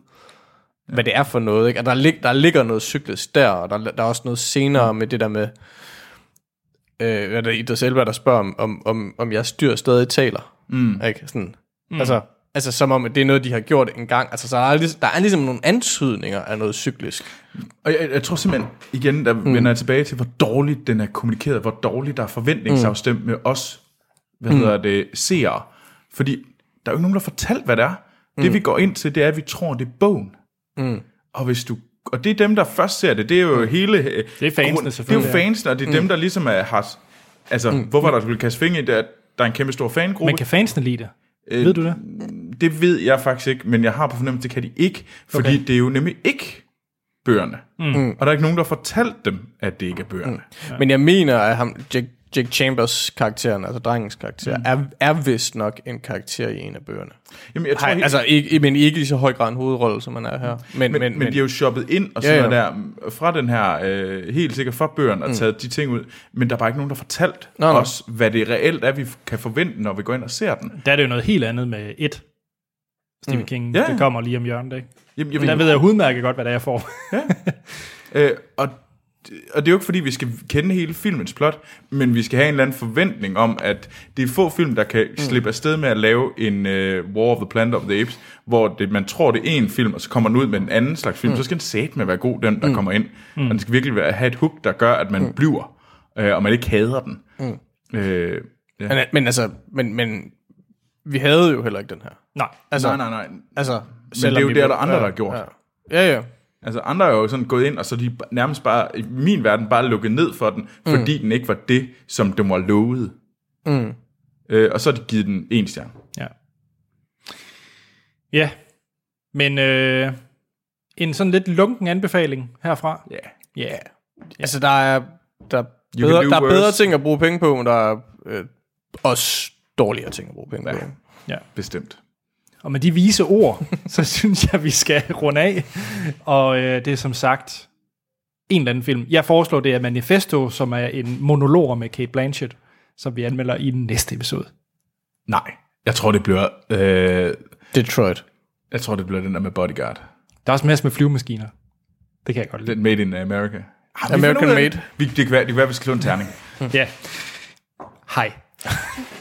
hvad det er for noget. Ikke? Og der, lig, der ligger noget cyklisk der, og der, der er også noget senere med det der med, øh, hvad er det Idris Elba, der spørger, om, om, om, om jeres dyr stadig taler. Mm. Ikke? Sådan, mm. altså, altså som om, at det er noget, de har gjort en gang. Altså, så der er, ligesom, der er ligesom nogle antydninger af noget cyklisk. Og jeg, jeg tror simpelthen, igen, der mm. vender jeg tilbage til, hvor dårligt den er kommunikeret, hvor dårligt der er forventningsafstemt mm. med os, hvad mm. hedder det, seere. Fordi der er jo ikke nogen, der har fortalt, hvad det er. Mm. Det vi går ind til, det er, at vi tror, det er bogen. Mm. Og hvis du og det er dem, der først ser det, det er jo mm. hele... Det er fansene grund- Det er selvfølgelig, jo fansene, og det er mm. dem, der ligesom er, har... Altså, mm. hvorfor der skulle kaste fingre i det, at der er en kæmpe stor fangruppe. Men kan fansene lide det? Øh, Ved du det? Det ved jeg faktisk ikke, men jeg har på fornemmelse, det kan de ikke, fordi Okay. det er jo nemlig ikke bøgerne. Mm. Og der er ikke nogen, der har fortalt dem, at det ikke er bøgerne. Mm. Ja. Men jeg mener, at ham, Jake, Jake Chambers karakteren, altså drengens karakter, mm. er, er vist nok en karakter i en af bøgerne. Jamen, jeg tror, Hej, altså, ikke, men ikke i så høj grad en hovedrolle, som man er her. Men, men, men, men de er jo shoppet ind og sådan Ja, ja, der, fra den her, øh, helt sikkert fra bøgerne, og taget de ting ud, men der er bare ikke nogen, der har fortalt nå. os, hvad det reelt er, vi kan forvente, når vi går ind og ser den. Der er det jo noget helt andet med et. Stephen mm. King, Ja, ja. ja. det kommer lige om hjørnet, ikke? Jamen, jeg Men der ved jeg udmærket godt, hvad det er, jeg får. Øh, og, og det er jo ikke fordi, vi skal kende hele filmens plot, men vi skal have en eller anden forventning om, at det er få film, der kan mm. slippe afsted med at lave en uh, War of the Planet of the Apes, hvor det, man tror, det er en film, og så kommer den ud med en anden slags film, mm. så skal den sat med være god, den der mm. kommer ind. Mm. Og den skal virkelig være, have et hook, der gør, at man mm. bliver, øh, og man ikke hader den. Mm. Øh, Ja. Men, men altså, men, men vi havde jo heller ikke den her. Nej. Altså, nej, nej, nej. Altså, Men det er jo det, er der andre, ja, der har gjort. Ja, ja. ja. Altså andre er jo sådan gået ind, og så er de nærmest bare, i min verden, bare lukket ned for den, fordi den ikke var det, som den var lovet. Mm. Øh, og så har de givet den en stjerne. Ja. Ja. Men øh, en sådan lidt lunken anbefaling herfra. Ja. Ja. Altså, der er, der, er bedre, der er bedre ting at bruge penge på, men der er øh, også dårligere ting at bruge penge Ja. på. Ja. Bestemt. Og med de vise ord, så synes jeg, vi skal runde af. Og øh, det er som sagt en eller anden film. Jeg foreslår, det er Manifesto, som er en monolog med Kate Blanchett, som vi anmelder i den næste episode. Nej. Jeg tror, det bliver... Øh, Detroit. jeg tror, det bliver den der med Bodyguard. Der er også masser med flyvemaskiner. Det kan jeg godt lide. Den Made in America. Ah, American Made. det. Vi, det, kan være, det kan være, vi skal slå en terning. Ja. Hej.